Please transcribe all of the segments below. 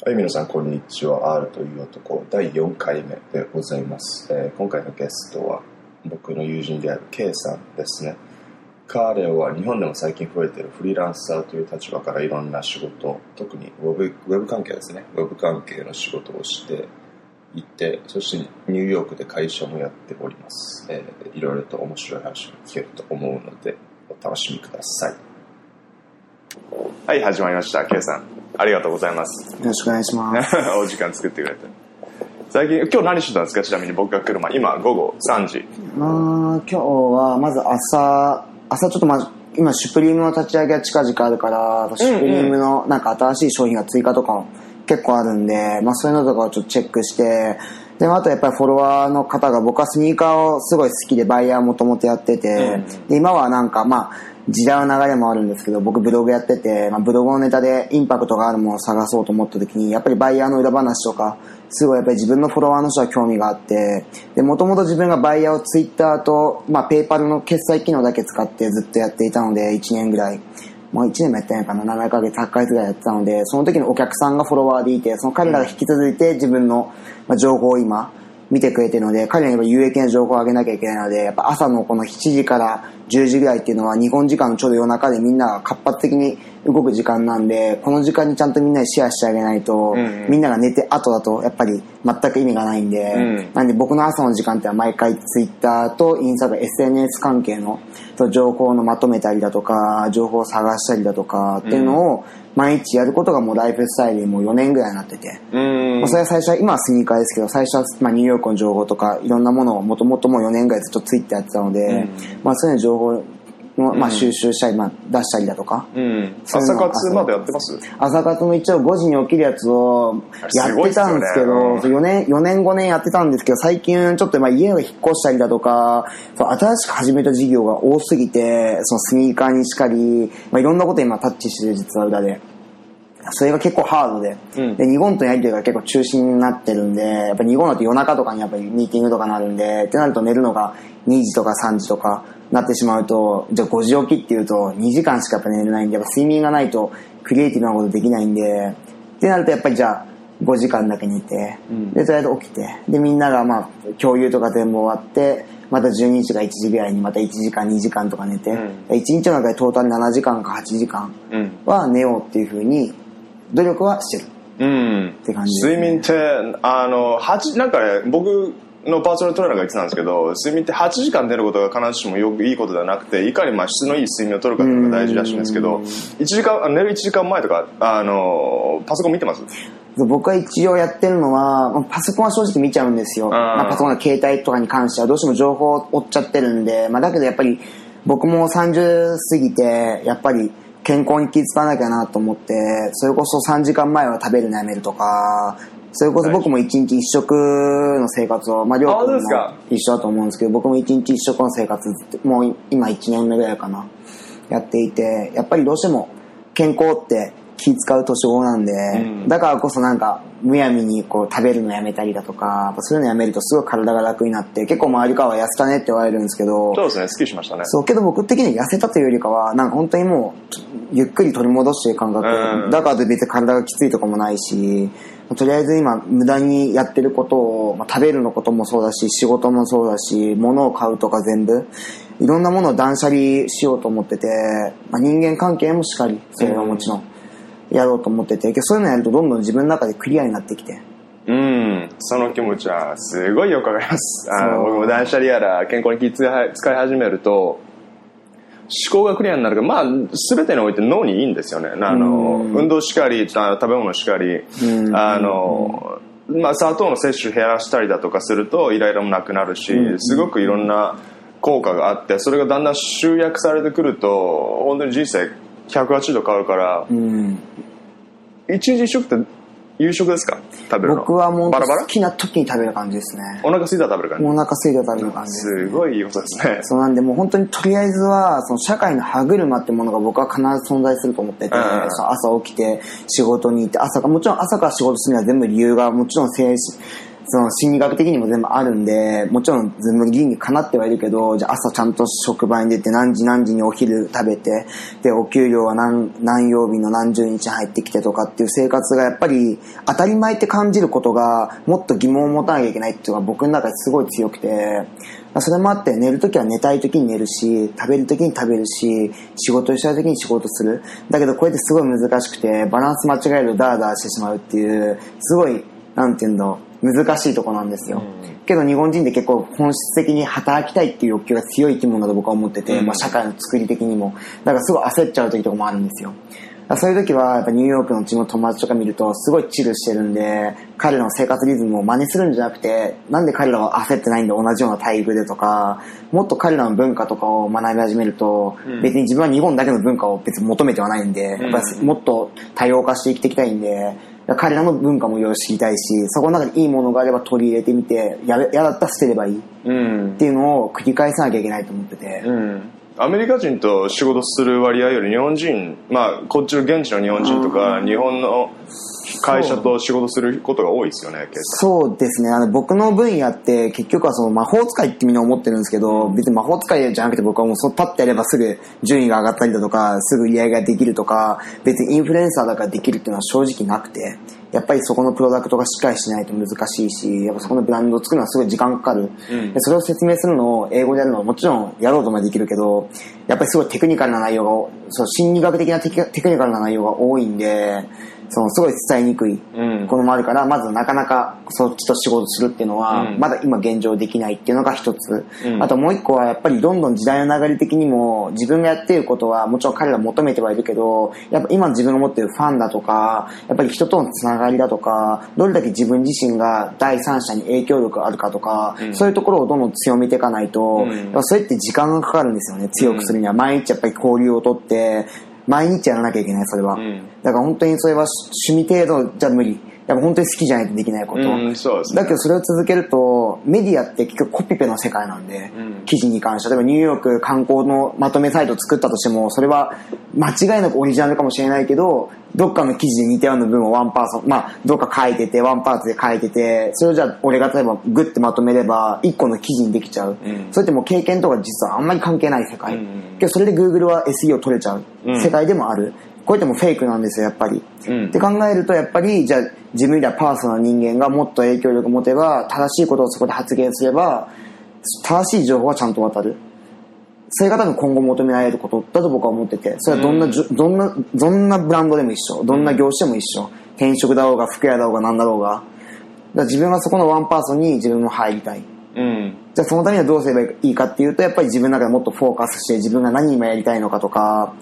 はい、皆さん、こんにちは。R という男、第4回目でございます。えー今回のゲストは、僕の友人である K さんですね。彼は日本でも最近増えているフリーランサーという立場からいろんな仕事、特にウェブウェブ関係ですね。ウェブ関係の仕事をしていて、そしてニューヨークで会社もやっております。えーいろいろと面白い話を聞けると思うので、お楽しみください。はい、始まりました。K さん。ありがとうございます。よろしくお願いします。お時間作ってくれて。最近、今日何してたんですか？ちなみに僕が来る前。今、午後3時。あー今日は、まず朝、朝ちょっとまず、今、シュプリームの立ち上げが近々あるから、シュプリームのなんか新しい商品が追加とかも結構あるんで、まあそういうのとかをちょっとチェックして、で、あとやっぱりフォロワーの方が僕はスニーカーをすごい好きでバイヤーもともとやってて、で、今はなんかまあ、時代の流れもあるんですけど、僕ブログやってて、まあ、ブログのネタでインパクトがあるものを探そうと思った時に、やっぱりバイヤーの裏話とか、すごいやっぱり自分のフォロワーの人は興味があって、で、もともと自分がバイヤーをツイッターと、まあ、ペイパルの決済機能だけ使ってずっとやっていたので、1年ぐらい。もう1年もやってないかな、7ヶ月、8ヶ月ぐらいやってたので、その時のお客さんがフォロワーでいて、その彼らが引き続いて自分の情報を今、見てくれてるので、彼らにやっぱ有益な情報をあげなきゃいけないので、やっぱ朝のこの7時から10時ぐらいっていうのは日本時間のちょうど夜中でみんなが活発的に動く時間なんで、この時間にちゃんとみんなにシェアしてあげないと、んうん。みんなが寝て後だとやっぱり全く意味がないんで、うん。なんで僕の朝の時間ってのは毎回ツイッターとインスタと SNS 関係の情報のまとめたりだとか、情報を探したりだとかっていうのを毎日やることがもうライフスタイルにもう4年ぐらいになってて、まあ、それは最初は、今はスニーカーですけど、最初は、まあ、ニューヨークの情報とか、いろんなものをもともともう4年ぐらいずっとツイッターやってたので、まあ、そういうの情報の、まあ、収集したり、まあ、出したりだとか、うん。朝活までやってます？朝活も一応5時に起きるやつをやってたんですけど、っすよ4年、4年5年やってたんですけど、最近ちょっとまあ家を引っ越したりだとか、新しく始めた事業が多すぎて、そのスニーカーにしかり、まあいろんなこと今タッチしてる実は裏で。それが結構ハードで、うん。で、日本とのやりとりが結構中心になってるんで、やっぱ日本だと夜中とかにやっぱりミーティングとかなるんで、ってなると寝るのが2時とか3時とかなってしまうと、じゃあ5時起きっていうと2時間しかやっぱ寝れないんで、やっぱ睡眠がないとクリエイティブなことできないんで、ってなるとやっぱりじゃあ5時間だけ寝て、で、とりあえず起きて、で、みんながまあ共有とか全部終わって、また12時か1時ぐらいにまた1時間2時間とか寝て、うん1日の中でトータル7時間か8時間うん。は寝ようっていうふうに努力はしてるうん。って感じね睡眠って、あの、8、なんかね、僕のパーソナルトレーナーが言ってたんですけど、睡眠って8時間寝ることが必ずしもよくいいことではなくて、いかにまあ質のいい睡眠を取るかっていうのが大事らしいんですけど、1時間、あ寝る1時間前とか、あの、パソコン見てます？僕は一応やってるのは、まあパソコンは正直見ちゃうんですよ。まあ、パソコンの携帯とかに関してはどうしても情報を追っちゃってるんで、まあ、だけどやっぱり僕も30過ぎて、やっぱり健康に気遣わなきゃなと思って、それこそ3時間前は食べるのやめるとか、それこそ僕も一日一食の生活を、まあ、りょうあくんも一緒だと思うんですけど、僕も一日一食の生活、もう今1年目ぐらいかな、やっていて、やっぱりどうしても健康って気使う年頃なんで、ん。だからこそなんか、むやみにこう食べるのやめたりだとか、そういうのやめるとすごい体が楽になって、結構周りからは痩せたねって言われるんですけど、そうですね、スッキリしましたね。そう、けど僕的には痩せたというよりかは、なんか本当にもう、ゆっくり取り戻してる感覚。うん。だからといって別に体がきついとかもないし、とりあえず今無駄にやってることを、まあ、食べるのこともそうだし、仕事もそうだし、物を買うとか全部、いろんなものを断捨離しようと思ってて、まあ、人間関係もしっかり、それはもちろん、やろうと思ってて、けどそういうのやるとどんどん自分の中でクリアになってきて。うん、その気持ちはすごいよくわかります。あの僕も断捨離やら健康に気使い始めると、思考がクリアになるから、まあ、すべてにおいて脳にいいんですよね。あの、うん。運動しかり、あ食べ物しかり、うん。あの、まあ、砂糖の摂取減らしたりだとかすると、イライラもなくなるし、すごくいろんな効果があって、それがだんだん集約されてくると、本当に人生180度変わるから、うん。一日一食って夕食ですか？食べるの僕はもうバラバラ？好きな時に食べる感じですね。お腹空いたら食べる感じ？お腹空いて食べる感じです。すごいいいことですね。そうなんで、もう本当にとりあえずは、その社会の歯車ってものが僕は必ず存在すると思ってて、うんそう朝起きて仕事に行って、朝か、もちろん朝から仕事するには全部理由がもちろん正その心理学的にも全部あるんで、もちろん全部理にかなってはいるけど、じゃあ朝ちゃんと職場に出て何時何時にお昼食べて、で、お給料は何、何曜日の何十日入ってきてとかっていう生活がやっぱり当たり前って感じることがもっと疑問を持たなきゃいけないっていうのが僕の中ですごい強くて、それもあって寝るときは寝たいときに寝るし、食べるときに食べるし、仕事したいときに仕事する。だけどこれってすごい難しくて、バランス間違えるとダラダラしてしまうっていう、すごい、なんていうんだろう、難しいとこなんですよ。けど日本人って結構本質的に働きたいっていう欲求が強い生き物だと僕は思ってて、まあ社会の作り的にも。だからすごい焦っちゃう時とかもあるんですよ。そういう時は、やっぱニューヨークのうちの友達とか見ると、すごいチルしてるんで、彼らの生活リズムを真似するんじゃなくて、なんで彼らは焦ってないんだ、同じような待遇でとか、もっと彼らの文化とかを学び始めると、別に自分は日本だけの文化を別に求めてはないんで、やっぱりもっと多様化して生きていきたいんで、彼らの文化もいろいろ知りたいし、そこの中でいいものがあれば取り入れてみて、や嫌だったら捨てればいい。うん。っていうのを繰り返さなきゃいけないと思ってて。うん。アメリカ人と仕事する割合より日本人まあこっちの現地の日本人とか日本の会社と仕事することが多いですよね結そうですね。あの、僕の分野って結局はその魔法使いってみんな思ってるんですけど、別に魔法使いじゃなくて僕はもうそうパッてやればすぐ順位が上がったりだとか、すぐ売り上げができるとか、別にインフルエンサーだからできるっていうのは正直なくて、やっぱりそこのプロダクトがしっかりしないと難しいし、やっぱそこのブランドを作るのはすごい時間かかる。うんでそれを説明するのを英語でやるのはもちろんやろうとまでできるけど、やっぱりすごいテクニカルな内容が、そう心理学的なテクテクニカルな内容が多いんで、そのすごい伝えにくい。うん。このもあるから、まずなかなかそっちと仕事するっていうのは、うん。まだ今現状できないっていうのが一つ。うん。あともう一個はやっぱりどんどん時代の流れ的にも自分がやっていることはもちろん彼ら求めてはいるけど、やっぱ今自分が持っているファンだとか、やっぱり人とのつながりだとか、どれだけ自分自身が第三者に影響力があるかとか、うん。そういうところをどんどん強めていかないと、それって時間がかかるんですよね、強くするには。毎日やっぱり交流をとって、毎日やらなきゃいけない、それは。うんだから本当にそれは趣味程度じゃ無理。やっぱ本当に好きじゃないとできないこと。うんねだけどそれを続けると、メディアって結局コピペの世界なんで、うん記事に関しては、例えばニューヨーク観光のまとめサイトを作ったとしても、それは間違いなくオリジナルかもしれないけど、どっかの記事で似たような部分を one person、まあ、どっか書いてて、 one parts で書いてて、それをじゃあ俺が例えばグッてまとめれば、一個の記事にできちゃう。うんそれってもう経験とか実はあんまり関係ない世界。うんけどそれで Google は SEO 取れちゃううん世界でもある。これってもうフェイクなんですよ、やっぱり。うんって考えると、やっぱり、じゃあ、自分らパーソナルな人間がもっと影響力を持てば、正しいことをそこで発言すれば、正しい情報はちゃんと渡る。それが多分今後求められることだと僕は思ってて、それはどんなじゅ、どんな、どんなブランドでも一緒。どんな業種でも一緒。転職だろうが、服屋だろうが、なんだろうが。だから自分がそこの one person に自分も入りたい。うんじゃあそのためにはどうすればいいかっていうと、やっぱり自分の中でもっとフォーカスして自分が何今やりたいのかとか、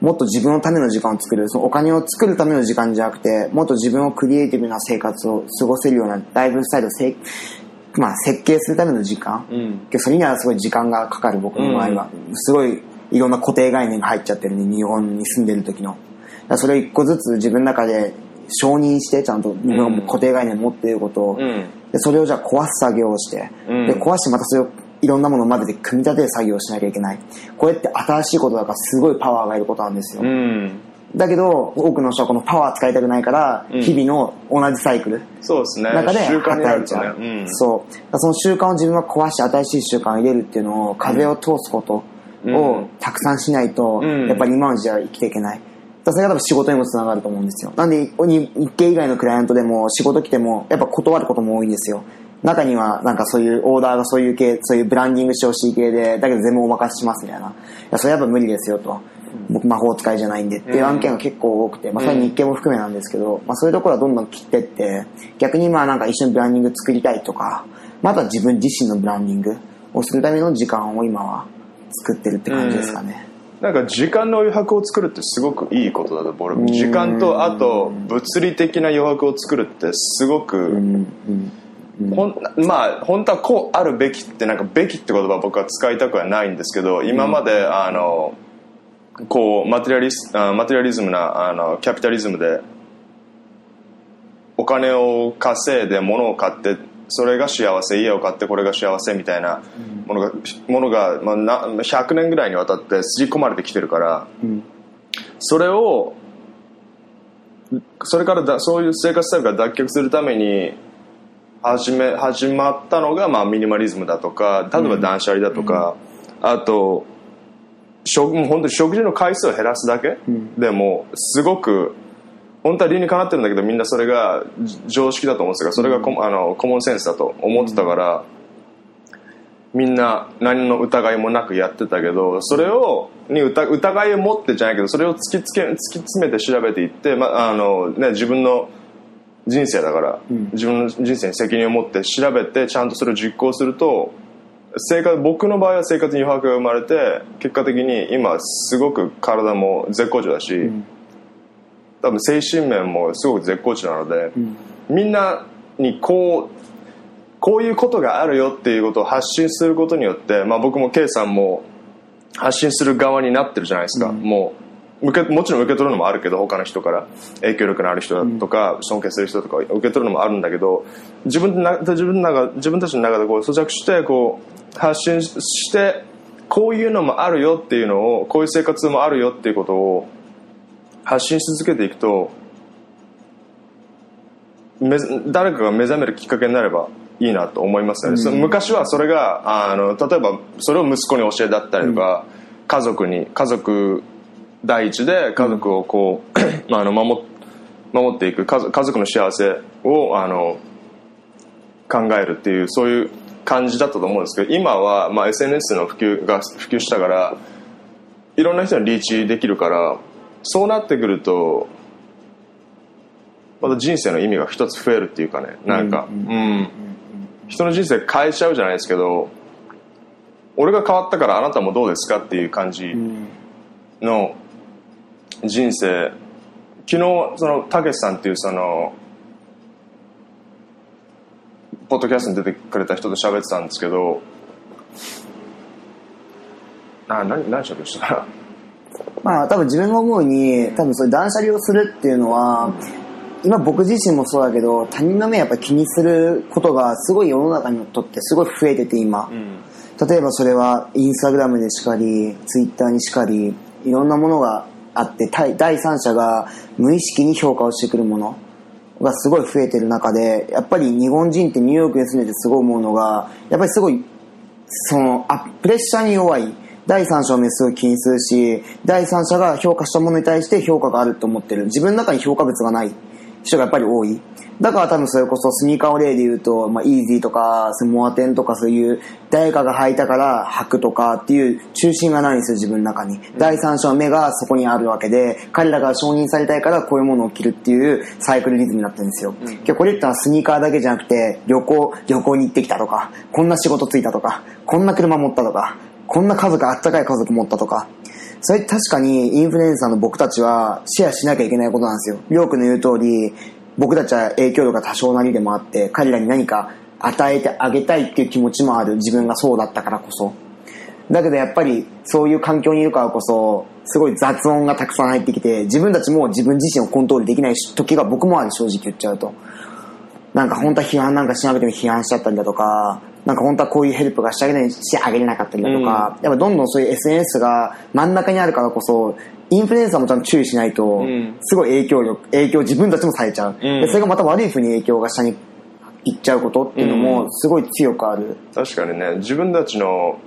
もっと自分のための時間を作る、そのお金を作るための時間じゃなくて、もっと自分をクリエイティブな生活を過ごせるようなライフスタイルをせい、まあ、設計するための時間。うん。それにはすごい時間がかかる僕の場合は。すごいいろんな固定概念が入っちゃってるね、日本に住んでる時の。それを一個ずつ自分の中で承認して、ちゃんと自分固定概念を持っていることを、うん。で、それをじゃあ壊す作業をして、うん。で、壊してまたそれをいろんなものを混ぜて組み立てる作業をしなきゃいけない。これって新しいことだからすごいパワーがいることなんですよ。うんだけど、多くの人はこのパワー使いたくないから、うん日々の同じサイクルそうですね中で働いちゃるとねう。うんそう。その習慣を自分は壊して新しい習慣を入れるっていうのを、風を通すことをたくさんしないと、うんやっぱり今の時代は生きていけない。だからそれが多分仕事にもつながると思うんですよ。なんで、に日系以外のクライアントでも仕事来ても、やっぱ断ることも多いんですよ。中には、なんかそういうオーダーがそういう系、そういうブランディングしてほしい系で、だけど全部お任せしますみたいな。いや、それやっぱ無理ですよと。僕魔法使いじゃないんでっていう案件が結構多くて、まあそれは日系も含めなんですけど、まあそういうところはどんどん切ってって、逆にまあなんか一緒にブランディング作りたいとか、また自分自身のブランディングをするための時間を今は作ってるって感じですかね。なんか時間の余白を作るってすごくいいことだと僕は時間とあと物理的な余白を作るってすごく。ほんまあ本当はこうあるべきってなんかべきって言葉は僕は使いたくはないんですけど今まであのこうマテリアリスあマテリアリズムなあのキャピタリズムでお金を稼いで物を買ってそれが幸せ家を買ってこれが幸せみたいなものが,、ものがまあ、な100年ぐらいにわたって刷り込まれてきてるから、ん。それをそれからだそういう生活スタイルから脱却するために始め始まったのが、まあ、ミニマリズムだとか例えば断捨離だとか、あと食もう本当に食事の回数を減らすだけ、でもすごく本当は理にかなってるんだけどみんなそれがじ常識だと思ってたからそれがコ,、あのコモンセンスだと思ってたから、みんな何の疑いもなくやってたけどそれをに疑疑いを持ってじゃないけどそれを突きつけ突き詰めて調べていって、まああのね、自分の人生だから、自分の人生に責任を持って調べてちゃんとそれを実行すると生活僕の場合は生活に余白が生まれて結果的に今すごく体も絶好調だし、多分精神面もすごく絶好調なので、みんなにこうこういうことがあるよっていうことを発信することによって、まあ、僕も K さんも発信する側になってるじゃないですか、もう受けもちろん受け取るのもあるけど他の人から影響力のある人だとか、尊敬する人とか受け取るのもあるんだけど自分な自分の中自分たちの中でこう咀嚼してこう発信してこういうのもあるよっていうのをこういう生活もあるよっていうことを発信し続けていくとめ誰かが目覚めるきっかけになればいいなと思いますね、その昔はそれがあの例えばそれを息子に教えだったりとか、家族に家族第一で家族をこう、あの守守っていく家族家族の幸せをあの考えるっていうそういう感じだったと思うんですけど今は、まあ、SNS の普及が普及したからいろんな人にリーチできるからそうなってくるとまた人生の意味が一つ増えるっていうかねなんか。うん人の人生変えちゃうじゃないですけど俺が変わったからあなたもどうですかっていう感じの人生。昨日そのたけしさんっていうそのポッドキャストに出てくれた人と喋ってたんですけどな何何喋ってた？かなまあ多分自分が思うに多分そういう断捨離をするっていうのは今僕自身もそうだけど他人の目やっぱ気にすることがすごい世の中にとってすごい増えてて今、例えばそれはインスタグラムでしかりツイッターにしかりいろんなものがあって第三者が無意識に評価をしてくるものがすごい増えてる中でやっぱり日本人ってニューヨークに住んでてすごい思うのがやっぱりすごいそのあプレッシャーに弱い。第三者をすごい気にするし第三者が評価したものに対して評価があると思ってる。自分の中に評価物がない人がやっぱり多い。だから多分それこそスニーカーを例で言うと、まあ、イージーとかモアテンとかそういう誰かが履いたから履くとかっていう中心がないんですよ自分の中に、第三者の目がそこにあるわけで彼らが承認されたいからこういうものを着るっていうサイクルリズムになってるんですよ、今日これってのはスニーカーだけじゃなくて旅行旅行に行ってきたとかこんな仕事ついたとかこんな車持ったとかこんな家族あったかい家族持ったとか。それ確かにインフルエンサーの僕たちはシェアしなきゃいけないことなんですよ。りょうくんの言う通り、僕たちは影響力が多少なりでもあって、彼らに何か与えてあげたいっていう気持ちもある自分がそうだったからこそ。だけどやっぱりそういう環境にいるからこそ、すごい雑音がたくさん入ってきて、自分たちも自分自身をコントロールできない時が僕もある正直言っちゃうと。なんか本当は批判なんかしなくても批判しちゃったりだとか、なんか本当はこういうヘルプがしてあげないしてあげれなかったりだとか、やっぱどんどんそういう SNS が真ん中にあるからこそ、インフルエンサーもちゃんと注意しないとん、すごい影響力、影響自分たちもされちゃう。うん。でそれがまた悪い風に影響が下に行っちゃうことっていうのも、すごい強くある。確かにね自分たちの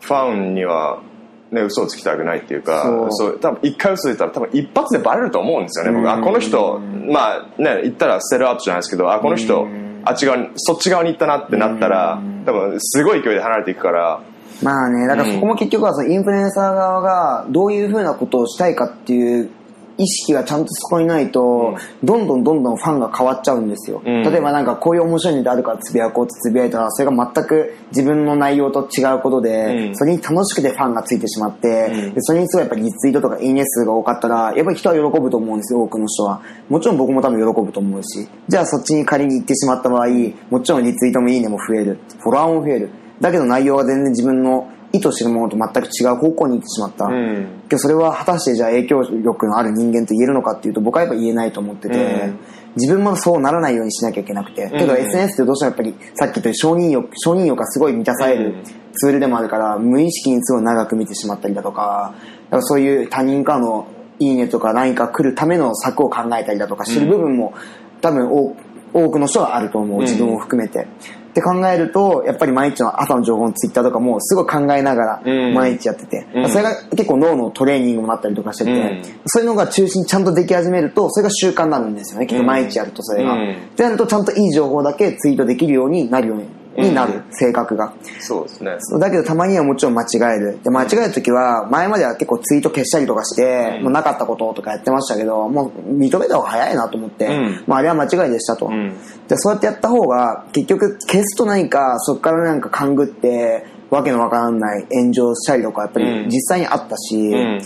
ファンには、ね、嘘をつきたくないっていうかそう。そう多分一回嘘ついたら多分一発でバレると思うんですよね僕。あこの人まあね言ったらセルアウトじゃないですけどあこの人あっち側にそっち側に行ったなってなったら多分すごい勢いで離れていくからまあね、だからそこも結局はそのインフルエンサー側がどういうふうなことをしたいかっていう意識がちゃんとそこにないと、どんどんどんどんファンが変わっちゃうんですよ。ん例えばなんかこういう面白いのであるからつぶやこうってつぶやいたら、それが全く自分の内容と違うことで、うんそれに楽しくてファンがついてしまって、んでそれにすごいやっぱりリツイートとかいいね数が多かったら、やっぱり人は喜ぶと思うんですよ、多くの人は。もちろん僕も多分喜ぶと思うし。じゃあそっちに仮に行ってしまった場合、もちろんリツイートもいいねも増える。フォロワーも増える。だけど内容が全然自分の意図してるものと全く違う方向に行ってしまった。んけどそれは果たしてじゃあ影響力のある人間と言えるのかっていうと僕はやっぱ言えないと思ってて、うん自分もそうならないようにしなきゃいけなくて。けどうん SNS ってどうしてもやっぱりさっき言ったように承認欲、承認欲がすごい満たされるうんツールでもあるから、無意識にすごい長く見てしまったりだとか、だからそういう他人からのいいねとか何か来るための策を考えたりだとかしてる部分も多分多多くの人はあると思う。自分を含めて。って考えると、やっぱり毎日の朝の情報のツイッターとかもすごい考えながらうん。毎日やってて、うん。それが結構脳のトレーニングもなったりとかしてて、うん。そういうのが中心にちゃんとでき始めると、それが習慣になるんですよね。結構毎日やるとそれが。うん。ってなるとちゃんといい情報だけツイートできるようになるようにになる、性格が。そうですね。だけどたまにはもちろん間違える。で、間違えるときは、前までは結構ツイート消したりとかして、もうなかったこととかやってましたけど、もう認めた方が早いなと思って、うんまああれは間違いでしたと。うんで、そうやってやった方が、結局消すと何か、そこからなんか勘ぐって、わけのわからない炎上したりとか、やっぱりうん実際にあったし、ん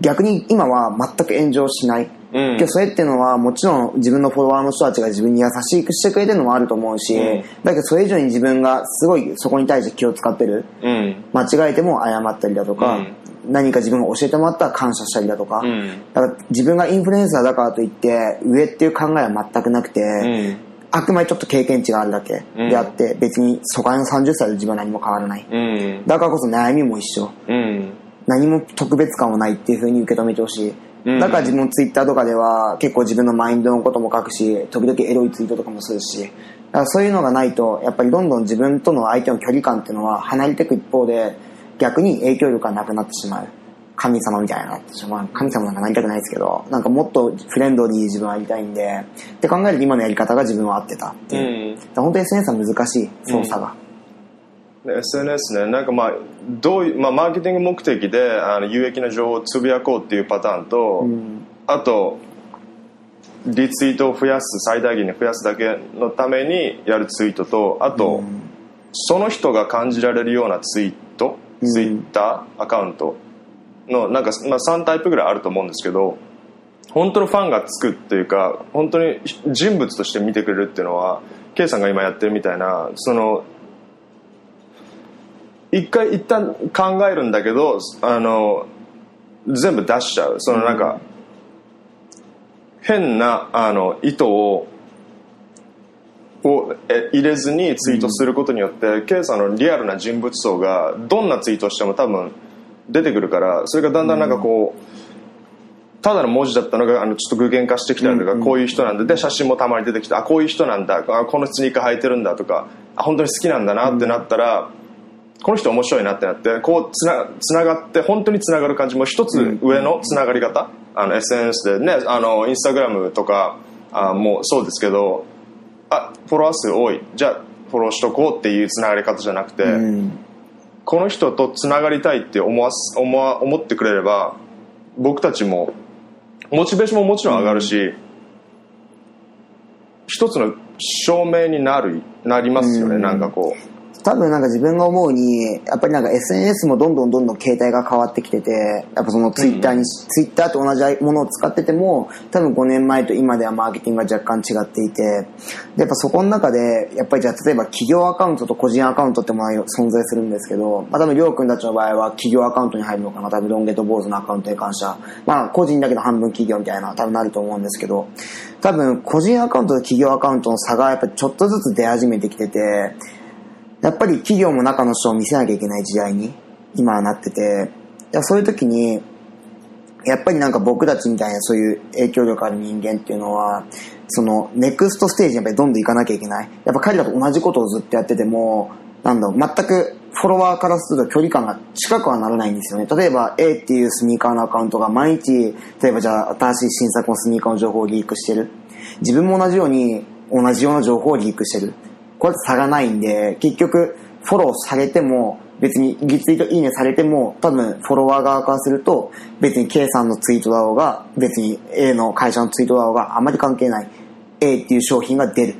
逆に今は全く炎上しない。うんけどそれっていうのはもちろん自分のフォロワーの人たちが自分に優しくしてくれてるのもあると思うし、うんだけどそれ以上に自分がすごいそこに対して気を使ってる。うん。間違えても謝ったりだとか、何か自分が教えてもらったら感謝したりだとか、うんだから自分がインフルエンサーだからといって上っていう考えは全くなくて、うん。あくまでちょっと経験値があるだけうんであって、別に疎開の30歳で自分は何も変わらない。うん。だからこそ悩みも一緒。うん。何も特別感はないっていう風に受け止めてほしい。うんだから自分のツイッターとかでは結構自分のマインドのことも書くし、時々エロいツイートとかもするし、だからそういうのがないと、やっぱりどんどん自分との相手の距離感っていうのは離れていく一方で、逆に影響力がなくなってしまう。神様みたいになってしまう。神様なんかなりたくないですけど、なんかもっとフレンドリーに自分はやりたいんで、って考えると今のやり方が自分は合ってたっていう。うん本当に SNS は難しい、操作が。で SNS ね、なんかまあ、どういう、まあ、マーケティング目的であの有益な情報をつぶやこうっていうパターンと、うん。あと、リツイートを増やす、最大限に増やすだけのためにやるツイートと、あと、その人が感じられるようなツイート、うん。ツイッターアカウントの、なんか、まあ、3タイプぐらいあると思うんですけど、本当のファンがつくっていうか、本当に人物として見てくれるっていうのは、K さんが今やってるみたいな、その、一回一旦考えるんだけど、あの、全部出しちゃう。そのなんか、変な、あの、意図を、をえ入れずにツイートすることによって、K さんのリアルな人物像がどんなツイートをしても多分出てくるからそれがだんだんなんかこう、ただの文字だったのがあのちょっと具現化してきたりとか、こういう人なんだ。で写真もたまに出てきてあこういう人なんだ。あこのスニーカー履いてるんだとかあ本当に好きなんだなってなったら、この人面白いなってなってこうつなつながって本当につながる感じも一つ上のつながり方、あの SNS でねあのインスタグラムとかあもうそうですけどあフォロワー数多い。じゃあフォローしとこうっていうつながり方じゃなくて、うん。この人とつながりたいって思わす思わ思ってくれれば僕たちもモチベーションももちろん上がるし、一つの証明になるなりますよね、うん。なんかこ多分なんか自分が思うに、やっぱりなんか SNS もどんどんどんどん形態が変わってきてて、やっぱそのツイッターに、ツイッターと同じものを使ってても、多分5年前と今ではマーケティングが若干違っていて、でやっぱそこの中で、やっぱりじゃあ例えば企業アカウントと個人アカウントってものが存在するんですけど、まあ多分りょうくんたちの場合は企業アカウントに入るのかな、多分ロンゲット坊主のアカウントに関しては。まあ個人だけど半分企業みたいな多分なると思うんですけど、多分個人アカウントと企業アカウントの差がやっぱりちょっとずつ出始めてきてて、やっぱり企業も中の人を見せなきゃいけない時代に今はなってて、いやそういう時に、やっぱりなんか僕たちみたいなそういう影響力ある人間っていうのは、そのネクストステージにやっぱりどんどん行かなきゃいけない。やっぱ彼らと同じことをずっとやってても、なんだろう、全くフォロワーからすると距離感が近くはならないんですよね。例えば A っていうスニーカーのアカウントが毎日、例えばじゃあ新しい新作のスニーカーの情報をリークしてる。自分も同じように同じような情報をリークしてる。これって差がないんで、結局フォローされても、別にリツイートいいねされても、多分フォロワー側からすると、別に K さんのツイートだろうが、別に A の会社のツイートだろうが、あまり関係ない。A っていう商品が出る。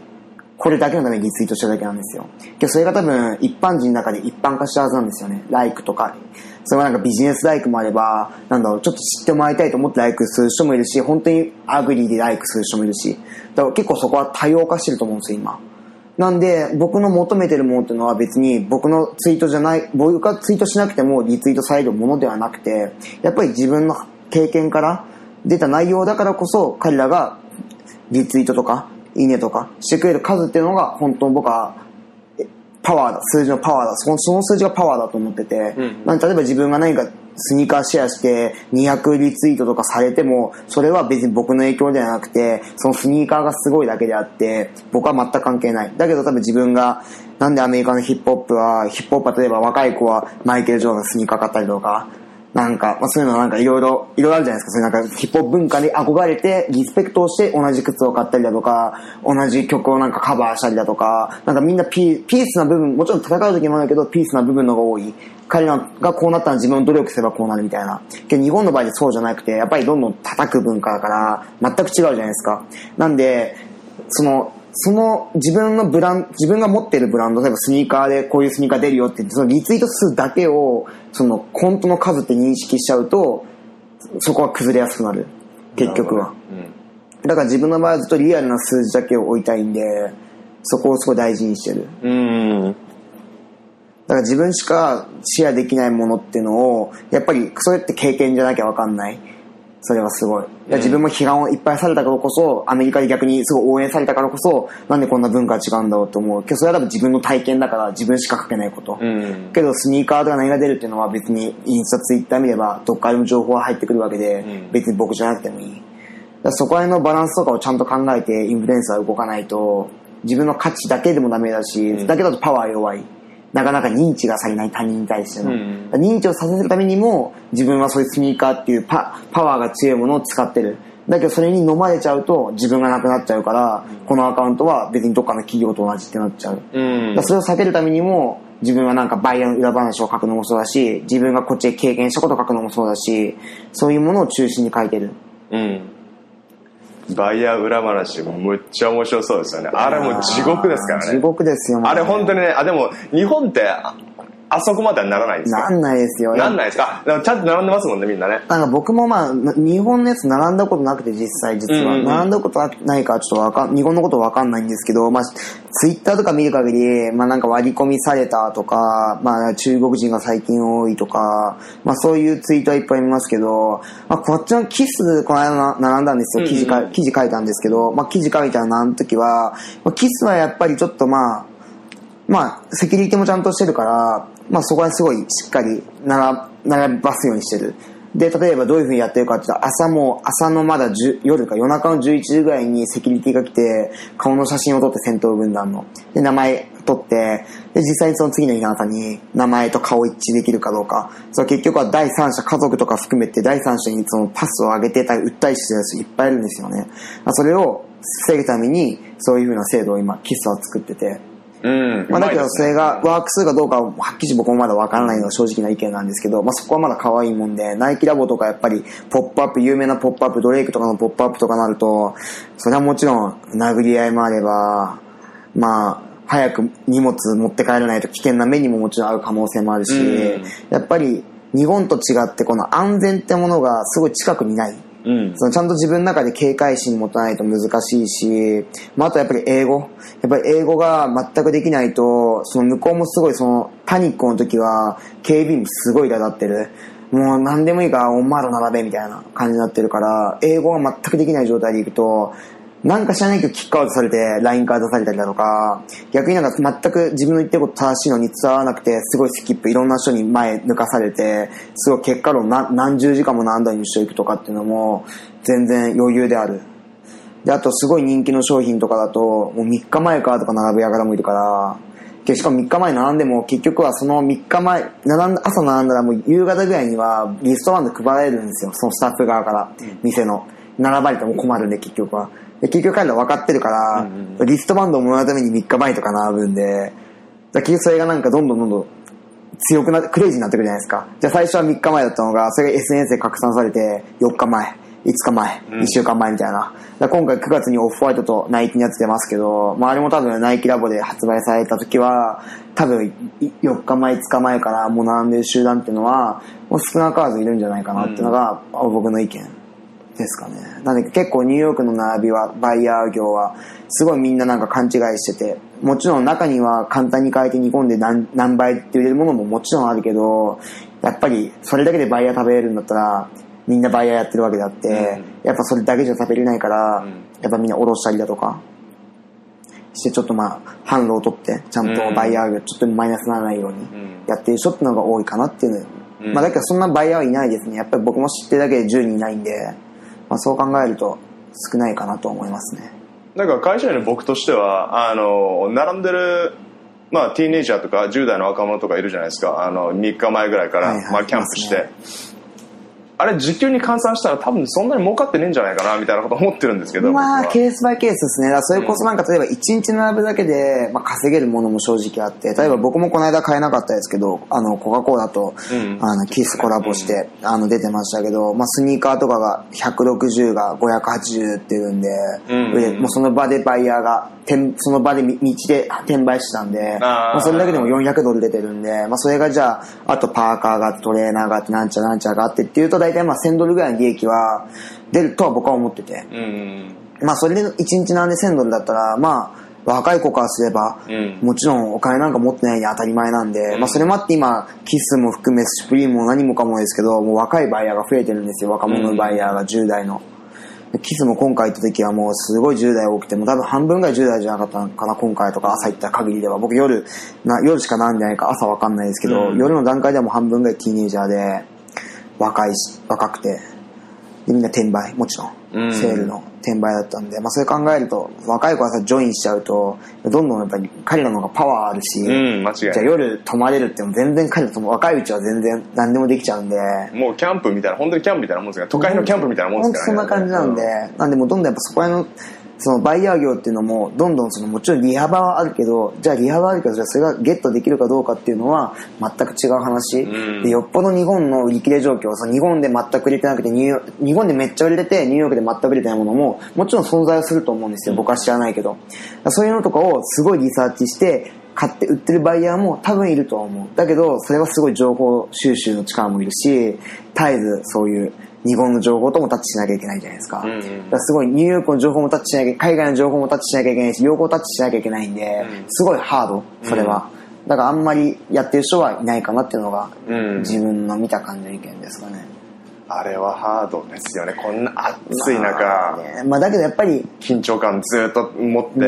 これだけのためにリツイートしただけなんですよ。けどそれが多分一般人の中で一般化したはずなんですよね。 like とか。それはなんかビジネスライクもあれば、なんだろう、ちょっと知ってもらいたいと思って like する人もいるし、本当に agree で like する人もいるし。だから結構そこは多様化してると思うんですよ、今。なんで、僕の求めてるものっていうのは別に僕のツイートじゃない、僕がツイートしなくてもリツイートされるものではなくて、やっぱり自分の経験から出た内容だからこそ彼らがリツイートとか、いいねとかしてくれる数っていうのが本当僕はパワーだ、数字のパワーだ、そのその数字がパワーだと思ってて、うんなんで例えば自分が何かスニーカーシェアして200リツイートとかされても、それは別に僕の影響ではなくて、そのスニーカーがすごいだけであって、僕は全く関係ない。だけど多分自分が、なんでアメリカのヒップホップは、ヒップホップは例えば若い子はマイケル・ジョーのスニーカー買ったりとか、なんか、まあ、そういうのなんかいろいろ、いろいろあるじゃないですか。そういうなんかヒップホップ文化に憧れて、リスペクトをして同じ靴を買ったりだとか、同じ曲をなんかカバーしたりだとか、なんかみんなピーピースな部分、もちろん戦う時もあるけど、ピースな部分のが多い。彼らがこうなったら自分の努力すればこうなるみたいな。け日本の場合でそうじゃなくて、やっぱりどんどん叩く文化だから、全く違うじゃないですか。なんで、その、その自分のブラン、自分が持ってるブランド、例えばスニーカーでこういうスニーカー出るよって言って、そのリツイート数だけを、その本当の数って認識しちゃうと、そこは崩れやすくなる。結局は。だから自分の場合はずっとリアルな数字だけを置いたいんで、そこをすごい大事にしてる。うん。だから自分しかシェアできないものっていうのを、やっぱりそれって経験じゃなきゃわかんない。それはすごい。いや自分も批判をいっぱいされたからこそ、アメリカで逆にすごい応援されたからこそ、なんでこんな文化が違うんだろうと思う。けどそれは多分自分の体験だから自分しか書けないこと。うん。けどスニーカーとか何が出るっていうのは別にインスタ、ツイッター見ればどっからでも情報が入ってくるわけで、うん別に僕じゃなくてもいい。だそこら辺のバランスとかをちゃんと考えてインフルエンサーは動かないと、自分の価値だけでもダメだし、んだけだとパワー弱い。なかなか認知がされない他人に対しての。うん認知をさせるためにも、自分はそういうスニーカーっていうパパワーが強いものを使ってる。だけどそれに飲まれちゃうと自分がなくなっちゃうから、このアカウントは別にどっかの企業と同じってなっちゃう。うんそれを避けるためにも、自分はなんかバイヤーの裏話を書くのもそうだし、自分がこっちで経験したことを書くのもそうだし、そういうものを中心に書いてる。うん。バイヤー裏話、むっちゃ面白そうですよね。あれもう地獄ですから地ね。獄ですよ、もうあれ本当にね、あ、でも、日本って、ああそこまではならないんですか？なんないですよ。なんないですか？ちゃんと並んでますもんね、みんなね。なんか僕もまあ、な日本のやつ並んだことなくて実際実は。うんうんうん並んだことないからちょっとわかん、日本のことわかんないんですけど、まあ、ツイッターとか見る限り、まあなんか割り込みされたとか、まあ中国人が最近多いとか、まあそういうツイートはいっぱい見ますけど、まあこっちのキス、この間な並んだんですよ。記事か、記事書いたんですけど、まあ記事書いたらあの時は、まあキスはやっぱりちょっとまあ、まあ、セキュリティもちゃんとしてるから、まあそこはすごいしっかり並並ばすようにしてる。で、例えばどういうふうにやってるかって言ったら、朝も、朝のまだ10夜か夜中の11時ぐらいにセキュリティが来て、顔の写真を撮って戦闘軍団の。で、名前撮って、で、実際にその次の日の朝に名前と顔一致できるかどうか。それ結局は第三者、家族とか含めて第三者にそのパスを上げてたり、訴えしてる人いっぱいいるんですよね。まあそれを防ぐために、そういうふうな制度を今、キスは作ってて。うん。まあ、だけどそれがワーク数かどうかははっきり僕もまだわからないのが正直な意見なんですけど、まあ、そこはまだ可愛いもんで、ナイキラボとかやっぱりポップアップ、有名なポップアップ、ドレイクとかのポップアップとかなると、それはもちろん殴り合いもあれば、まあ、早く荷物持って帰らないと危険な目にももちろんある可能性もあるしうん、やっぱり日本と違ってこの安全ってものがすごい近くにない。うん。そのちゃんと自分の中で警戒心持たないと難しいし、まあ、あとやっぱり英語。やっぱり英語が全くできないと、その向こうもすごいそのパニックの時は警備員もすごい苛立ってる。もう何でもいいからオンマード並べみたいな感じになってるから、英語が全くできない状態でいくと、なんか知らないけどキックアウトされて LINE から出されたりだとか、逆になんか全く自分の言ってること正しいのに伝わらなくて、すごいスキップ、いろんな人に前抜かされて、すごい結果論何何十時間も何台にしていくとかっていうのも、全然余裕である。で、あとすごい人気の商品とかだと、もう3日前からとか並ぶ輩もいるから、しかも3日前並んでも結局はその3日前、並んだ、朝並んだらもう夕方ぐらいにはリストバンド配られるんですよ。そのスタッフ側から、店の。並ばれても困るんで結局は。で結局彼ら分かってるから、リストバンドをもらうために3日前とか並ぶんで、だ結局それがなんかどんどんどんどん強くなって、クレイジーになってくるじゃないですか。じゃあ最初は3日前だったのが、それが SNS で拡散されて、4日前、5日前、1週間前みたいな。だから今回9月にオフホワイトとナイキのやつ出ますけど、まああれも多分ナイキラボで発売された時は、多分4日前、5日前からもう並んでる集団っていうのは、もう少なからずいるんじゃないかなっていうのが、僕の意見。ですかね。なんで結構ニューヨークの並びは、バイヤー業は、すごいみんななんか勘違いしてて、もちろん中には簡単に変えて煮込んで何何倍って売れるものももちろんあるけど、やっぱりそれだけでバイヤー食べれるんだったら、みんなバイヤーやってるわけであって、やっぱそれだけじゃ食べれないから、やっぱみんなおろしたりだとか、してちょっとまあ、販路を取って、ちゃんとバイヤーがちょっとマイナスにならないようにやってる人ってのが多いかなっていううん。まあだけどそんなバイヤーはいないですね。やっぱり僕も知ってるだけで10人いないんで、まあそう考えると少ないかなと思いますね。だから会社員の僕としてはあの並んでるまあティーネイジャーとか10代の若者とかいるじゃないですか。あの3日前ぐらいから、はいはいまあ、キャンプして、いまあれ時給に換算したら多分そんなに儲かってねえんじゃないかなみたいなこと思ってるんですけど。まあ、ケースバイケースですね。それこそなんか、例えば1日並ぶだけで、まあ、稼げるものも正直あって、例えば僕もこの間買えなかったですけど、あの、コカ・コーラと、うん。あの、キスコラボして、あの、出てましたけど、まあ、スニーカーとかが160が580っていうんで、うん。でもうその場でバイヤーが、転その場でみ道で転売してたんで、まあ、それだけでも400ドル出てるんで、まあ、それがじゃあ、あとパーカーがトレーナーがあって、なんちゃらなんちゃらがあってっていうと、大体まあ1000ドルぐらいの利益は出るとは僕は思ってて。うんまあそれで1日なんで1000ドルだったら、まあ若い子からすれば、うん。もちろんお金なんか持ってないに当たり前なんで、まあそれもあって今、キスも含め、スプリームも何もかもですけど、もう若いバイヤーが増えてるんですよ、若者のバイヤーが10代の。でキスも今回行った時はもうすごい10代多くて、もう多分半分ぐらい10代じゃなかったのかな、今回とか朝行った限りでは。僕夜、な夜しかなんでないか朝わかんないですけど、うん。夜の段階ではもう半分ぐらいティーネイジャーで、若いし、若くて、でみんな転売、もちろん。うん。セールの転売だったんで、まあそれ考えると、若い子がさ、ジョインしちゃうと、どんどんやっぱり彼らの方がパワーあるし、うん間違いじゃあ夜泊まれるっても全然彼らとも若いうちは全然何でもできちゃうんで、もうキャンプみたいな本当にキャンプみたいなもんですから都会のキャンプみたいなもんですからね。そんな感じなんで、なんでもうどんどんやっぱそこら辺の、そのバイヤー業っていうのも、どんどんそのもちろん利幅はあるけど、じゃあ利幅はあるけど、じゃあそれがゲットできるかどうかっていうのは全く違う話。うんで、よっぽど日本の売り切れ状況、その日本で全く売れてなくて、ニューヨーク日本でめっちゃ売れてて、ニューヨークで全く売れてないものも、もちろん存在はすると思うんですよ。僕は知らないけど。そういうのとかをすごいリサーチして、買って売ってるバイヤーも多分いるとは思う。だけど、それはすごい情報収集の力もいるし、絶えずそういう日本の情報ともタッチしなきゃいけないじゃないですか。うんうんすごいニューヨークの情報もタッチしなきゃ、海外の情報もタッチしなきゃいけないし、両方タッチしなきゃいけないんで、うんすごいハード、それは。だからあんまりやってる人はいないかなっていうのが、うん自分の見た感じの意見ですかね。あれはハードですよね。こんな暑い中、まあね。まあだけどやっぱり、緊張感ずっと持って。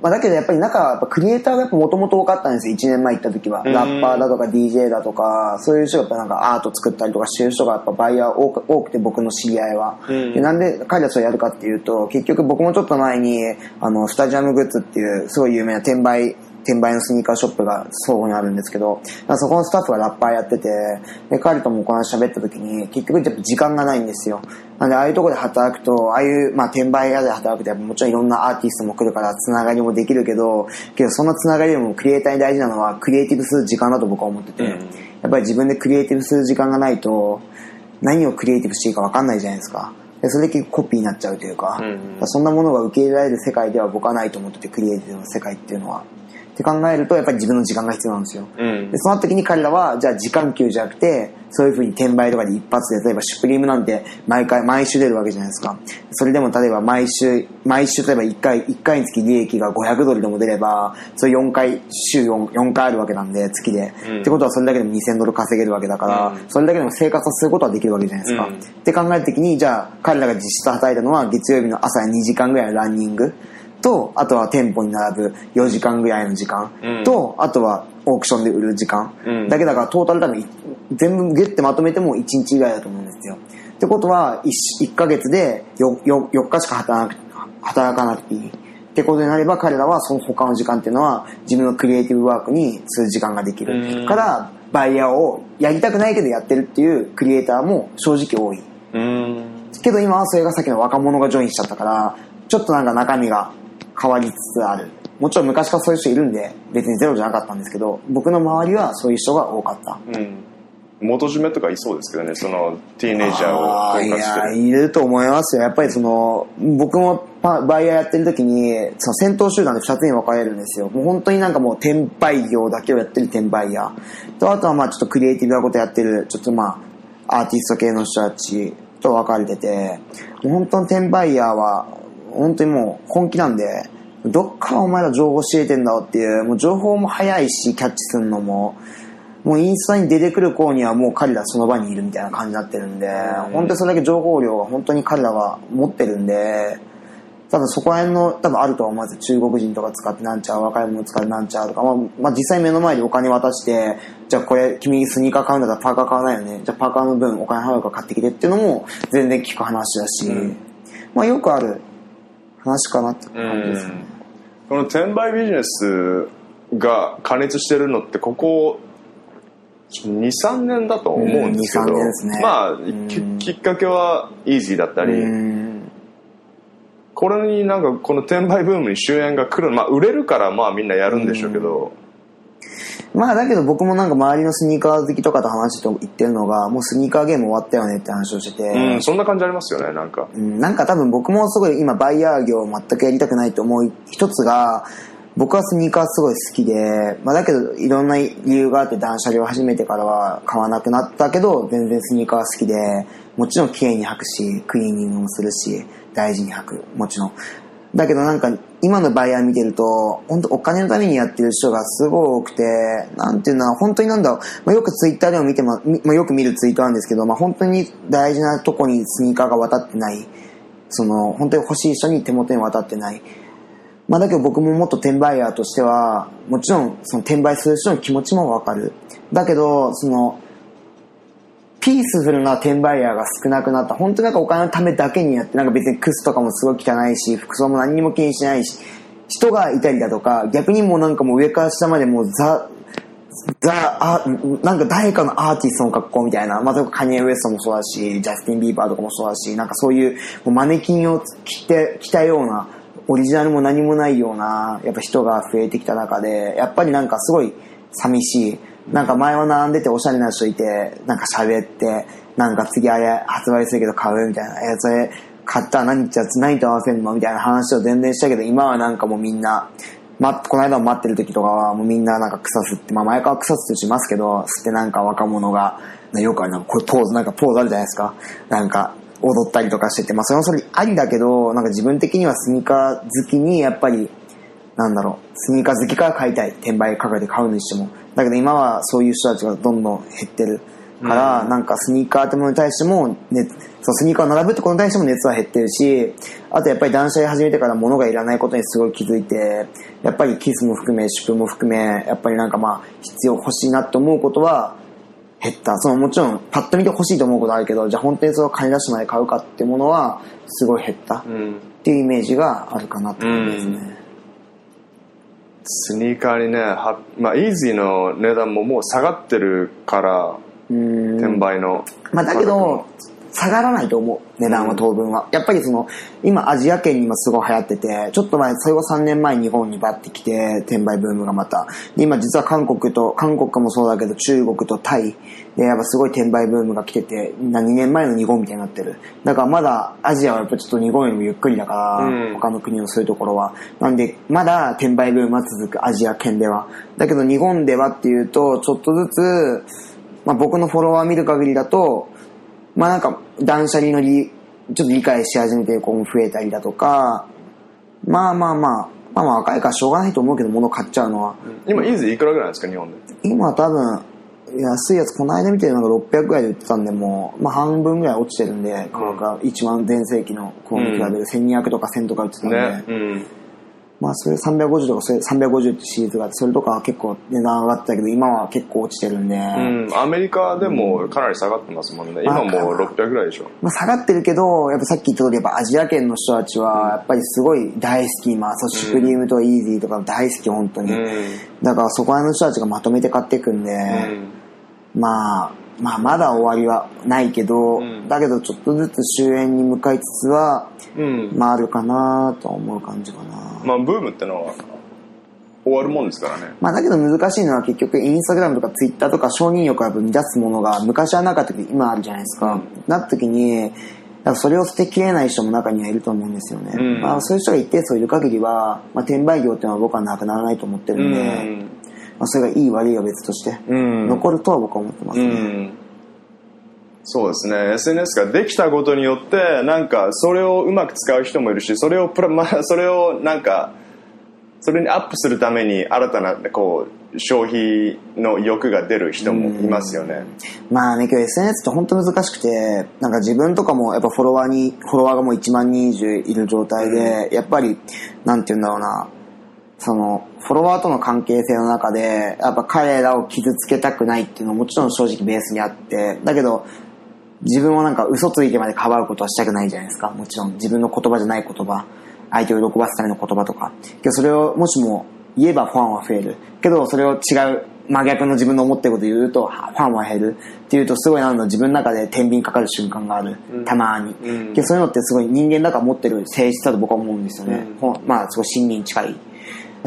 まあ、だけどやっぱり中はやっぱクリエイターがもともと多かったんですよ。1年前行った時は。うん。ラッパーだとか DJ だとかそういう人がなんかアート作ったりとかしてる人がやっぱバイヤー多く多くて僕の知り合いは、うん。でなんで彼らそれやるかっていうと結局僕もちょっと前にあのスタジアムグッズっていうすごい有名な転売転売のスニーカーショップが相互にあるんですけど、まあそこのスタッフがラッパーやってて、で、彼ともこの話喋った時に、結局やっぱ時間がないんですよ。なんで、ああいうところで働くと、ああいう、まあ、転売屋で働くと、もちろんいろんなアーティストも来るから、つながりもできるけど、けどそんなつながりよりもクリエイターに大事なのは、クリエイティブする時間だと僕は思ってて、うんやっぱり自分でクリエイティブする時間がないと、何をクリエイティブしていいか分かんないじゃないですか。でそれで結構コピーになっちゃうというか、うんうんそんなものが受け入れられる世界では僕はないと思ってて、クリエイティブの世界っていうのは。って考えると、やっぱり自分の時間が必要なんですよ。うんで、その時に彼らは、じゃあ時間給じゃなくて、そういう風に転売とかで一発で、例えばシュプリームなんて毎回、毎週出るわけじゃないですか。それでも例えば毎週、毎週例えば1回、1回につき利益が500ドルでも出れば、それ4回、週 4, 4回あるわけなんで、月で。うんってことはそれだけでも2000ドル稼げるわけだから、うんそれだけでも生活をすることはできるわけじゃないですか。うんって考えた時に、じゃあ彼らが実質働いたのは月曜日の朝2時間ぐらいのランニング。と、あとは店舗に並ぶ4時間ぐらいの時間、うんと、あとはオークションで売る時間、うんだけだからトータル多分い全部ゲッてまとめても1日以外だと思うんですよ。ってことは 1, 1ヶ月で 4, 4, 4日しか働かなく働かなくていい。ってことになれば彼らはその他の時間っていうのは自分のクリエイティブワークにする時間ができうんる。からバイヤーをやりたくないけどやってるっていうクリエイターも正直多い。うんけど今はそれがさっきの若者がジョインしちゃったから、ちょっとなんか中身が変わりつつある。もちろん昔からそういう人いるんで、別にゼロじゃなかったんですけど、僕の周りはそういう人が多かった。うん元締めとかいそうですけどねそのティーネイジャーをあーいや、統括してるいると思いますよ。やっぱりその、僕もパバイヤーやってる時に、その戦闘集団で2つに分かれるんですよ。もう本当になんかもう転売業だけをやってる転売ヤー。と、あとはまあちょっとクリエイティブなことやってる、ちょっとまあ、アーティスト系の人たちと分かれてて、もう本当に転売ヤーは、本当にもう本気なんで、どっからお前ら情報教えてんだろうっていう、もう情報も早いし、キャッチするのも、もうインスタに出てくる頃にはもう彼らその場にいるみたいな感じになってるんで、本当にそれだけ情報量が本当に彼らは持ってるんで、多分そこら辺の多分あるとは思うんですよ中国人とか使ってなんちゃう若い者使ってなんちゃうとか、まあ、まあ実際目の前でお金渡してじゃあこれ君スニーカー買うんだったらパーカー買わないよね。じゃあパーカーの分お金払うから買ってきてっていうのも全然聞く話だし、まあよくある話かなって感じです。ね、この転売ビジネスが加熱してるのってここ23年だと思うんですけど、うん2 3年ですね。まあ、ん。ききっかけはイージーだったり、うん。これになんかこの転売ブームに終焉が来るまあ売れるからまあみんなやるんでしょうけど、まあだけど僕もなんか周りのスニーカー好きとかと話して言ってるのがもうスニーカーゲーム終わったよねって話をしてて、うんそんな感じありますよねなんか。うんなんか多分僕もすごい今バイヤー業を全くやりたくないと思う一つが僕はスニーカーすごい好きで、まあ、だけどいろんな理由があって断捨離を始めてからは買わなくなったけど全然スニーカーは好きでもちろん綺麗に履くしクリーニングもするし大事に履く。もちろんだけどなんか今のバイヤー見てると本当お金のためにやってる人がすごい多くてなんていうのは本当になんだろう、まあ、よくツイッターでも見てま、みまあ、よく見るツイートなんですけど、まあ、本当に大事なとこにスニーカーが渡ってない。その本当に欲しい人に手元に渡ってない。まあだけど僕ももっと転売ヤーとしては、もちろんその転売する人の気持ちもわかる。だけど、その、ピースフルな転売ヤーが少なくなった。本当なんかお金のためだけにやって、なんか別にクスとかもすごい汚いし、服装も何にも気にしないし、人がいたりだとか、逆にもうなんかもう上から下までもうザ、ザ、あ、なんか誰かのアーティストの格好みたいな、まあ、カニエ・ウエストもそうだし、ジャスティン・ビーバーとかもそうだし、なんかそういうもうマネキンを着て、着たような、オリジナルも何もないような、やっぱ人が増えてきた中で、やっぱりなんかすごい寂しい。なんか前は並んでておしゃれな人いて、なんか喋って、なんか次あれ発売するけど買うみたいな。え、それ買ったら何じゃ何と合わせるのみたいな話を全然したけど、今はなんかもうみんな、ま、この間も待ってる時とかはもうみんななんか草吸って、まあ前から草吸ってしますけど、吸ってなんか若者が、よくあるなんかこれポーズ、なんかポーズあるじゃないですか。なんか踊ったりとかしてて、まあそれはそれありだけど、なんか自分的にはスニーカー好きにやっぱり、なんだろう、スニーカー好きから買いたい。転売価格で買うにしても。だけど今はそういう人たちがどんどん減ってるから、なんかスニーカーってものに対しても、ね、そうスニーカーを並ぶってことに対しても熱は減ってるし、あとやっぱり断捨離始めてから物がいらないことにすごい気づいて、やっぱりキスも含め、シュプも含め、やっぱりなんかまあ、必要欲しいなって思うことは、減った。そのもちろん、パッと見て欲しいと思うことあるけど、じゃあ本当にそれを金出してまで買うかってものは、すごい減った。うんっていうイメージがあるかなって感じですね。スニーカーにねはまあイージーの値段ももう下がってるからうん。転売のまあだけど、下がらないと思う。値段は当分は。やっぱりその、今アジア圏に今すごい流行ってて、ちょっと前、それが3年前に日本にバッて来て、転売ブームがまた。で今実は韓国と、韓国もそうだけど中国とタイでやっぱすごい転売ブームが来てて、2年前の日本みたいになってる。だからまだアジアはやっぱちょっと日本よりもゆっくりだから、うん他の国のそういうところは。なんで、まだ転売ブームは続く、アジア圏では。だけど日本ではっていうと、ちょっとずつ、まあ僕のフォロワー見る限りだと、まあなんか断捨離の理、ちょっと理解し始めてる子も増えたりだとか、まあまあまあ、まあまあ若いからしょうがないと思うけど物買っちゃうのは。今イージーいくらぐらいなんですか日本で？今多分、安いやつ、この間見てるのが600ぐらいで売ってたんで、もう、まあ半分ぐらい落ちてるんで、価格が。1万全盛期の頃に比べる。1200とか1000とか売ってたんで、ね。うんまあそれ350とか、それ350ってシリーズがあって、それとかは結構値段上がってたけど、今は結構落ちてるんで、うん、アメリカでもかなり下がってますもんね。今もう600ぐらいでしょ。まあ、下がってるけど、やっぱさっき言った通り、やっぱアジア圏の人たちは、やっぱりすごい大好き、今、そう、シュプリームとイージーとか大好き、本当に。うん。だからそこら辺の人たちがまとめて買っていくんで、まあ、まあ、まだ終わりはないけど、んだけどちょっとずつ終焉に向かいつつは、うん、まああるかなと思う感じかな。まあブームってのは終わるもんですからねまあだけど難しいのは結局インスタグラムとかツイッターとか承認欲が生み出すものが昔はなかったけど今あるじゃないですか。なった時に、それを捨てきれない人も中にはいると思うんですよね。うんまあそういう人が一定数いる限りは、まあ転売業っていうのは僕はなくならないと思ってるんで、まあそれがいい悪いは別として、うん。残るとは僕は思ってますね。うん。そうですね。SNS ができたことによってなんかそれをうまく使う人もいるしそれをプラ、まあ、それをなんかそれにアップするために新たなこう消費の欲が出る人もいますよね。まあね、今日 SNS って本当難しくて、なんか自分とかもやっぱフォロワーに、フォロワーがもう1万人以上いる状態で、やっぱり、なんて言うんだろうな、その、フォロワーとの関係性の中で、やっぱ彼らを傷つけたくないっていうのはもちろん正直ベースにあって、だけど、自分をなんか嘘ついてまでかばうことはしたくないじゃないですか。もちろん自分の言葉じゃない言葉、相手を喜ばすための言葉とか。けどそれをもしも言えばファンは増える。けどそれを違う真逆の自分の思ってることを言うとファンは減る。っていうとすごいなんだ自分の中で天秤かかる瞬間がある。たまに。うんけどそういうのってすごい人間だから持ってる性質だと僕は思うんですよね。うんまあすごい心理に近い。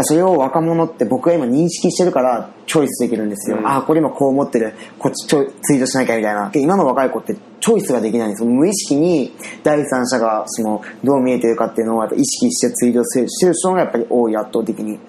それを若者って僕が今認識してるからチョイスできるんですよ。うんああ、これ今こう思ってる。こっちちょツイートしなきゃみたいな。で今の若い子ってチョイスができないんですよ。無意識に第三者がそのどう見えてるかっていうのをやっぱ意識してツイートしてる人がやっぱり多い、圧倒的に。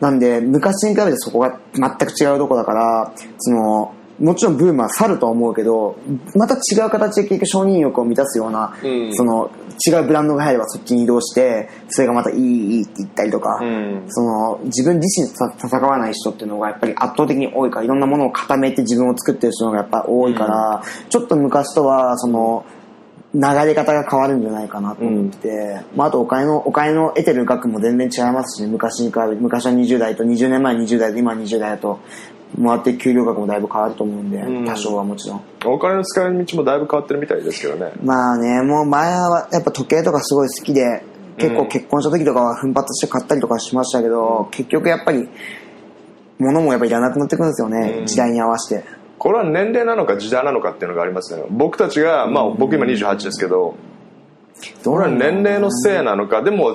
なんで昔に比べてそこが全く違うとこだから、その、もちろんブームは去るとは思うけど、また違う形で結局承認欲を満たすような、うんその違うブランドが入ればそっちに移動して、それがまたいいいいって言ったりとか、うん。その自分自身と戦わない人っていうのがやっぱり圧倒的に多いから、いろんなものを固めて自分を作ってる人がやっぱ多いから、ちょっと昔とはその流れ方が変わるんじゃないかなと思ってて、まあ、あとお金の、お金の得てる額も全然違いますしね、昔に比べて、昔は20代と20年前20代と今20代だと、もらってる給料額もだいぶ変わると思うんで、ん多少はもちろん。お金の使い道もだいぶ変わってるみたいですけどね。まあね、もう前はやっぱ時計とかすごい好きで、結構結婚した時とかは奮発して買ったりとかしましたけど、結局やっぱり、物もやっぱいらなくなってくるんですよね、うん時代に合わせて。これは年齢なのか時代なのかっていうのがありますよね。僕たちが、まあ僕今28ですけど、これは年齢のせいなのか、でも、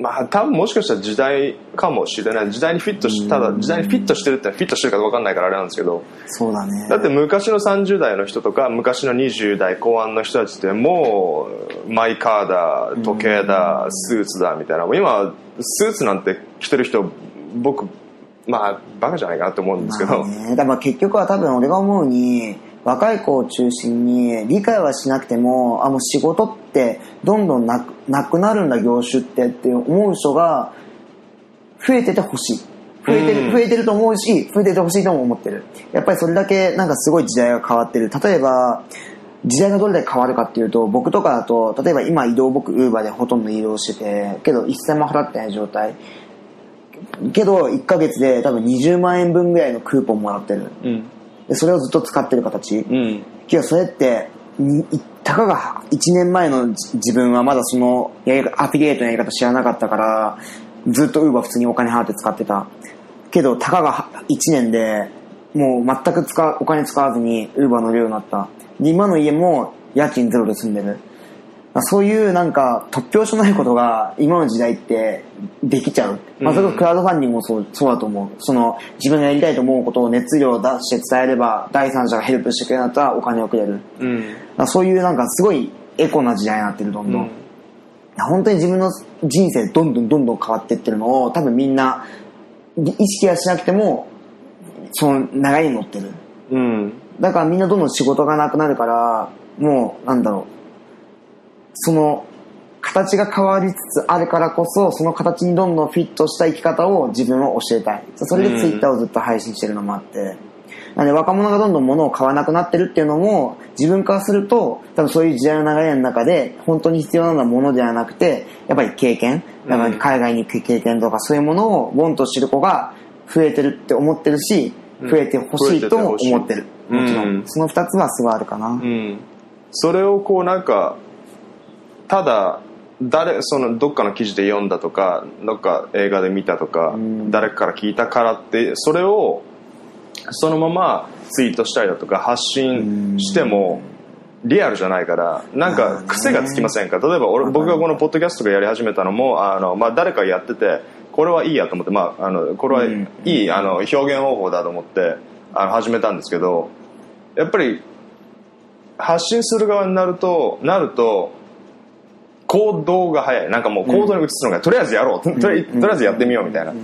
まあ多分もしかしたら時代かもしれない。時代にフィットし、ただ時代にフィットしてるってのはフィットしてるか分かんないからあれなんですけど、そうだね。だって昔の30代の人とか昔の20代後半の人たちってもうマイカーだ時計だスーツだみたいなもう今スーツなんて着てる人僕まあバカじゃないかなと思うんですけど、まあね、だから結局は多分俺が思うに若い子を中心に理解はしなくてもあもう仕事ってどんどんなくなくなるんだ業種ってって思う人が増えててほしい。増えてうん。る増えてると思うし増えててほしいとも思ってる。やっぱりそれだけなんかすごい時代が変わってる。例えば時代がどれだけ変わるかっていうと僕とかだと例えば今移動僕ウーバーでほとんど移動しててけど一銭も払ってない状態。けど1ヶ月で多分20万円分ぐらいのクーポンもらってる。うんでそれをずっと使ってる形。うん。けどそれってたかが1年前のじ自分はまだそのやり方アフィリエイトのやり方知らなかったからずっとウーバー普通にお金払って使ってた。けどたかが1年でもう全く使うお金使わずにウーバー乗るようになった。で今の家も家賃ゼロで住んでるそういうなんか突拍子もないことが今の時代ってできちゃう。まあ、それこそクラウドファンディングもそうそうだと思う。その自分がやりたいと思うことを熱量を出して伝えれば第三者がヘルプしてくれるんだったらお金をくれる。うんらそういうなんかすごいエコな時代になってるどんどん。うん本当に自分の人生どんどんどんどん変わっていってるのを多分みんな意識はしなくてもその流れに乗ってる。うんだからみんなどんどん仕事がなくなるから、もう、なんだろう。その、形が変わりつつあるからこそ、その形にどんどんフィットした生き方を自分は教えたい。それでツイッターをずっと配信してるのもあって。なんで若者がどんどん物を買わなくなってるっていうのも、自分からすると、多分そういう時代の流れの中で、本当に必要なのは物ではなくて、やっぱり経験、だから海外に行く経験とかそういうものをウォンと知る子が増えてるって思ってるし、増えてほしいとも思ってる。うんもちろうんん。その二つはすごいあるかな。うんそれをこうなんかただ誰そのどっかの記事で読んだとかどっか映画で見たとか、ん。誰かから聞いたからってそれをそのままツイートしたりだとか発信してもリアルじゃないからなんか癖がつきませんか？例えば俺僕がこのポッドキャストがやり始めたのもあの、まあ、誰かやっててこれはいいやと思って、まあ、あのこれはいい、あの表現方法だと思ってあの始めたんですけどやっぱり発信する側になるとなると行動が早いなんかもう行動に移すのが、とりあえずやろうととりとりあえずやってみようみたいな、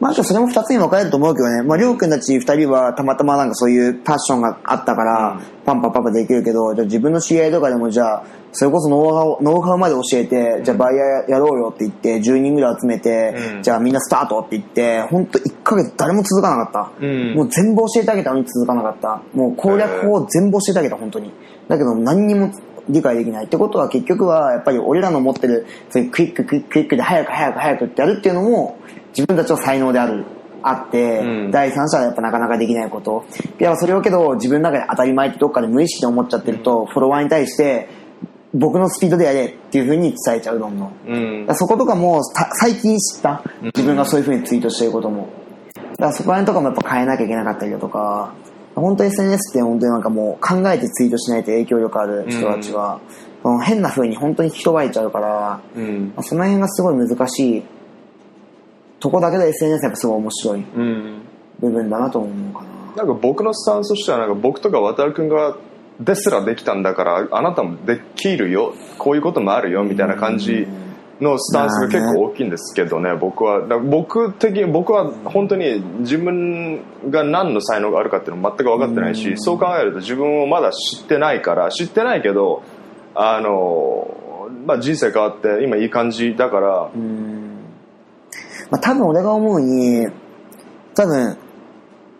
まあ、それも二つに分かれると思うけどね。まあ、りょうくんたち二人はたまたまなんかそういうパッションがあったから、パンパンパンパンできるけど、じゃあ自分の知り合いとかでもじゃあ、それこそノウハウ、ノウハウまで教えて、じゃあバイヤーやろうよって言って、10人ぐらい集めて、うんじゃあみんなスタートって言って、ほんと1ヶ月誰も続かなかった。うんもう全部教えてあげたのに続かなかった。もう攻略法を全部教えてあげた、本当に。だけど何にも理解できない。ってことは結局は、やっぱり俺らの持ってる、そういうクイッククイッククイックで早く早く早くってやるっていうのも、自分たちの才能である。あって、うん第三者はやっぱなかなかできないこと。いや、それをけど自分の中で当たり前ってどっかで無意識で思っちゃってると、フォロワーに対して、僕のスピードでやれっていう風に伝えちゃう、どんどん。うんそことかもた最近知った自分がそういう風にツイートしてることもだからそこら辺とかもやっぱ変えなきゃいけなかったりだとか本当 SNS って本当になんかもう考えてツイートしないと影響力ある人たちは、その変な風に本当に人がいちゃうから、うん。まあその辺がすごい難しい。とこだけど SNS やっぱすごい面白いうん。部分だなと思うかな。なんか僕のスタンスとしてはなんか僕とか渡るくんがですらできたんだからあなたもできるよ。こういうこともあるよみたいな感じのスタンスが結構大きいんですけどね。僕は僕的に僕は本当に自分が何の才能があるかっていうの全く分かってないしそう考えると自分をまだ知ってないから知ってないけどあの、まあ、人生変わって今いい感じだからうん。まあ多分俺が思うに多分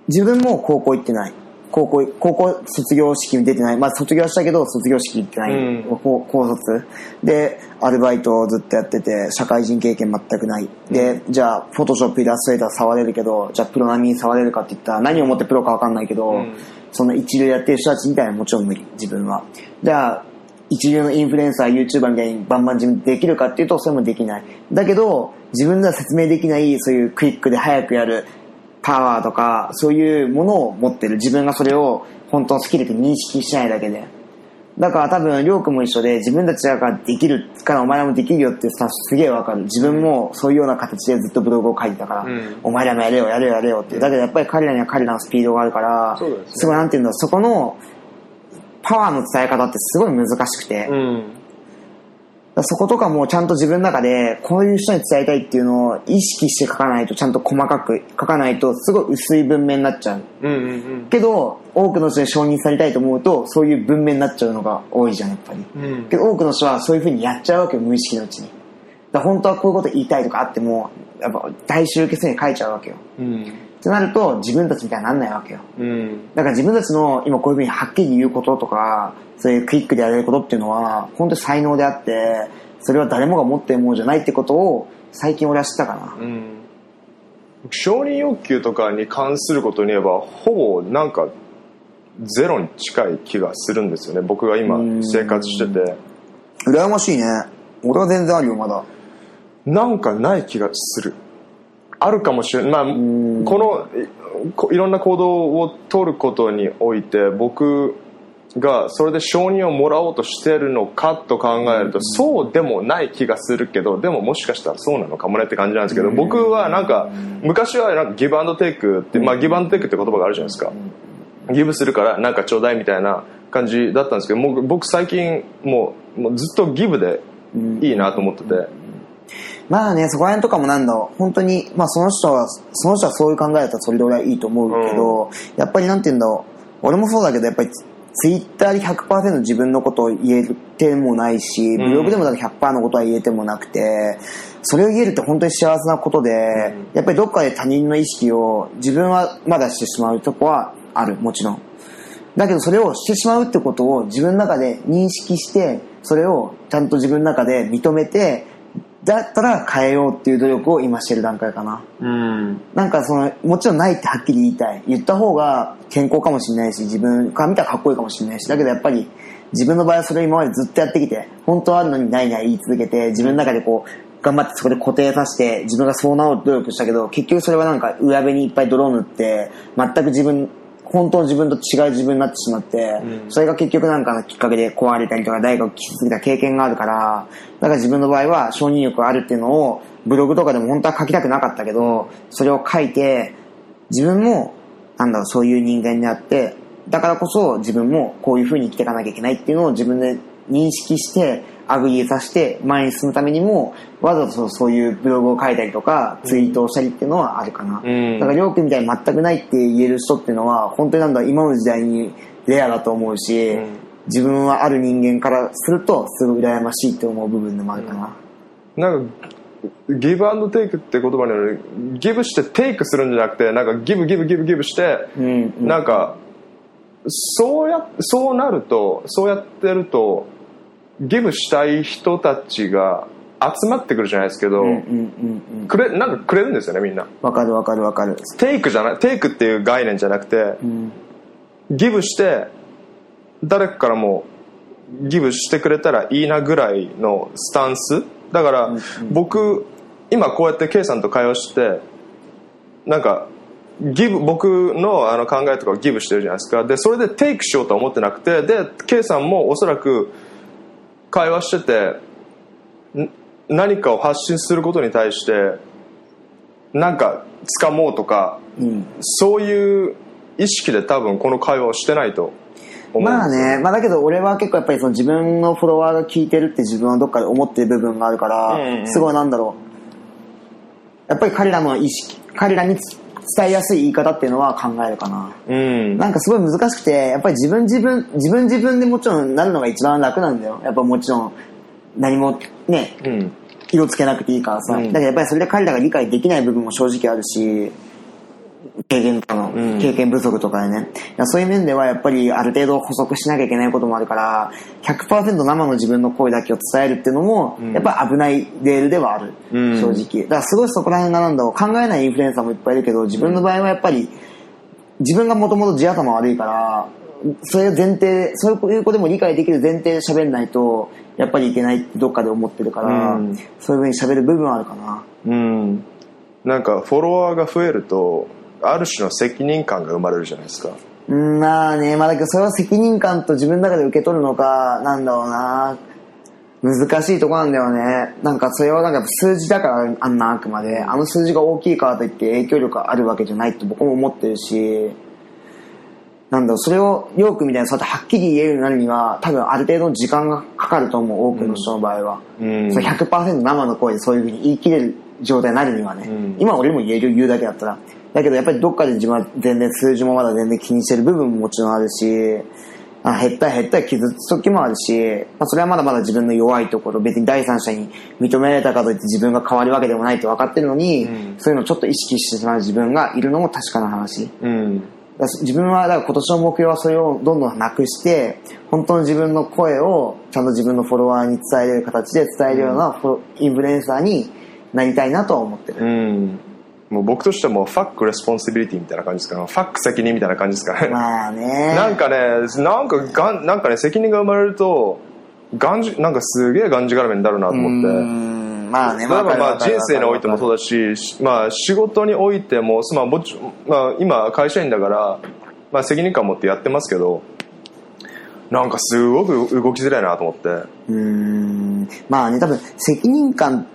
自分も高校行ってない高校高校卒業式に出てない。まあ卒業したけど卒業式行ってない、うん。高高卒。でアルバイトをずっとやってて社会人経験全くない。でじゃあフォトショップイラストレーター触れるけどじゃあプロ並みに触れるかって言ったら何をもってプロか分かんないけど、うん。その一流やってる人たちみたいなもちろん無理自分は。じゃあ一流のインフルエンサー YouTuber みたいにバンバン自分でできるかっていうとそれもできない。だけど自分では説明できないそういうクイックで早くやるパワーとかそういうものを持ってる自分がそれを本当のスキルって認識しないだけで。だから多分りょうくんも一緒で自分たちができるからお前らもできるよってスタンスすげえわかる。自分もそういうような形でずっとブログを書いてたから、うん。お前らもやれよやれよやれよって。だけどやっぱり彼らには彼らのスピードがあるからすね。すごいなんていうんだろう。そこのパワーの伝え方ってすごい難しくて、うん。らそことかもちゃんと自分の中でこういう人に伝えたいっていうのを意識して書かないとちゃんと細かく書かないとすごい薄い文面になっちゃう。うんうんけど多くの人に承認されたいと思うとそういう文面になっちゃうのが多いじゃんやっぱり。うん。うんけど多くの人はそういうふうにやっちゃうわけよ無意識のうちに。だ本当はこういうこと言いたいとかあってもやっぱ大集結に書いちゃうわけよ。うんってなると自分たちみたいになんないわけよ。うん。だから自分たちの今こういうふうにはっきり言うこととかそういうクイックでやれることっていうのは本当に才能であってそれは誰もが持ってるものじゃないってことを最近俺は知ったかな。うん。承認欲求とかに関することに言えばほぼなんかゼロに近い気がするんですよね。僕が今うん。生活してて。羨ましいね。俺は全然あるよまだ。なんかない気がするあるかもしれない、まあ、こん。のいろんな行動を取ることにおいて僕がそれで承認をもらおうとしてるのかと考えるとそうでもない気がするけどでももしかしたらそうなのかもねって感じなんですけど僕はなんか昔はなんかギブアンドテイクって、まあ、ギブアンドテイクって言葉があるじゃないですか。ギブするからなんかちょうだいみたいな感じだったんですけど僕最近もうもうずっとギブでいいなと思っててまあね、そこら辺とかもなんだろう、本当に、まあその人は、その人はそういう考えだったらそれで俺はいいと思うけど、やっぱりなんて言うんだろう、俺もそうだけど、やっぱりツイッターで100%自分のことを言えてもないし、ブログでもだから100%のことは言えてもなくて、それを言えるって本当に幸せなことで、やっぱりどっかで他人の意識を自分はまだしてしまうとこはある、もちろん。だけどそれをしてしまうってことを自分の中で認識して、それをちゃんと自分の中で認めて、だったら変えようっていう努力を今してる段階かな。うんなんかその、もちろんないってはっきり言いたい。言った方が健康かもしれないし、自分から見たらかっこいいかもしれないし、だけどやっぱり自分の場合はそれを今までずっとやってきて、本当はあるのにないない言い続けて、自分の中でこう、頑張ってそこで固定させて、自分がそうなろうと努力したけど、結局それはなんか上辺にいっぱい泥を塗って、全く自分、本当の自分と違う自分になってしまって、それが結局なんかのきっかけで壊れたりとか、誰かを傷つけた経験があるから、だから自分の場合は承認欲があるっていうのを、ブログとかでも本当は書きたくなかったけど、それを書いて、自分も、なんだろう、そういう人間になって、だからこそ自分もこういう風に生きていかなきゃいけないっていうのを自分で認識して、 agree させて前に進むためにも、わざとそういうブログを書いたりとか、ツイートをしたりっていうのはあるかな。うんだから、りょうくんみたいに全くないって言える人っていうのは、本当になんだ今の時代にレアだと思うし、ん自分はある人間からすると、すごい羨ましいって思う部分でもあるかな。なんかギブアンドテイクって言葉のように give して take するんじゃなくてなんか give give give give して、うんうんなんかそうやそうなるとそうやってるとギブしたい人たちが集まってくるじゃないですけど、うんうんうんうん。くれなんかくれるんですよねみんな。わかるわかるわかる。テイクじゃないテイクっていう概念じゃなくてうん。ギブして誰かからもギブしてくれたらいいなぐらいのスタンス。だから僕今こうやって K さんと会話してなんかギブ僕のあの考えとかをギブしてるじゃないですか。でそれでテイクしようとは思ってなくてで K さんもおそらく会話しててん何かを発信することに対してなんか掴もうとかうん。そういう意識で多分この会話をしてないとまあね、まあだけど俺は結構やっぱりその自分のフォロワーが聞いてるって自分はどっかで思ってる部分があるから、すごいなんだろう。やっぱり彼らの意識、彼らに伝えやすい言い方っていうのは考えるかな。うんなんかすごい難しくて、やっぱり自分自分、自分自分でもちろんなるのが一番楽なんだよ。やっぱもちろん何もね、うん色つけなくていいからさ。うんだけどやっぱりそれで彼らが理解できない部分も正直あるし、経験とかの、うん経験不足とかでね。いやそういう面ではやっぱりある程度補足しなきゃいけないこともあるから、100%生の自分の声だけを伝えるっていうのも、んやっぱ危ないレールではある。うん正直。だからすごいそこら辺がなんだろう、考えないインフルエンサーもいっぱいいるけど、自分の場合はやっぱり、自分がもともと地頭悪いから、それを前提、そういうことも理解できる前提で喋んないと、やっぱりいけないってどっかで思ってるから、うんそういうふうに喋る部分はあるかな。うんなんかフォロワーが増えるとある種の責任感が生まれるじゃないですか。うん、まあね、まあだけどそれは責任感と自分の中で受け取るのか、なんだろうな。難しいとこなんだよね。なんかそれはなんか数字だからあんなあくまで、あの数字が大きいからといって影響力があるわけじゃないって僕も思ってるし、なんだろう、それをよくみたいにそうやってはっきり言えるようになるには、多分ある程度の時間がかかると思う、多くの人の場合は。うん。それ100%生の声でそういうふうに言い切れる状態になるにはね、うん。今俺も言える言うだけだったらだけどやっぱりどっかで自分は全然数字もまだ全然気にしてる部分ももちろんあるしあ減ったり減ったり傷つく時もあるし、まあ、それはまだまだ自分の弱いところ別に第三者に認められたかといって自分が変わるわけでもないと分かってるのに、うん。そういうのをちょっと意識してしまう自分がいるのも確かな話。うん。自分はだから今年の目標はそれをどんどんなくして本当の自分の声をちゃんと自分のフォロワーに伝えれる形で伝えるようなインフルエンサーになりたいなとは思ってる、うんもう僕としてはもう fuck responsibility みたいな感じですかね。ファック責任みたいな感じですかね、まあね。なんかねなんかがんなんかね責任が生まれるとがんじなんかすげえがんじがらめになるなと思って。まあね例えばまあ人生においてもそうだだし、しまあ、仕事においても、まあもちまあ、今会社員だから、まあ、責任感持ってやってますけどなんかすごく動きづらいなと思って。うーん。まあね多分責任感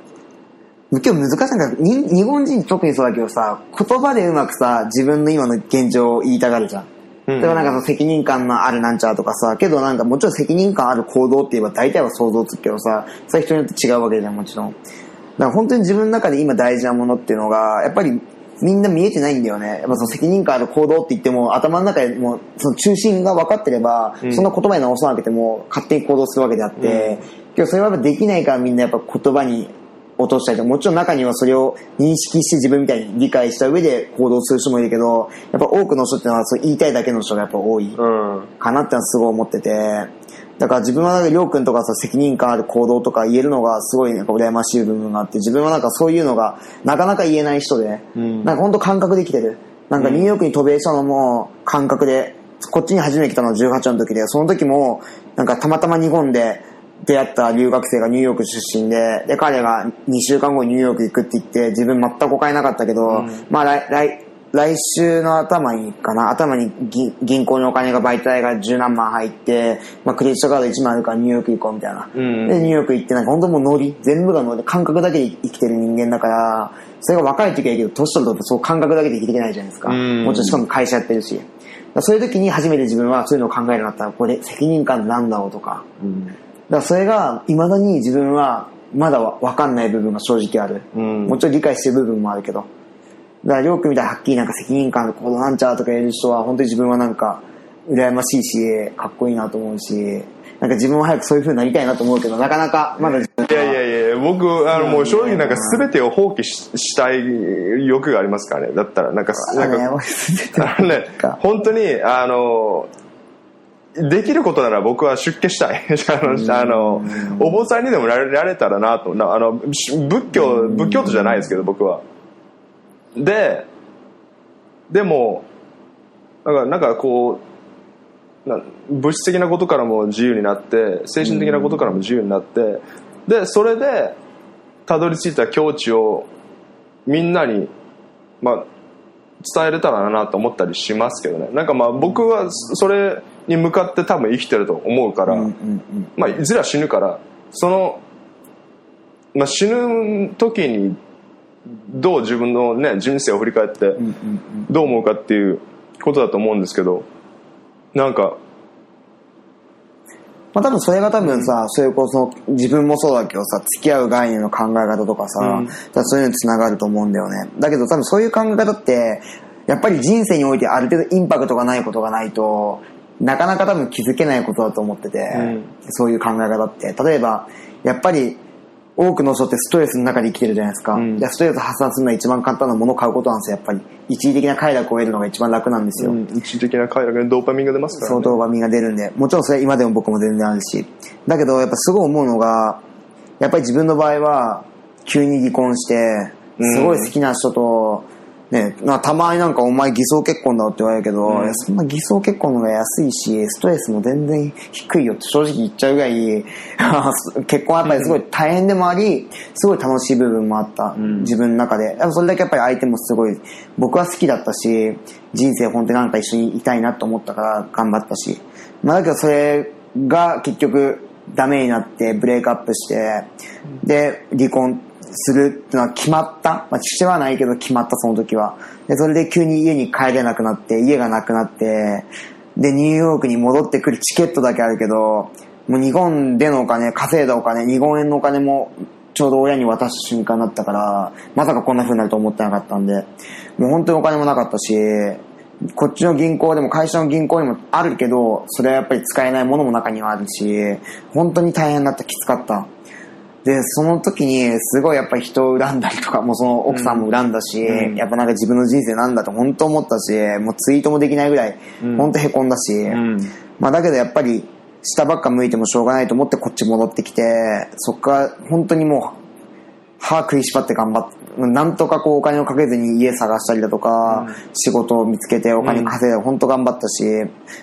今日難しいんだけどに日本人特にそうだけどさ言葉でうまくさ自分の今の現状を言いたがるじゃんうんだからなんかその責任感のあるなんちゃらとかさ、けどなんかもちろん責任感ある行動って言えば大体は想像つくけどさ、それは人によって違うわけじゃん、もちろん。だから本当に自分の中で今大事なものっていうのが、やっぱりみんな見えてないんだよね。やっぱその責任感ある行動って言っても頭の中でもうその中心が分かってれば、うんそんな言葉に直さなくても勝手に行動するわけであって、けどそれはやっぱできないからみんなやっぱ言葉に落としたりとかもちろん中にはそれを認識して自分みたいに理解した上で行動する人もいるけど、やっぱ多くの人ってのはそう言いたいだけの人がやっぱ多いうんかなってのはすごい思ってて、だから自分はなんかりょうくんとかさ責任感ある行動とか言えるのがすごいなんか羨ましい部分があって、自分はなんかそういうのがなかなか言えない人で、うんなんか本当感覚できてる。なんかニューヨークに渡米したのも感覚で、こっちに初めて来たのは18の時で、その時もなんかたまたま日本で出会った留学生がニューヨーク出身で、で、彼が2週間後にニューヨーク行くって言って、自分全くお金なかったけど、まあ来、来、来週の頭にかな、頭に銀銀行にお金が媒体が十何万入って、まあクレジットカード1万あるからニューヨーク行こうみたいな。うんで、ニューヨーク行ってなんか本当もうノリ、全部がノリ、感覚だけで生きてる人間だから、それが若い時はいいけど、年取るとそう感覚だけで生きていけないじゃないですか。うんもちろんしかも会社やってるし。そういう時に初めて自分はそういうのを考えるようになったら、これ責任感なんだろうとか。だからそれが、未だに自分はまだわわかんない部分が正直ある。うん。もちろん理解してる部分もあるけど。だから、りょうくんみたいにはっきりなんか責任感ある行動なんちゃらとか言える人は、本当に自分はなんか、羨ましいし、かっこいいなと思うし、なんか自分も早くそういう風になりたいなと思うけど、なかなかまだ自分いやいやいや僕あのもう正直なんか全てを放棄ししたい欲がありますからね。だったらなんかなんかね本当にあのできることなら僕は出家したい。あのあのお坊さんにでもなれられたらなと。なあのし仏教仏教徒じゃないですけど僕は。ででもなんかなんかこうな物質的なことからも自由になって精神的なことからも自由になってでそれでたどり着いた境地をみんなに、まあ、伝えれたらなと思ったりしますけどね。なんかまあ僕はそれに向かって多分生きてると思うから、うんうんうん。まあ、いずれは死ぬからその、まあ、死ぬ時にどう自分の、ね、人生を振り返ってうんうんどう思うかっていうことだと思うんですけどなんかまあ多分それが多分さ、それこそ自分もそうだけどさ、付き合う概念の考え方とかさ、うん。そういうのにつながると思うんだよね。だけど多分そういう考え方って、やっぱり人生においてある程度インパクトがないことがないと、なかなか多分気づけないことだと思ってて、んそういう考え方って。例えば、やっぱり多くの人ってストレスの中で生きてるじゃないですか。うんストレス発散するのは一番簡単なものを買うことなんですよ、やっぱり。一時的な快楽を得るのが一番楽なんですよ。うん一時的な快楽にドーパミンが出ますから、ね、相当ドーパミンが出るんで、もちろんそれは今でも僕も全然あるし。だけど、やっぱすごい思うのが、やっぱり自分の場合は、急に離婚して、すごい好きな人と、ね、まあたまになんかお前偽装結婚だって言われるけど、うんそんな偽装結婚の方が安いし、ストレスも全然低いよって正直言っちゃうぐらい、結婚はやっぱりすごい大変でもあり、すごい楽しい部分もあった、ん自分の中で。それだけやっぱり相手もすごい、僕は好きだったし、人生本当になんか一緒にいたいなと思ったから頑張ったし。まあだけどそれが結局ダメになってブレイクアップして、で、離婚するっていうのは決まった。まあ、父はないけど決まったその時は。で、それで急に家に帰れなくなって、家がなくなって、で、ニューヨークに戻ってくるチケットだけあるけど、もう日本でのお金、稼いだお金、日本円のお金もちょうど親に渡す瞬間だったから、まさかこんな風になると思ってなかったんで、もう本当にお金もなかったし、こっちの銀行でも会社の銀行にもあるけど、それはやっぱり使えないものも中にはあるし、本当に大変だった、きつかった。で、その時に、すごいやっぱり人を恨んだりとか、もうその奥さんも恨んだし、うん。やっぱなんか自分の人生なんだと本当思ったし、もうツイートもできないぐらい、うん。本当凹んだし、うん。まあだけどやっぱり、下ばっか向いてもしょうがないと思ってこっち戻ってきて、そっから本当にもう、歯食いしばって頑張って、なんとかこうお金をかけずに家探したりだとか、仕事を見つけてお金稼いで本当頑張ったし、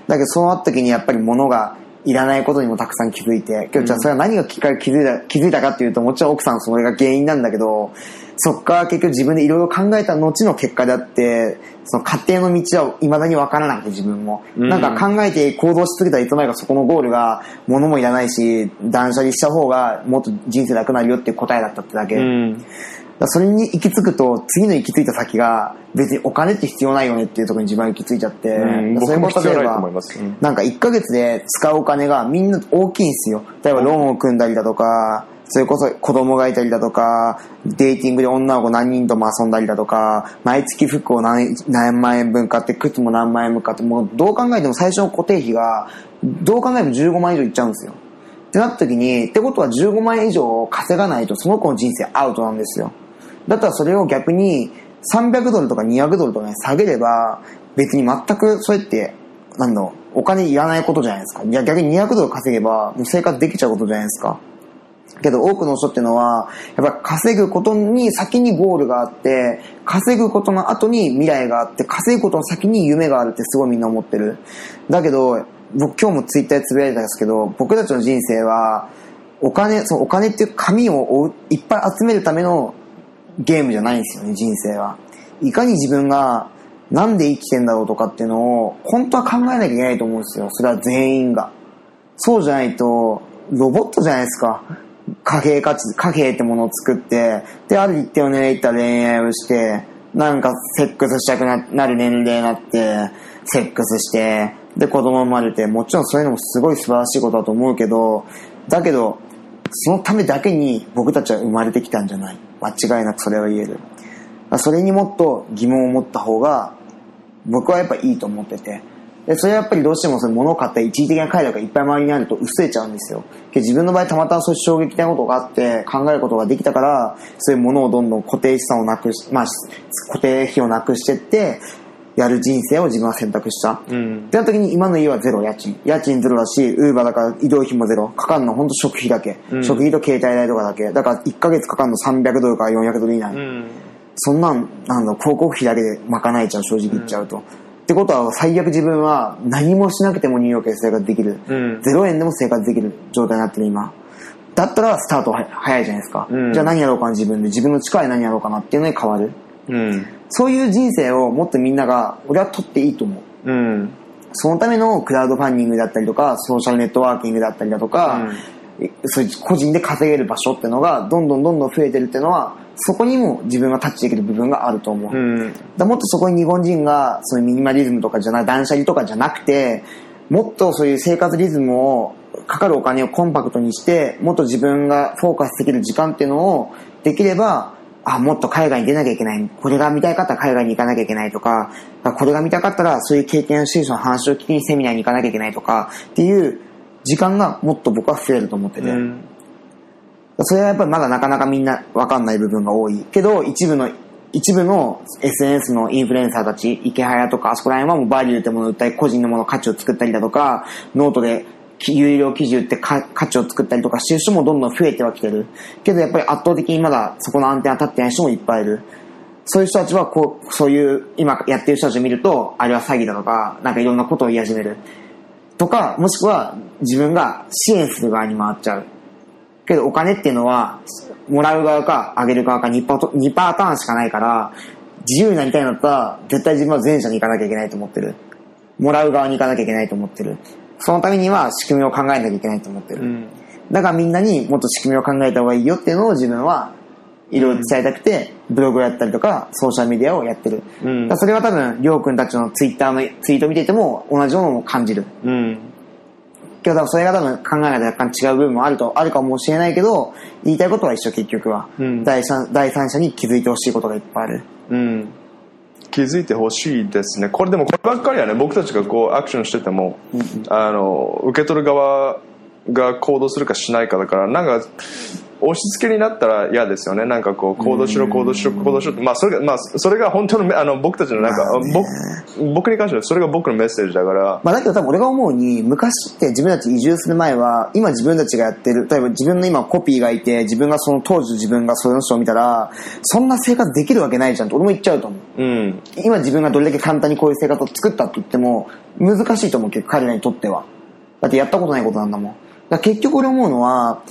だけどそうなった時にやっぱり物がいらないことにもたくさん気づいて、今日じゃあそれは何がきっかけ気づいた、気づいたかっていうともちろん奥さんそれが原因なんだけど、そっから結局自分でいろいろ考えた後の結果であって、その家庭の道は未だに分からなくて自分も。うんなんか考えて行動し続けたらいつの間にかそこのゴールが物もいらないし、断捨離した方がもっと人生楽になるよっていう答えだったってだけ。うんそれに行き着くと、次の行き着いた先が、別にお金って必要ないよねっていうところに自分は行き着いちゃって、それ僕も例えばなんか1ヶ月で使うお金がみんな大きいんですよ。例えばローンを組んだりだとか、それこそ子供がいたりだとか、デーティングで女の子何人とも遊んだりだとか、毎月服を何何万円分買って、靴も何万円分買って、もうどう考えても最初の固定費が、どう考えても15万以上いっちゃうんですよ。ってなった時に、ってことは15万円以上稼がないとその子の人生アウトなんですよ。だったらそれを逆に300ドルとか200ドルとかに下げれば、別に全くそれって、なんだろう、お金いらないことじゃないですか。いや逆に200ドル稼げば、もう生活できちゃうことじゃないですか。けど多くの人っていうのは、やっぱ稼ぐことに先にゴールがあって、稼ぐことの後に未来があって、稼ぐことの先に夢があるってすごいみんな思ってる。だけど、僕今日もツイッターでつぶやいたんですけど、僕たちの人生は、お金、そのお金っていう紙をいっぱい集めるためのゲームじゃないんですよね、人生は。いかに自分がなんで生きてんだろうとかっていうのを、本当は考えなきゃいけないと思うんですよ。それは全員が。そうじゃないと、ロボットじゃないですか。貨幣価値、貨幣ってものを作って、で、ある一定を狙った恋愛をして、なんかセックスしたくななる年齢になって、セックスして、で、子供生まれて、もちろんそういうのもすごい素晴らしいことだと思うけど、だけど、そのためだけに僕たちは生まれてきたんじゃない。間違いなくそれは言える。それにもっと疑問を持った方が、僕はやっぱいいと思ってて。でそれはやっぱりどうしてもその物を買った一時的な快楽がいっぱい周りにあると薄れちゃうんですよ。で自分の場合たまたまそういう衝撃的なことがあって考えることができたから、そういうものをどんどん固定資産をなくし、まあ固定費をなくしてって、やる人生を自分は選択した。うん。ってな時に今の家はゼロ。家賃。家賃ゼロだしウーバーだから移動費もゼロ。かかるの本当食費だけ、うん。食費と携帯代とかだけ。だから1ヶ月かかるの300ドルから400ドル以内、うん。そんなんなんだ広告費だけで賄えちゃう正直言っちゃうと、ってことは最悪自分は何もしなくてもニューヨークで生活できる、うん。0円でも生活できる状態になってる今。だったらスタートは早いじゃないですか、うん。じゃあ何やろうかな自分で。自分の力で何やろうかなっていうのに変わるうん。そういう人生をもっとみんなが俺は取っていいと思う。うん。そのためのクラウドファンディングだったりとか、ソーシャルネットワーキングだったりだとか、そういう個人で稼げる場所っていうのがどんどんどんどん増えてるっていうのは、そこにも自分がタッチできる部分があると思う。うん。らもっとそこに日本人がそういうミニマリズムとかじゃない、断捨離とかじゃなくて、もっとそういう生活リズムを、かかるお金をコンパクトにして、もっと自分がフォーカスできる時間っていうのをできれば、あ、もっと海外に出なきゃいけない。これが見たかったら海外に行かなきゃいけないとか、これが見たかったらそういう経験をしてる人の話を聞きにセミナーに行かなきゃいけないとか、っていう時間がもっと僕は増えると思ってて。うんそれはやっぱりまだなかなかみんなわかんない部分が多い。けど、一部の、一部の SNS のインフルエンサーたち、池早とか、あそこら辺はもうバリューってものを売ったり、個人のもの価値を作ったりだとか、ノートで有料記事売って価値を作ったりとかしてる人もどんどん増えてはきてる。けどやっぱり圧倒的にまだそこのアンテナ立ってない人もいっぱいいる。そういう人たちはこう、そういう今やってる人たちを見ると、あれは詐欺だとか、なんかいろんなことを言い始める。とか、もしくは自分が支援する側に回っちゃう。けどお金っていうのは、もらう側かあげる側か2パ2パターンしかないから、自由になりたいんだったら、絶対自分は前者に行かなきゃいけないと思ってる。もらう側に行かなきゃいけないと思ってる。そのためには仕組みを考えなきゃいけないと思ってる。うんだからみんなにもっと仕組みを考えた方がいいよっていうのを自分はいろいろ伝えたくて、ブログをやったりとか、ソーシャルメディアをやってる。うんだそれは多分、りょうくんたちのツイッターのツイート見てても同じようなのを感じる。うんけど多分それが多分考え方が若干違う部分もあると、あるかもしれないけど、言いたいことは一緒結局は。うん第三第三者に気づいてほしいことがいっぱいある。うん気づいてほしいですね。これでもこればっかりはね僕たちがこうアクションしてても、あの受け取る側が行動するかしないかだからなんか押し付けになったら嫌ですよねなんかこう行動しろ行動しろ行動しろまあそれがまあそれが本当のめあの僕たちのなんか、まあね僕僕に関してはそれが僕のメッセージだからまあだけど多分俺が思うに、昔って自分たち移住する前は、今自分たちがやってる、例えば自分の今コピーがいて、自分がその当時自分がその人を見たら、そんな生活できるわけないじゃんって俺も言っちゃうと思う。うん今自分がどれだけ簡単にこういう生活を作ったって言っても、難しいと思う、結構彼らにとっては。だってやったことないことなんだもん。結局俺思うのは、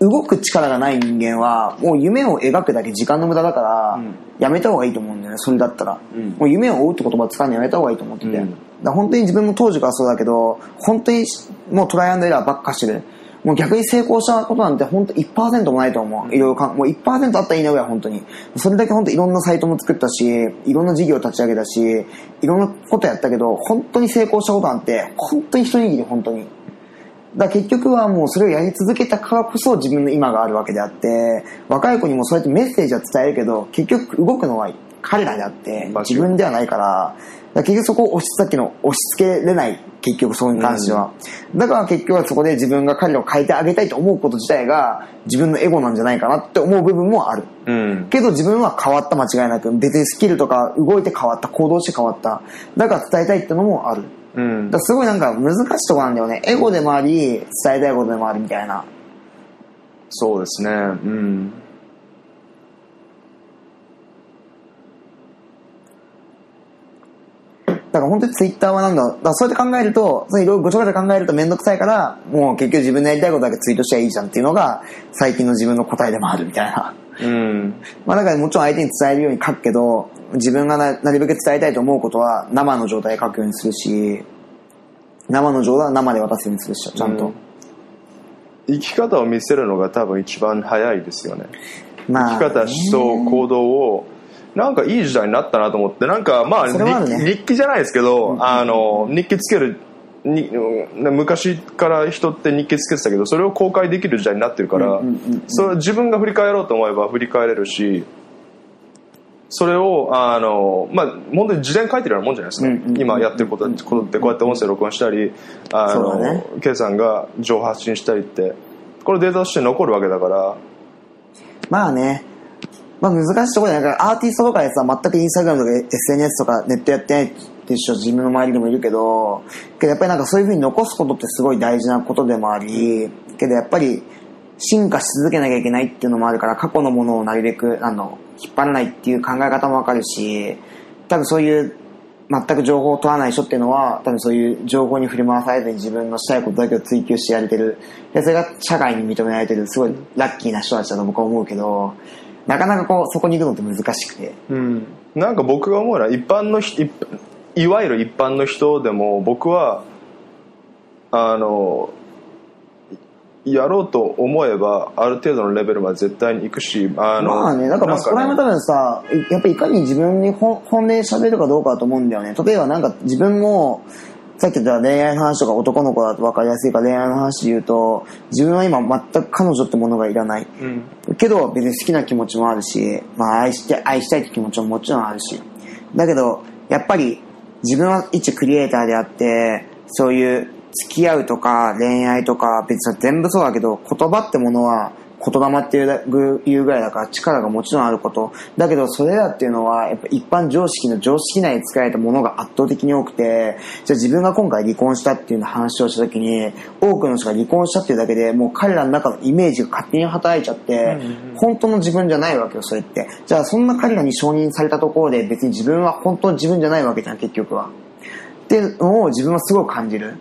動く力がない人間は、もう夢を描くだけ時間の無駄だから、うんやめた方がいいと思うんだよね、それだったら。うんもう夢を追うって言葉使うのやめた方がいいと思ってて。うんだ本当に自分も当時からそうだけど、本当にもうトライアンドエラーばっかしてる。もう逆に成功したことなんて本当1%もないと思う。いろいろかん、もう1%あったらいいなぐらい本当に。それだけ本当いろんなサイトも作ったし、いろんな事業立ち上げたし、いろんなことやったけど、本当に成功したことなんて、本当に一握り本当に。だ結局はもうそれをやり続けたからこそ自分の今があるわけであって、若い子にもそうやってメッセージは伝えるけど、結局動くのは彼らであって、自分ではないから、だ結局そこを押しさっきの押し付けれない、結局そこに関しては。だから結局はそこで自分が彼らを変えてあげたいと思うこと自体が自分のエゴなんじゃないかなって思う部分もある。うんけど自分は変わった間違いなく、別にスキルとか動いて変わった、行動して変わった。だから伝えたいってのもある。うんだすごいなんか難しいところなんだよね。エゴでもあり、伝えたいことでもあるみたいな。そうですねうんだから本当にツイッターはなんだ。だそうやって考えると、いろいろごちゃごちゃ考えるとめんどくさいから、もう結局自分のやりたいことだけツイートしちゃいいじゃんっていうのが、最近の自分の答えでもあるみたいな。うんまあだからもちろん相手に伝えるように書くけど、自分がななるべく伝えたいと思うことは生の状態で書くようにするし、生の状態は生で渡すようにするし、ちゃんと。うん。生き方を見せるのが多分一番早いですよね。まあ、生き方、思想、行動を、なんかいい時代になったなと思って、なんかまあ、ね。日日記じゃないですけど、あの、日記つける、にうん昔から人って日記つけてたけど、それを公開できる時代になってるからそれ自分が振り返ろうと思えば振り返れるし、それをあの、まあ、本当に事前書いてるようなもんじゃないですか、うんうん今やってることことってこうやって音声録音したりあそうだね。の、K さんが情報発信したりってこれデータとして残るわけだから。まあね、まあ難しいところだからアーティストとかでさ、全くインスタグラムとか SNS とかネットやってないっていう人自分の周りでもいるけど、けどやっぱりなんかそういうふうに残すことってすごい大事なことでもあり、けどやっぱり進化し続けなきゃいけないっていうのもあるから、過去のものをなるべく、あの、引っ張らないっていう考え方もわかるし、多分そういう全く情報を取らない人っていうのは、多分そういう情報に振り回されずに自分のしたいことだけを追求してやれてる。で、それが社会に認められてる、すごいラッキーな人たちだと僕は思うけど、なかなかこう、そこに行くのって難しくて。うん、なんか僕が思うのは一般の人いわゆる一般の人でも僕はあのやろうと思えばある程度のレベルまで絶対に行くしあのまあね、だからまあそこら辺も多分さ、やっぱりいかに自分に本本音で喋るかどうかだと思うんだよね。例えばなんか自分も、さっき言った恋愛の話とか男の子だと分かりやすいから恋愛の話で言うと、自分は今全く彼女ってものがいらない。うんけど別に好きな気持ちもあるし、まあ愛して、愛したいって気持ちももちろんあるし。だけど、やっぱり自分は一クリエイターであって、そういう付き合うとか恋愛とか別に全部そうだけど、言葉ってものは言霊っていうぐらいだから力がもちろんあること。だけどそれらっていうのはやっぱ一般常識の常識内に使われたものが圧倒的に多くて、じゃあ自分が今回離婚したっていうの話をした時に、多くの人が離婚したっていうだけでもう彼らの中のイメージが勝手に働いちゃって、本当の自分じゃないわけよ、それって。じゃあそんな彼らに承認されたところで別に自分は本当の自分じゃないわけじゃん、結局は。っていうのを自分はすごく感じる。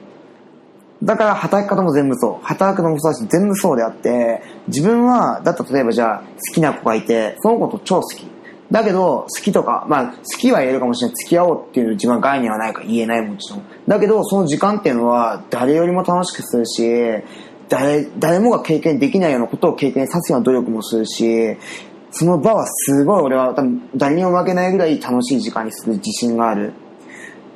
だから働き方も全部そう。働くのもそうだし全部そうであって、自分は、だったら例えばじゃあ好きな子がいて、その子と超好き。だけど、好きとか、まあ、好きは言えるかもしれない。付き合おうっていう自分は概念はないか言えないもちろん。だけど、その時間っていうのは誰よりも楽しくするし、誰、誰もが経験できないようなことを経験させるような努力もするし、その場はすごい俺は多分誰にも負けないぐらい楽しい時間にする自信がある。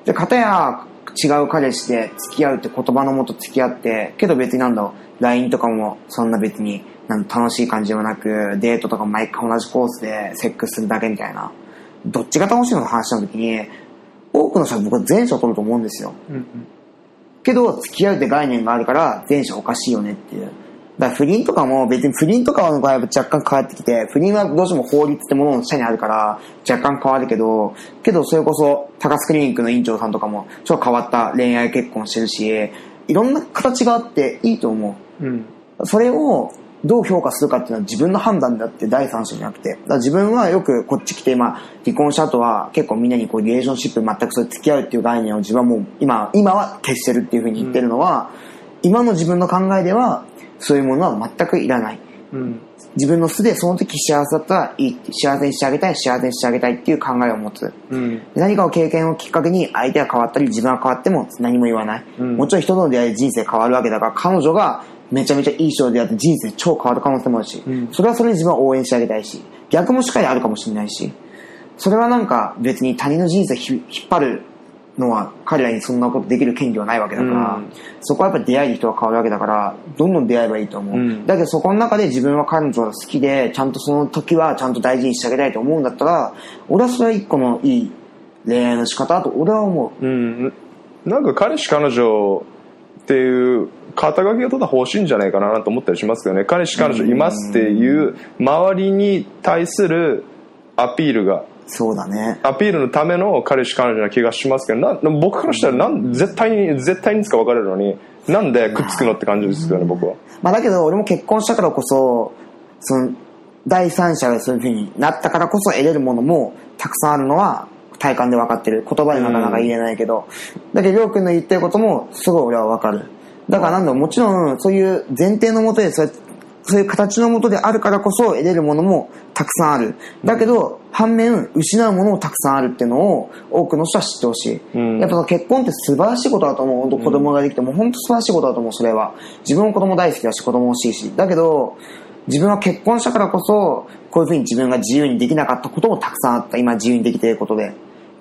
で、片や違う彼氏で付き合うって言葉のもと付き合って、けど別になんだろう、LINE とかもそんな別になん楽しい感じではなく、デートとか毎回同じコースでセックスするだけみたいな。どっちが楽しいのの話した時に、多くの人は僕は前者を取ると思うんですよ。けど、付き合うって概念があるから、前者おかしいよねっていう。だから不倫とかも別に不倫とかの場合は若干変わってきて、不倫はどうしても法律ってものの下にあるから若干変わるけど、けどそれこそ高須クリニックの院長さんとかもちょっと変わった恋愛結婚してるし、いろんな形があっていいと思うんう。それをどう評価するかっていうのは自分の判断であって第三者じゃなくて。自分はよくこっち来て今離婚した後は結構みんなにこうリレーションシップ全くそう付き合うっていう概念を自分はもう今、今は消してるっていうふうに言ってるのは、今の自分の考えではそういうものは全くいらない。うん。自分の素でその時幸せだったらいい。幸せにしてあげたい幸せにしてあげたいっていう考えを持つ。うん。何かを経験をきっかけに相手が変わったり自分が変わっても何も言わない、うん。もちろん人との出会いで人生変わるわけだから彼女がめちゃめちゃいい人であって人生超変わる可能性もあるし、うん。それはそれで自分は応援してあげたいし。逆もしっかりあるかもしれないし。それはなんか別に他人の人生ひ引っ張るのは彼らにそんなことできる権利はないわけだから、うん。そこはやっぱ出会いで人が変わるわけだからどんどん出会えばいいと思う、うん。だけどそこの中で自分は彼女が好きでちゃんとその時はちゃんと大事にしてあげたいと思うんだったら俺はそれは一個のいい恋愛の仕方だと俺は思う。ん。なんか彼氏彼女っていう肩書きがただ欲しいんじゃないかなと思ったりしますけどね。彼氏彼女いますっていう周りに対するアピールがうそうだね。アピールのための彼氏彼女な気がしますけどな僕からしたらなん絶対に絶対にいつか別れるのになんでくっつくのって感じですけどね僕は。まあだけど俺も結婚したからこそその第三者がそういうふうになったからこそ得れるものもたくさんあるのは体感で分かってる。言葉でなかなか言えないけど、だけどりょうくんの言ってることもすごい俺は分かる。だからなんだろうもちろんそういう前提のもとでそうそういう形のもとであるからこそ得れるものもたくさんある。だけど反面失うものもたくさんあるっていうのを多くの人は知ってほしい、うん。やっぱ結婚って素晴らしいことだと思う。本当子供ができても本当素晴らしいことだと思うそれは。自分も子供大好きだし子供欲しいし。だけど自分は結婚したからこそこういうふうに自分が自由にできなかったこともたくさんあった。今自由にできていることで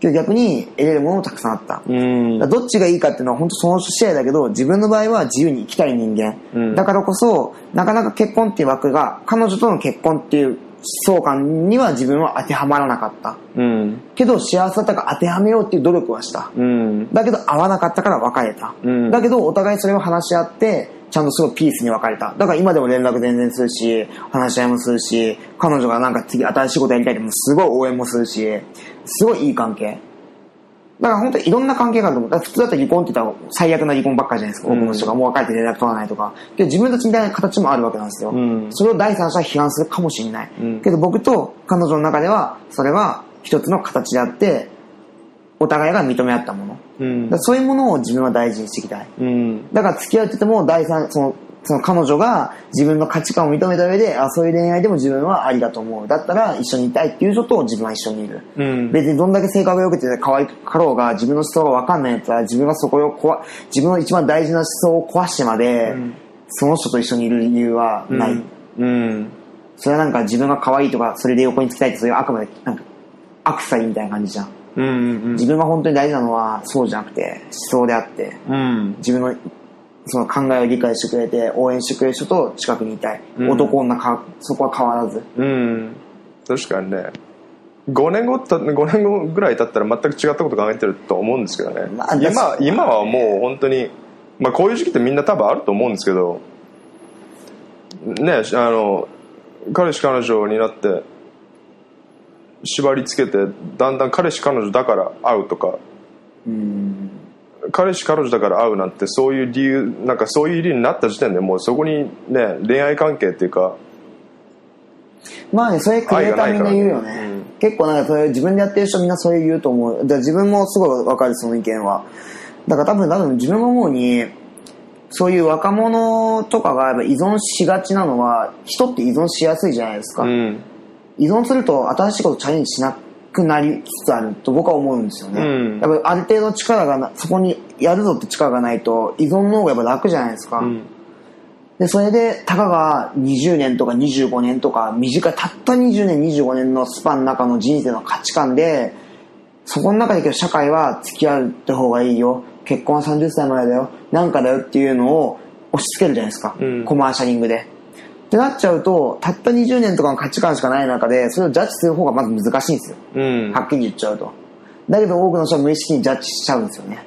けど逆に得れるものもたくさんあった、どっちがいいかっていうのは本当その人次第だけど自分の場合は自由に生きたい人間、うんだからこそなかなか結婚っていう枠が彼女との結婚っていう思想観には自分は当てはまらなかった。うん。けど幸せだったから当てはめようっていう努力はした。うん。だけど合わなかったから別れた。うんだけどお互いそれを話し合って、ちゃんとすごいピースに別れた。だから今でも連絡全然するし、話し合いもするし、彼女がなんか次新しいことやりたいってもすごい応援もするし、すごいいい関係。だから本当にいろんな関係があると思う。だ普通だったら離婚って言ったら最悪な離婚ばっかりじゃないですか。多くの人がもう別れて連絡取らないとか。けど自分たちみたいな形もあるわけなんですよ。んそれを第三者は批判するかもしれない。うんけど僕と彼女の中では、それは一つの形であって、お互いが認め合ったもの。うんそういうものを自分は大事にしていきたい。うん。だから付き合ってても、第三、その、その彼女が自分の価値観を認めた上で、あ、そういう恋愛でも自分はありだと思う。だったら一緒にいたいっていう人と自分は一緒にいる。うん。別にどんだけ性格が良くて可愛かろうが、自分の思想が分かんないやつは、自分がそこを壊、自分の一番大事な思想を壊してまで、その人と一緒にいる理由はない。うん。それはなんか自分が可愛いとか、それで横につきたいって、そういうあくまで、なんか、アクサイみたいな感じじゃん。うん。自分が本当に大事なのは、そうじゃなくて、思想であって、うん。自分のその考えを理解してくれて応援してくれる人と近くにいたい、うん男女かそこは変わらずうん。確かにね。5年後た、5年後ぐらい経ったら全く違ったこと考えてると思うんですけどね。まあ今今はもう本当に、まあこういう時期ってみんな多分あると思うんですけど、ね、あの、彼氏彼女になって、縛り付けて、だんだん彼氏彼女だから会うとか、うん彼氏彼女だから会うなんてそういう理由なんかそういう理由になった時点でもうそこにね恋愛関係っていうかまあねそれクリエイターみんな言うよね。愛がないから。ね結構なんかそれ自分でやってる人みんなそういう言うと思う。自分もすごいわかるその意見は。だから多分多分自分が思うにそういう若者とかがやっぱ依存しがちなのは人って依存しやすいじゃないですか、うん。依存すると新しいことチャレンジしなくなりつつあると僕は思うんですよね、うん。やっぱりある程度力がなそこにやるぞって力がないと依存の方がやっぱ楽じゃないですか、うん。でそれでたかが20年とか25年とか短いたった20年25年のスパンの中の人生の価値観でそこの中でけど社会は付き合うって方がいいよ。結婚は30歳までだよ。なんかだよっていうのを押し付けるじゃないですか、うん。コマーシャリングでってなっちゃうとたった20年とかの価値観しかない中でそれをジャッジする方がまず難しいんですようんはっきり言っちゃうと。だけど多くの人は無意識にジャッジしちゃうんですよね。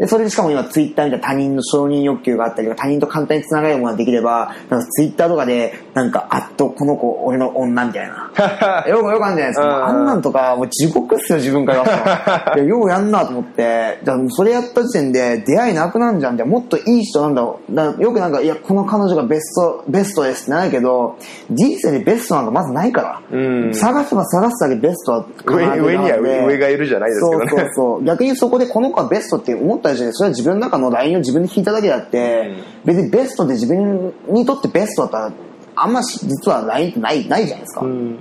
で、それでしかも今ツイッターみたいな他人の承認欲求があったりとか、他人と簡単に繋がるものができれば、なんかツイッターとかで、なんか、あっとこの子、俺の女みたいな。よくよくあるんじゃないですうんか。あんなんとか、もう地獄っすよ、自分から。いや、ようやんなと思って、じゃそれやった時点で出会いなくなんじゃん。じゃあもっといい人なんだろう。だよくなんか、いや、この彼女がベスト、ベストですってなるけど、人生でベストなんかまずないから。うん探せば探すだけベストは上に上には上がいるじゃないですけどねそうそうそう。逆にそこでこの子はベストって思った時点で、それは自分の中のラインを自分で引いただけであって、別にベストで自分にとってベストだったら、あんまし実はラインってない、ないじゃないですか。うん。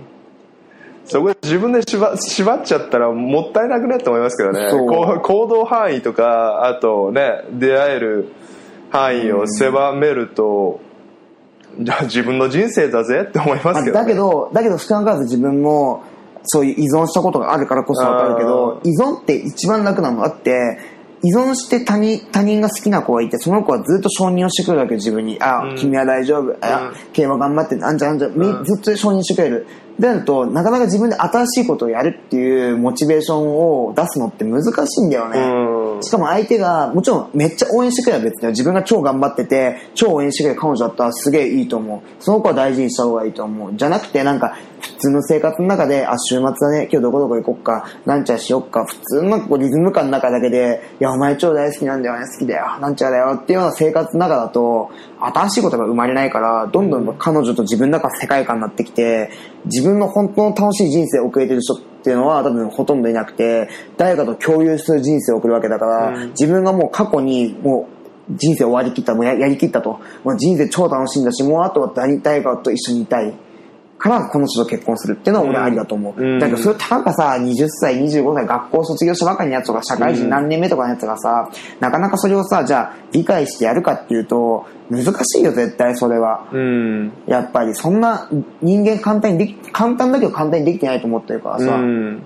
そこで自分で縛縛っちゃったらもったいなくねって思いますけどね。行動範囲とかあとね出会える範囲を狭めると、じゃあ自分の人生だぜって思いまますあけど、ね、だけど、だけど少なからず自分も、そういう依存したことがあるからこそわかるけど、依存って一番楽なのだって、依存して他人他人が好きな子がいて、その子はずっと承認をしてくるわけよ自分に。あ、うん君は大丈夫。あ、競馬頑張って、あんちゃんあんちゃずっと承認してくれる。でなると、なかなか自分で新しいことをやるっていうモチベーションを出すのって難しいんだよね。うんしかも相手が、もちろんめっちゃ応援してくれば別に自分が超頑張ってて、超応援してくれる彼女だったらすげえいいと思う。その子は大事にした方がいいと思う。じゃなくてなんか、普通の生活の中で、あ、週末だね、今日どこどこ行こっか、なんちゃらしよっか、普通のこうリズム感の中だけで、いや、お前超大好きなんだよね、好きだよ、なんちゃらだよっていうような生活の中だと、新しいことが生まれないから、どんどん彼女と自分の中の世界観になってきて、自分の本当の楽しい人生を送れてる人っていうのは多分ほとんどいなくて、誰かと共有する人生を送るわけだから、自分がもう過去にもう人生終わりきった、もうややりきったと。もう人生超楽しいんだし、もうあとは誰誰かと一緒にいたい。からこの人と結婚するっていうのは俺ありだと思う。うん。だけどそれたかさ、20歳、25歳、学校卒業したばかりのやつとか、社会人何年目とかのやつがさ、なかなかそれをさ、じゃあ理解してやるかっていうと、難しいよ、絶対それは。うん。やっぱり、そんな人間簡単にでき、簡単だけど簡単にできてないと思ってるからうさ、ん。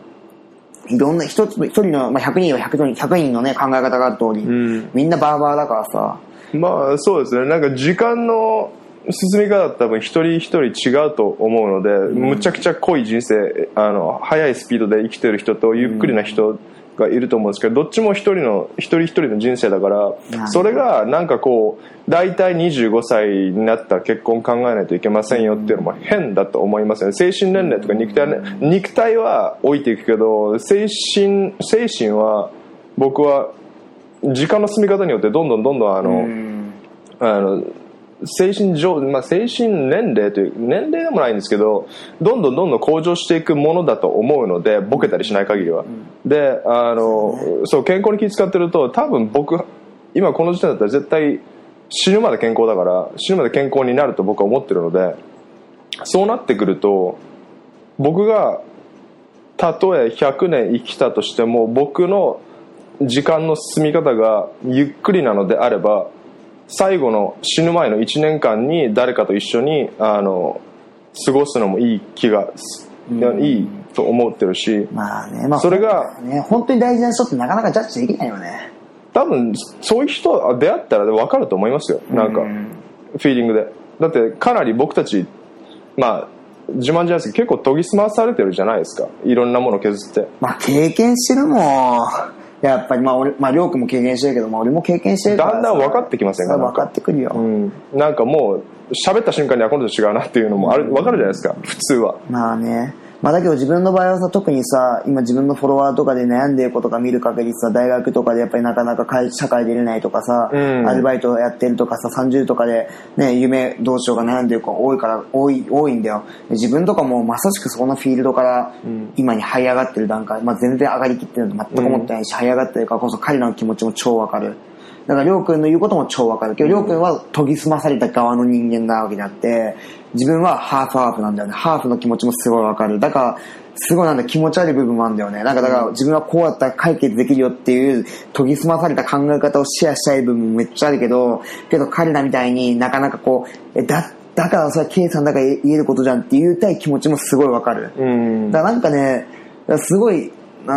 いろんな一つ、一人の、まあ、100人は100人、100人のね、考え方がある通り、うん。みんなバーバーだからさ、まあそうですね。なんか時間の進み方多分一人一人違うと思うので、むちゃくちゃ濃い人生あの速いスピードで生きてる人とゆっくりな人がいると思うんですけどどっちも一人の一人一人の人生だからそれがなんかこう大体25歳になったら結婚考えないといけませんよっていうのも変だと思いますよね。精神年齢とか肉体,、肉体は置いていくけど精神精神は僕は時間の進み方によってどんどんどんどんあの、あの精神上、まあ、精神年齢という年齢でもないんですけどどんどんどんどん向上していくものだと思うのでボケたりしない限りは、うん、であのそう健康に気遣ってると多分僕今この時点だったら絶対死ぬまで健康だから死ぬまで健康になると僕は思ってるのでそうなってくると僕がたとえ100年生きたとしても僕の時間の進み方がゆっくりなのであれば最後の死ぬ前の1年間に誰かと一緒にあの過ごすのもいい気が、うん、いいと思ってるし、まあねまあ、それが、ね、本当に大事な人ってなかなかジャッジできないよね。多分そういう人出会ったら分かると思いますよ。なんか、フィーリングで。だってかなり僕たちまあ自慢じゃないですけど結構研ぎ澄まされてるじゃないですか。いろんなもの削って。まあ経験してるもんやっぱりまあ俺、まあ、りょうくんも経験してるけど、まあ、俺も経験してるからだんだん分かってきませんか？分かってくるよ、うん、なんかもう喋った瞬間にあこの人違うなっていうのもある分かるじゃないですか。普通は。まあねまあだけど自分の場合はさ、特にさ、今自分のフォロワーとかで悩んでる子とか見る限りさ、大学とかでやっぱりなかなか社会出れないとかさ、うん、アルバイトやってるとかさ、30とかでね、夢どうしようか悩んでる子多いから、多い、多いんだよ。自分とかもまさしくそのフィールドから今に這い上がってる段階、まあ全然上がりきってるのと全く思ってないし、這い上がってるからこそ彼らの気持ちも超わかる。だから、りょうくんの言うことも超わかるけど、りょうくんは研ぎ澄まされた側の人間なわけであって、自分はハーフハーフなんだよね。ハーフの気持ちもすごいわかる。だから、すごいなんだ気持ち悪い部分もあるんだよね。なんかだから自分はこうやったら解決できるよっていう研ぎ澄まされた考え方をシェアしたい部分もめっちゃあるけど、けど彼らみたいになかなかこう、え、だ、だからそれは K さんだから言えることじゃんって言いたい気持ちもすごいわかる。うん。だからなんかね、すごい、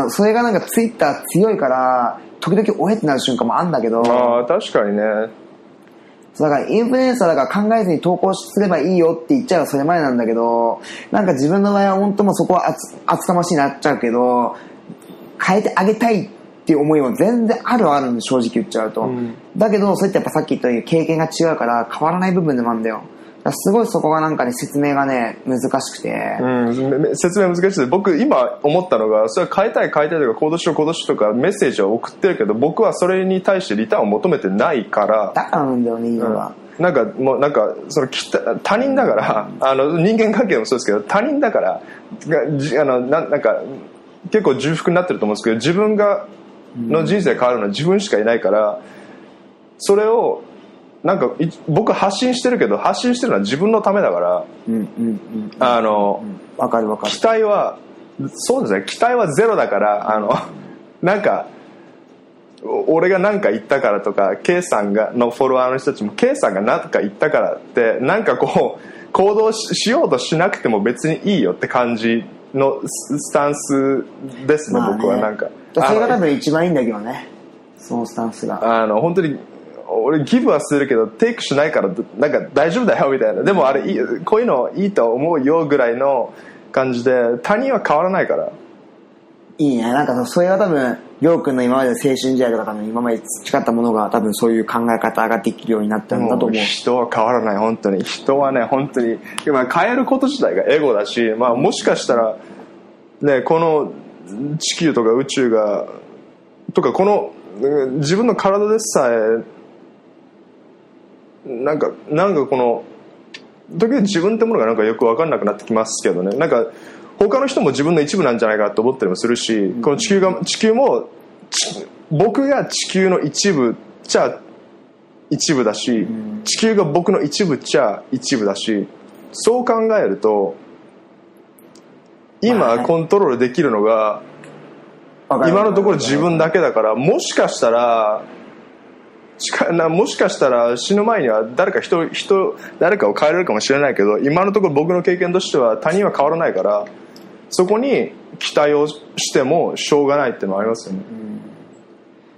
それがなんかツイッター強いから、時々おえってなる瞬間もあるんだけど。ああ、確かにね。だからインフルエンサーだから考えずに投稿すればいいよって言っちゃえばそれまでなんだけど、なんか自分の場合は本当もそこは厚厚かましいなっちゃうけど、変えてあげたいっていう思いも全然あるはあるんで正直言っちゃうと。うん、だけど、そうやってやっぱさっき言ったように経験が違うから変わらない部分でもあるんだよ。すごいそこがなんかね、説明がね、難しくて。うん、説明難しいです。僕今思ったのが、それは変えたい変えたいとか、行動しようしようとか、メッセージを送ってるけど、僕はそれに対してリターンを求めてないから。だからなんだよね、いいのが。うん、なんかもうなんかその他人だからあの人間関係もそうですけど他人だからあのななんか結構重複になってると思うんですけど自分がの人生変わるのは自分しかいないからそれをなんか僕発信してるけど発信してるのは自分のためだから、あの、わかるわかる。期待はそうですね。期待はゼロだからあのなんか俺が何か言ったからとか K さんがのフォロワーの人たちも K さんが何か言ったからってなんかこう行動しようとしなくても別にいいよって感じのスタンスですね、僕はなんか。それが多分一番いいんだけどね。そのスタンスが。あの本当に俺ギブはするけどテイクしないからなんか大丈夫だよみたいな。でもあれこういうのいいと思うよぐらいの感じで他人は変わらないから。いいね。なんかそれが多分りょうくんの今までの青春時代とか多分今まで培ったものが多分そういう考え方ができるようになったんだと思う人は変わらない本当に。人はね本当に。今変えること自体がエゴだし、まあ、もしかしたらねこの地球とか宇宙がとかこの自分の体でさえなんかなんかこの時々自分ってものがなんかよく分かんなくなってきますけどね。なんか他の人も自分の一部なんじゃないかと思ったりもするしこの地球が地球も僕が地球の一部っちゃ一部だし地球が僕の一部っちゃ一部だしそう考えると今コントロールできるのが今のところ自分だけだからもしかしたらなもしかしたら死ぬ前には誰か人人誰かを変えれるかもしれないけど今のところ僕の経験としては他人は変わらないからそこに期待をしてもしょうがないっていうのはありますよね、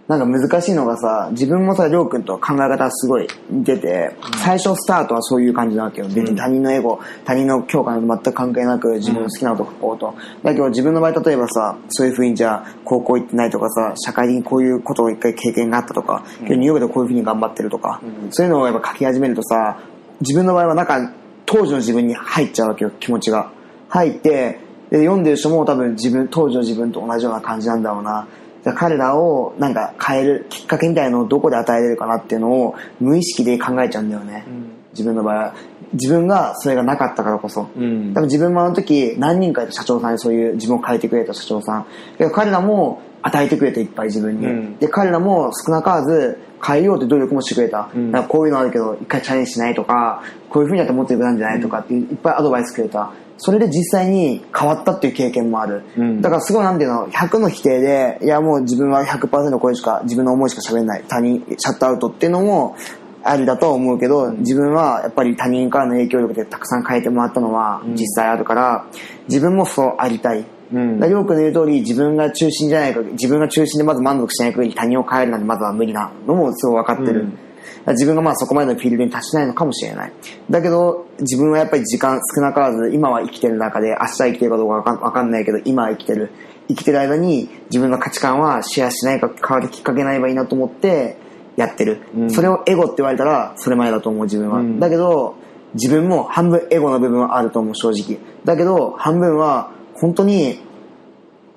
なんか難しいのがさ、自分もさ、りょうくんと考え方がすごい似てて、最初スタートはそういう感じなわけよ。別に他人のエゴ、他人の評価など全く関係なく自分の好きなことを書こうと。だけど自分の場合例えばさ、そういうふうにじゃあ高校行ってないとかさ、社会的にこういうことを一回経験があったとか、ニューヨークでこういうふうに頑張ってるとか、そういうのをやっぱ書き始めるとさ、自分の場合はなんか当時の自分に入っちゃうわけよ、気持ちが。入って、で、読んでる人も多分自分、当時の自分と同じような感じなんだろうな。彼らをなんか変えるきっかけみたいなのをどこで与えれるかなっていうのを無意識で考えちゃうんだよね。自分の場合は。自分がそれがなかったからこそ。うん多分自分もあの時何人かいた社長さんにそういう自分を変えてくれた社長さん。彼らも与えてくれていっぱい自分に。うんで、彼らも少なからず変えようって努力もしてくれた。んなんかこういうのあるけど一回チャレンジしないとか、こういう風にやってもっと良くなるんじゃないとかっていういっぱいアドバイスくれた。それで実際に変わったっていう経験もある。うんだからすごいなんていうの、100の否定で、いやもう自分は100%これしか、自分の思いしか喋れない。他人、シャットアウトっていうのも、ありだとは思うけど、自分はやっぱり他人からの影響力でたくさん変えてもらったのは実際あるから、自分もそうありたい。うんだりょうくんの言う通り、自分が中心じゃないか、自分が中心でまず満足しない限り他人を変えるなんてまずは無理なのもすごい分かってる。うん自分がまあそこまでのフィールドに達しないのかもしれない。だけど、自分はやっぱり時間少なからず、今は生きてる中で、明日生きてるかどうかわかんないけど、今は生きてる。生きてる間に自分の価値観はシェアしないか変わるきっかけないばいいなと思ってやってる。うんそれをエゴって言われたら、それまでだと思う自分は。うんだけど、自分も半分エゴの部分はあると思う正直。だけど、半分は本当に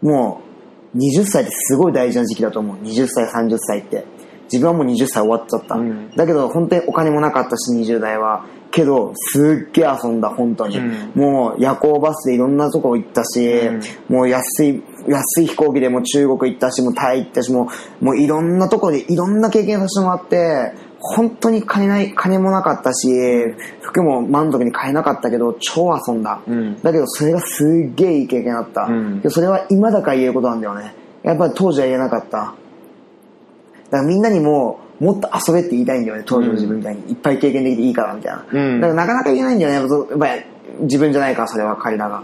もう20歳ってすごい大事な時期だと思う。20歳、30歳って。自分はもう20歳終わっちゃった。うんだけど本当にお金もなかったし、20代は。けど、すっげえ遊んだ、本当に。うんもう夜行バスでいろんなとこ行ったし、うんもう安い、安い飛行機でもう中国行ったし、もうタイ行ったし、もう、もういろんなとこでいろんな経験させてもらって、本当に金ない、金もなかったし、服も満足に買えなかったけど、超遊んだ。うんだけどそれがすっげえいい経験だった。それは今だから言えることなんだよね。やっぱり当時は言えなかった。だからみんなにも、もっと遊べって言いたいんだよね、当時の自分みたいに。いっぱい経験できていいから、みたいな。うんだからなかなか言えないんだよね、やっぱ自分じゃないから、それは彼らが。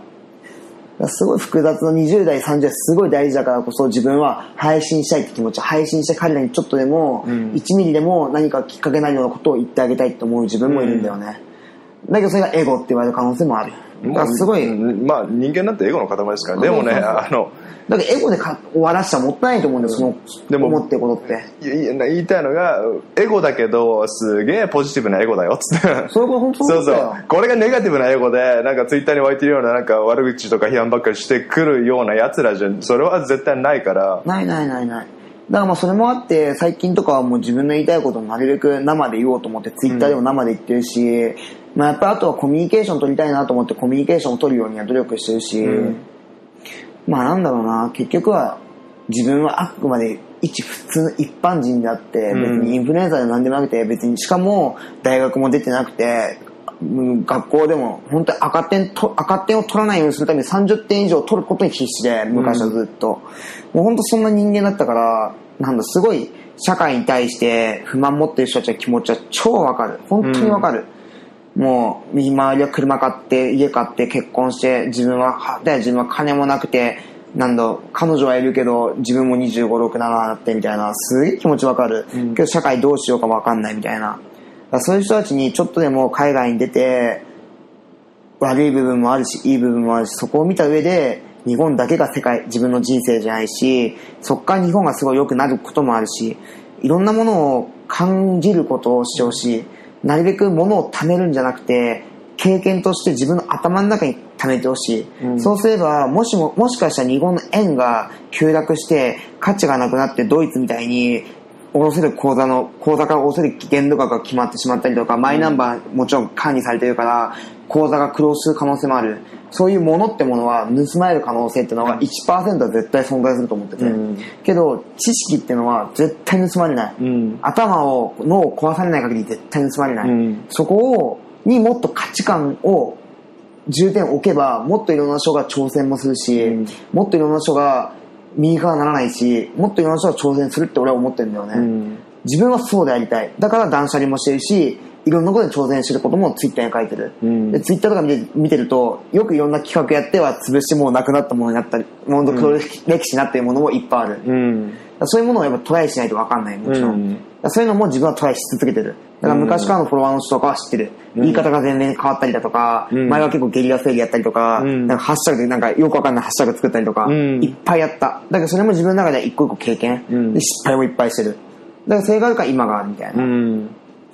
すごい複雑な20代、30代すごい大事だからこそ自分は配信したいって気持ち、配信して彼らにちょっとでも、うん1ミリでも何かきっかけになるようなことを言ってあげたいと思う自分もいるんだよね。だけどそれがエゴって言われる可能性もある。だからすごい、うんまあ人間なんてエゴの塊ですからでもねあのだからエゴでか終わらせたらもったいないと思うんだよ、その、でも思ってることって。言いたいのがエゴだけどすげえポジティブなエゴだよっつって。そういうそうそう。これがネガティブなエゴでなんかツイッターに湧いてるようななんか悪口とか批判ばっかりしてくるようなやつらじゃそれは絶対ないから。ないないないない。だからまあそれもあって、最近とかはもう自分の言いたいことをなるべく生で言おうと思って、ツイッターでも生で言ってるし、まあやっぱあとはコミュニケーション取りたいなと思ってコミュニケーションを取るようには努力してるし、うん。まあなんだろうな、結局は自分はあくまで一普通の一般人であって、うん。別にインフルエンザでも何でもなくて、別にしかも大学も出てなくて、うん学校でも本当に赤点と赤点を取らないようにするために30点以上取ることに必死で昔はずっと、もう本当そんな人間だったからなんだすごい社会に対して不満持ってる人たちの気持ちは超わかる。本当にわかる、もう右回りは車買って家買って結婚して自分ははで自分は金もなくてなんだ彼女はいるけど自分も2 5 6 7なってみたいなすげえ気持ちわかる、うん。けど社会どうしようかわかんないみたいなそういう人たちにちょっとでも海外に出て悪い部分もあるしいい部分もあるしそこを見た上で日本だけが世界自分の人生じゃないしそこから日本がすごい良くなることもあるしいろんなものを感じることをしてほしい。なるべくものを貯めるんじゃなくて経験として自分の頭の中に貯めてほしい、うん。そうすればもしももしかしたら日本の円が急落して価値がなくなってドイツみたいに下ろせる口座の口座から下ろせる限度額が決まってしまったりとかマイナンバーもちろん管理されてるから口座が苦労する可能性もある。そういうものってものは盗まれる可能性っていうのが1%は絶対存在すると思ってて、うん。けど知識っていうのは絶対盗まれない、うん。頭を脳を壊されない限り絶対盗まれない、うん。そこをにもっと価値観を重点を置けばもっといろんな人が挑戦もするし、うん。もっといろんな人が右側にならないしもっといろんな人が挑戦するって俺は思ってるんだよね、うん。自分はそうでありたい。だから断捨離もしてるしいろんなことに挑戦してることもツイッターに書いてる。うんで、ツイッターとか見て見てると、よくいろんな企画やっては潰してもうなくなったものになったり、ものと黒歴史になっているものもいっぱいある。うんらそういうものをやっぱトライしないと分かんない、もちろん。うんそういうのも自分はトライし続けてる。だから昔からのフォロワーの人とかは知ってる。言い方が全然変わったりだとか、うん前は結構ゲリラセールやったりとか、うんなんかハッシュタグでなんかよくわかんないハッシュタグ作ったりとか、うんいっぱいやった。だけどそれも自分の中で一個一個経験、うんで失敗もいっぱいしてる。だからそれがあるから今があるみたいな。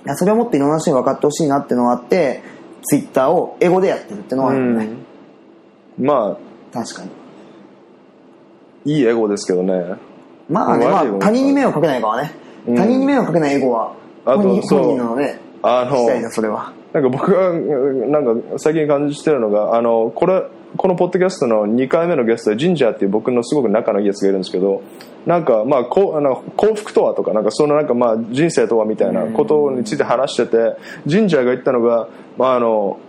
やそれをもっといろんな人に分かってほしいなっていうのがあって、ツイッターを英語でやってるっていうのはあるよね。まあ確かに。いいエゴですけどねまあね、まあ他人に迷惑かけないからね。うん他人に迷惑かけない英語は、あと本人そう本人のね、あのしたいな、それは。なんか僕がうんなんか最近感じてるのがあのこれこのポッドキャストの2回目のゲストでジンジャーっていう僕のすごく仲のいいやつがいるんですけどなんかまあこうあの幸福とはとかなんかそのなんかまあ人生とはみたいなことについて話しててジンジャーが言ったのが、まあ、あの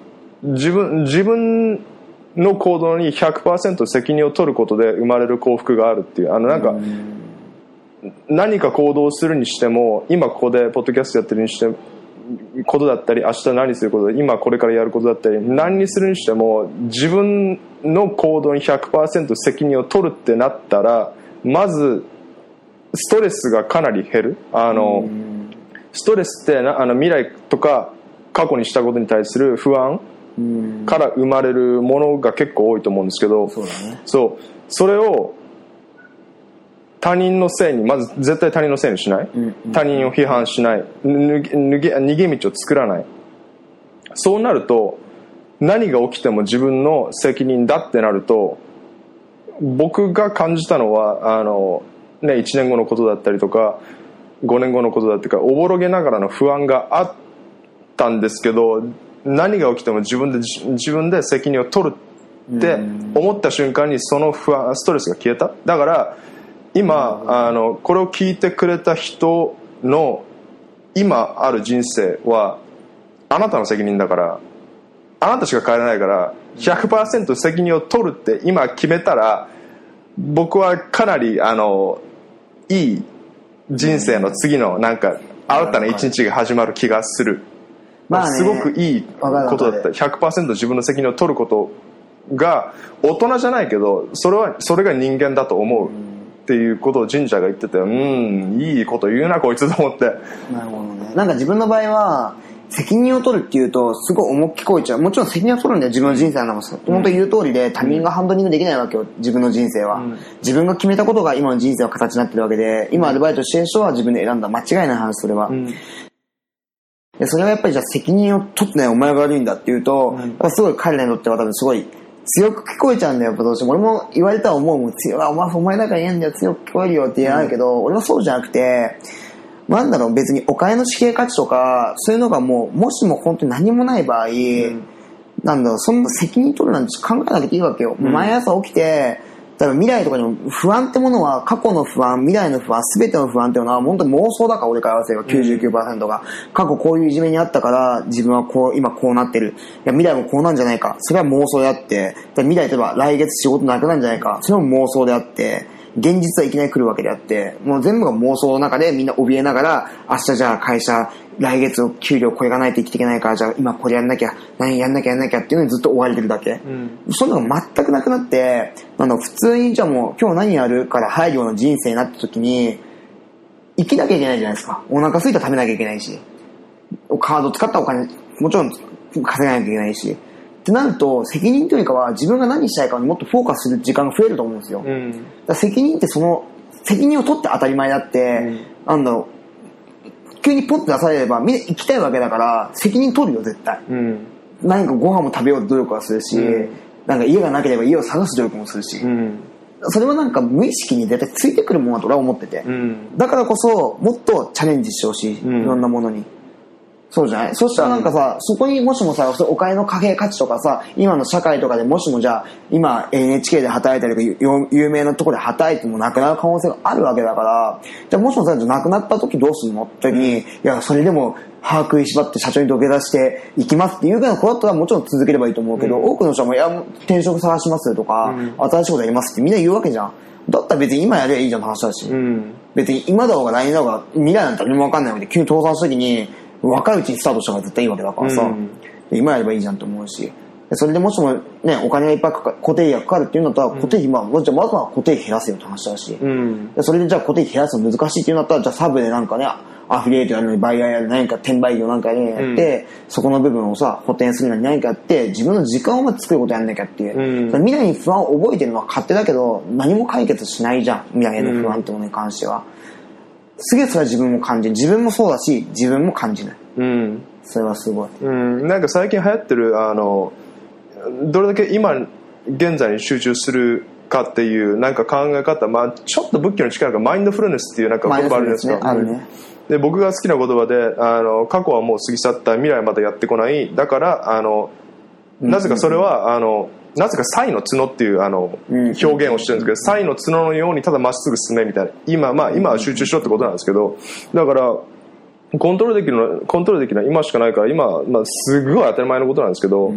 自分自分の行動に100%責任を取ることで生まれる幸福があるっていうあのなんか何か行動するにしても今ここでポッドキャストやってるにしてことだったり明日何すること今これからやることだったり何にするにしても自分の行動に100%責任を取るってなったらまずストレスがかなり減るあのストレスってなあの未来とか過去にしたことに対する不安うん。から生まれるものが結構多いと思うんですけどそうだね。そうそれを他人のせいにまず絶対他人のせいにしない、うん他人を批判しない。逃げ逃げ道を作らない。そうなると何が起きても自分の責任だってなると僕が感じたのはあの、ね、1年後のことだったりとか5年後のことだったりとかおぼろげながらの不安があったんですけど何が起きても自分で自自分で責任を取るって思った瞬間にその不安ストレスが消えた。だから今あのこれを聞いてくれた人の今ある人生はあなたの責任だからあなたしか変えられないから100%責任を取るって今決めたら僕はかなりあのいい人生の次のなんか新たな一日が始まる気がする、まあね。すごくいいことだった。100%自分の責任を取ることが大人じゃないけどそれはそれが人間だと思うっていうことを神社が言っててうんいいこと言うなこいつと思ってなるほどね。なんか自分の場合は、責任を取るっていうと、すごい重く聞こえちゃう。もちろん責任を取るんだよ、自分の人生なんで。本当言う通りで、他人がハンドリングできないわけよ、自分の人生は。自分が決めたことが今の人生の形になってるわけで、今アルバイトしてる人は自分で選んだ。間違いない話、それは。でそれはやっぱりじゃあ責任を取ってないお前が悪いんだっていうと、やっぱすごい彼らにとっては多分すごい強く聞こえちゃうんだよ、やっぱどうしても。俺も言われたら思うもん、強い、あお前お前だから言えんだよ、強く聞こえるよって言わないけど、俺はそうじゃなくて、なんだろう、別にお金の紙幣価値とか、そういうのがもう、もしも本当に何もない場合、なんだろう、そんな責任取るなんて考えなくていいわけよ。毎朝起きて、例えば未来とかにも不安ってものは過去の不安、未来の不安、すべての不安っていうのは本当に妄想だから俺から言わせれば99%が。過去こういういじめにあったから自分はこう、今こうなってる。いや未来もこうなんじゃないか。それは妄想であって、で未来例えば来月仕事なくなるんじゃないか。それも妄想であって、現実はいきなり来るわけであって、もう全部が妄想の中でみんな怯えながら、明日じゃあ会社、来月の給料これがないと生きていけないから、じゃあ今これやんなきゃ、何やんなきゃやんなきゃっていうのにずっと追われてるだけ。そんなのが全くなくなって、なんだろう普通にじゃあもう今日何やるから入るような人生になった時に、生きなきゃいけないじゃないですか。お腹空いたら食べなきゃいけないし。カード使ったお金、もちろん稼がなきゃいけないし。ってなると、責任というかは自分が何したいかにもっとフォーカスする時間が増えると思うんですよ。だから責任ってその、責任を取って当たり前だって、なん。だろう、急にポッと出されればみんな行きたいわけだから、責任取るよ、絶対。うん。何かご飯も食べようと努力はするし、うん。なんか家がなければ家を探す努力もするし、うん。それはなんか無意識に絶対ついてくるものだと俺は思ってて、うん。だからこそもっとチャレンジしてほしい、うん。いろんなものにそうじゃない？そしたらなんかさ、そこにもしもさそお金の貨幣価値とかさ今の社会とかでもしもじゃあ今 NHK で働いたりとか有有名なところで働いてもなくなる可能性があるわけだからじゃあもしもそれなくなった時どうするの？って時に、いやそれでも把握い縛って社長に土下座していきますっていうようなことだったらもちろん続ければいいと思うけど、多くの人はもういや転職探しますとか、新しいことやりますってみんな言うわけじゃん。だったら別に今やればいいじゃんって話だし、うん。別に今だろうが来年だろうが未来なんて何も分かんないので急に倒産した時に若いうちにスタートした方が絶対いいわけだからさ、うん。で今やればいいじゃんと思うし。でそれでもしもねお金がいっぱいかか固定費がかかるっていうんだったら固定費、まあじゃあまずは固定費減らせよって話だし、うん。でそれでじゃあ固定費減らすの難しいっていうんだったらじゃあサブでなんかねアフィリエイトやるのにバイヤーやる何か転売業なんかやって、そこの部分をさ補填するのに何かやって自分の時間をまず作ることやんなきゃっていう、うん。未来に不安を覚えてるのは勝手だけど何も解決しないじゃん未来への不安ってものに関しては、すげえそれは自分も感じる自分もそうだし自分も感じない。うん。それはすごい。うん、なんか最近流行ってるあのどれだけ今現在に集中するかっていうなんか考え方、まあ、ちょっと仏教の力がマインドフルネスっていうなんか言葉あるんですねかあるね。で僕が好きな言葉であの過去はもう過ぎ去った未来はまだやってこない。だからあのなぜかそれはあのなぜかサイの角っていうあのうん。表現をしてるんですけどサイの角のようにただまっすぐ進めみたいな。今まあ今は集中しろってことなんですけどだからコントロールできるのコントロールできるのは今しかないから今、まあ、すごい当たり前のことなんですけど、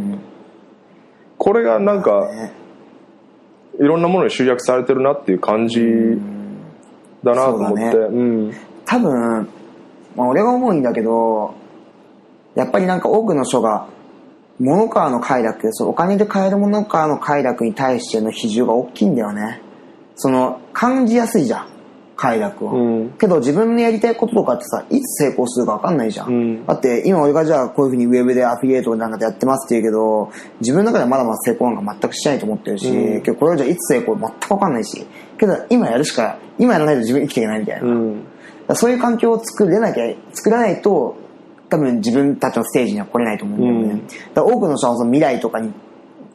これがなんかね。いろんなものに集約されてるなっていう感じだなと思ってうん。多分、まあ、俺が思うんだけどやっぱりなんか多くの人が物からの快楽そのお金で買えるものからの快楽に対しての比重が大きいんだよね。その感じやすいじゃん快楽を、うん。けど自分のやりたいこととかってさいつ成功するか分かんないじゃん、うん。だって今俺がじゃあこういうふうにウェブでアフィリエイトなんかでやってますって言うけど自分の中ではまだまだ成功なんか全くしてないと思ってるし、うん。けどこれはじゃあいつ成功全く分かんないし。けど今やるしか今やらないと自分生きていけないみたいな、そういう環境を作れなきゃ、作らないと、多分自分たちのステージには来れないと思うんだよね。うん多くの人はその未来とかに、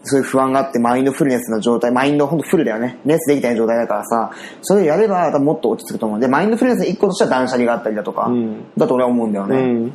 そういう不安があって、マインドフルネスの状態、マインドほんとフルだよね。ネスできた状態だからさ、それをやればもっと落ち着くと思う。で、マインドフルネスの一個としては断捨離があったりだとか、んだと俺は思うんだよね。うん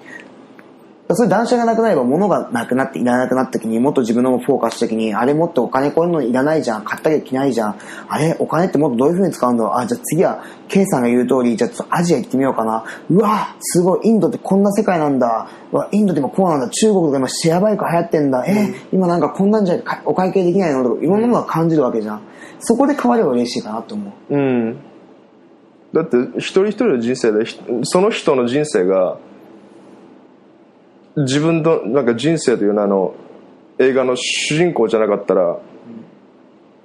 そういう断捨がなくなれば物がなくなっていらなくなった時にもっと自分のフォーカスした時にあれもっとお金こういうのいらないじゃん買ったり着ないじゃんあれお金ってもっとどういう風に使うんだ。ろうあじゃあ次は K さんが言う通りじゃあちょっとアジア行ってみようかなうわすごいインドってこんな世界なんだ。うわインドって今こうなんだ。中国とか今シェアバイク流行ってんだ。え今なんかこんなんじゃかお会計できないのとかいろんなものが感じるわけじゃん。そこで変われば嬉しいかなと思う。うん。だって一人一人の人生でひその人の人生が自分のなんか人生という名の映画の主人公じゃなかったら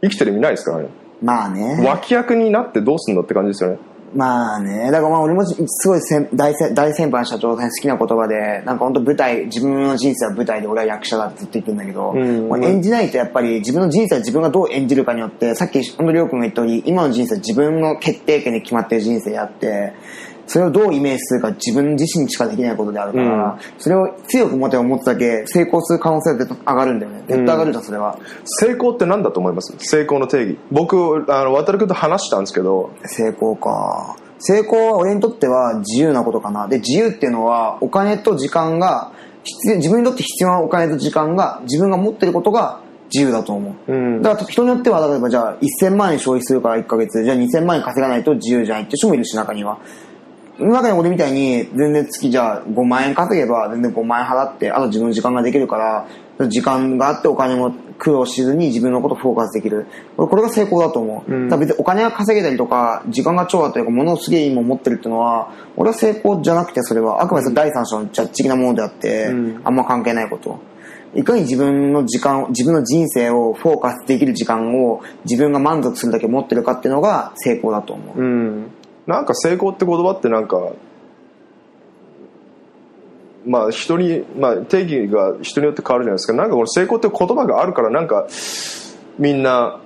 生きてる意味ないですからねまあね。脇役になってどうすんのって感じですよね。まあね、だからまあ俺もすごい先大先大先輩の社長さん好きな言葉で、なんか本当舞台、自分の人生は舞台で俺は役者だってずっと言ってるんだけど、うん。もう演じないとやっぱり自分の人生は自分がどう演じるかによって、さっき本当りょうくんが言った通り、今の人生は自分の決定権で決まってる人生であって、それをどうイメージするか自分自身にしかできないことであるから、それを強く持てば持つだけ成功する可能性は絶対上がるんだよね。絶対上がるじゃん、それは。成功って何だと思います？成功の定義。僕あの渡る君と話したんですけど。成功か。成功は俺にとっては自由なことかな。で自由っていうのはお金と時間が必要自分にとって必要なお金と時間が自分が持ってることが自由だと思う、うん。だから人によっては例えばじゃあ1000万円消費するから1ヶ月でじゃあ2000万円稼がないと自由じゃないって人もいるし中には中に俺みたいに全然月じゃあ5万円稼げば全然5万円払ってあと自分の時間ができるから時間があってお金も苦労しずに自分のことをフォーカスできる。俺これが成功だと思う、うん。別にお金が稼げたりとか時間が超あったりとか物をすげえいいもの持ってるっていうのは俺は成功じゃなくてそれはあくまで第三者のジャッジ的なものであって、うん。あんま関係ないこと。いかに自分の時間を自分の人生をフォーカスできる時間を自分が満足するだけ持ってるかっていうのが成功だと思う、うんなんか成功って言葉ってなんかまあ人に、まあ、定義が人によって変わるじゃないですか。なんかこの成功って言葉があるからなんかみんな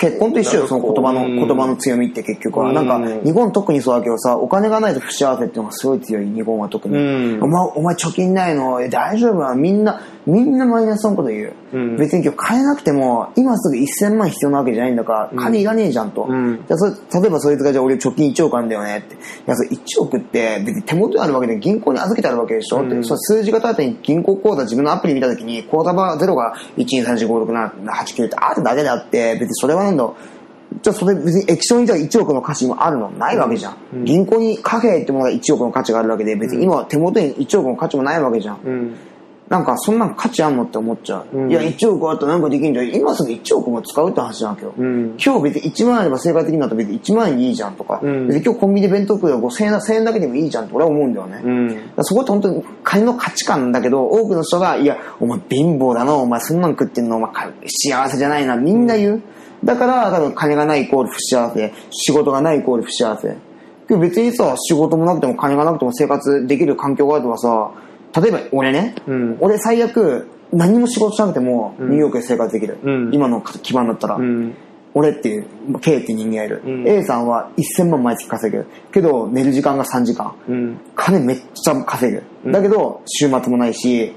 結婚と一緒よ、その言葉の、うん。言葉の強みって結局は。うんなん。か、日本特にそうだけどさ、お金がないと不幸せっていうのがすごい強い、日本は特に。うん。お前、お前貯金ないの？え大丈夫なの？みんな、みんなマイナスのこと言う。うん別に今日金なくても、今すぐ1000万必要なわけじゃないんだから、金いらねえじゃんと。うんじゃあそれ例えばそいつがじゃあ俺貯金1億あるんだよねって。いや、それ1億って別に手元にあるわけで銀行に預けてあるわけでしょ、って。その数字が立てに銀行口座自分のアプリ見たときに、口座番ゼロが123456789ってあるだけであって、別にそれはなんだじゃあそれ別に液晶にじゃあ1億の価値もあるのないわけじゃん。銀行に貨幣ってものが1億の価値があるわけで、別に今は手元に1億の価値もないわけじゃん。うんなんかそんなん価値あんのって思っちゃう。うんいや、1億あったらなんかできんだよ。今すぐ1億も使うって話なわけよ。うん今日別に1万あれば生活的になったら別に1万円でいいじゃんとか。うん別に今日コンビニで弁当食うよ5000円だ、1000円だけでもいいじゃんって俺は思うんだよね。うんそこって本当に金の価値観だけど、多くの人が、いや、お前貧乏だな、お前そんなん食ってんの、お前か幸せじゃないな、みんな言う。だから、多分金がないイコール不幸せ、仕事がないイコール不幸せ。別にさ、仕事もなくても金がなくても生活できる環境があればさ、例えば俺ね、うん俺最悪何も仕事しなくてもニューヨークで生活できる。うん今の基盤だったら。うん俺っていう、K っていう人間がいる。うん A さんは1000万毎月稼げる。けど寝る時間が3時間。うん金めっちゃ稼ぐ。だけど、週末もないし、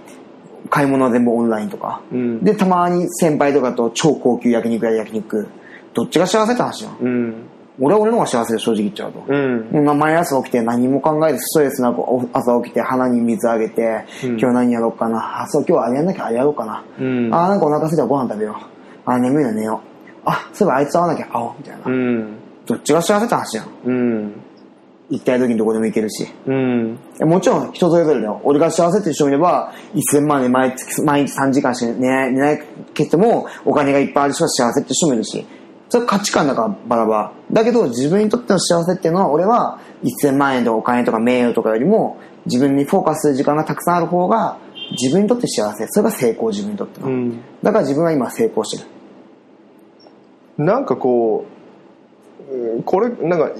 買い物は全部オンラインとか。うんで、たまに先輩とかと超高級焼肉屋で焼肉。どっちが幸せって話じゃん。うん俺は俺の方が幸せで正直言っちゃうと。うんもう毎朝起きて何も考えずストレスなくお朝起きて花に水あげて、うん今日何やろうかな。あ、そう、今日あれやんなきゃあれやろうかな。うんあ、なんかお腹空いたらご飯食べよう。あ、眠いな寝よう。あ、そういえばあいつ会わなきゃ会おう。みたいな。うんどっちが幸せって話じゃん。うん行きたい時にどこでも行けるし。うんもちろん人それぞれだよ。俺が幸せって人もいれば、1000万で毎月、毎日3時間しか寝ない、寝ないけども、お金がいっぱいある人が幸せって人もいるし。それ価値観だからバラバラ。だけど自分にとっての幸せっていうのは、俺は1000万円とかお金とか名誉とかよりも、自分にフォーカスする時間がたくさんある方が、自分にとって幸せ。それが成功、自分にとっての。うんだから自分は今成功してる。なんかこううんこれなんか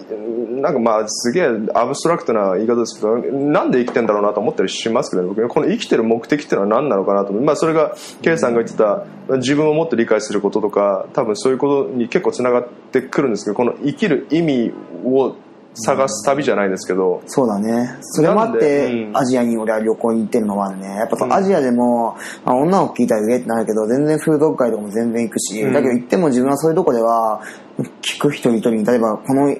なんかまあすげえアブストラクトな言い方ですけどなんで生きてんだろうなと思ったりしますけど僕この生きてる目的っていうのは何なのかなとまあそれが K さんが言ってた自分をもっと理解することとか多分そういうことに結構つながってくるんですけどこの生きる意味を探す旅じゃないですけどそうだね。それもあって、うんアジアに俺は旅行に行ってるのもあるね。やっぱアジアでも、あ女を聞いたら上ってなるけど、全然風俗界とかも全然行くし、うんだけど行っても自分はそういうとこでは、聞く人一人に、例えばこの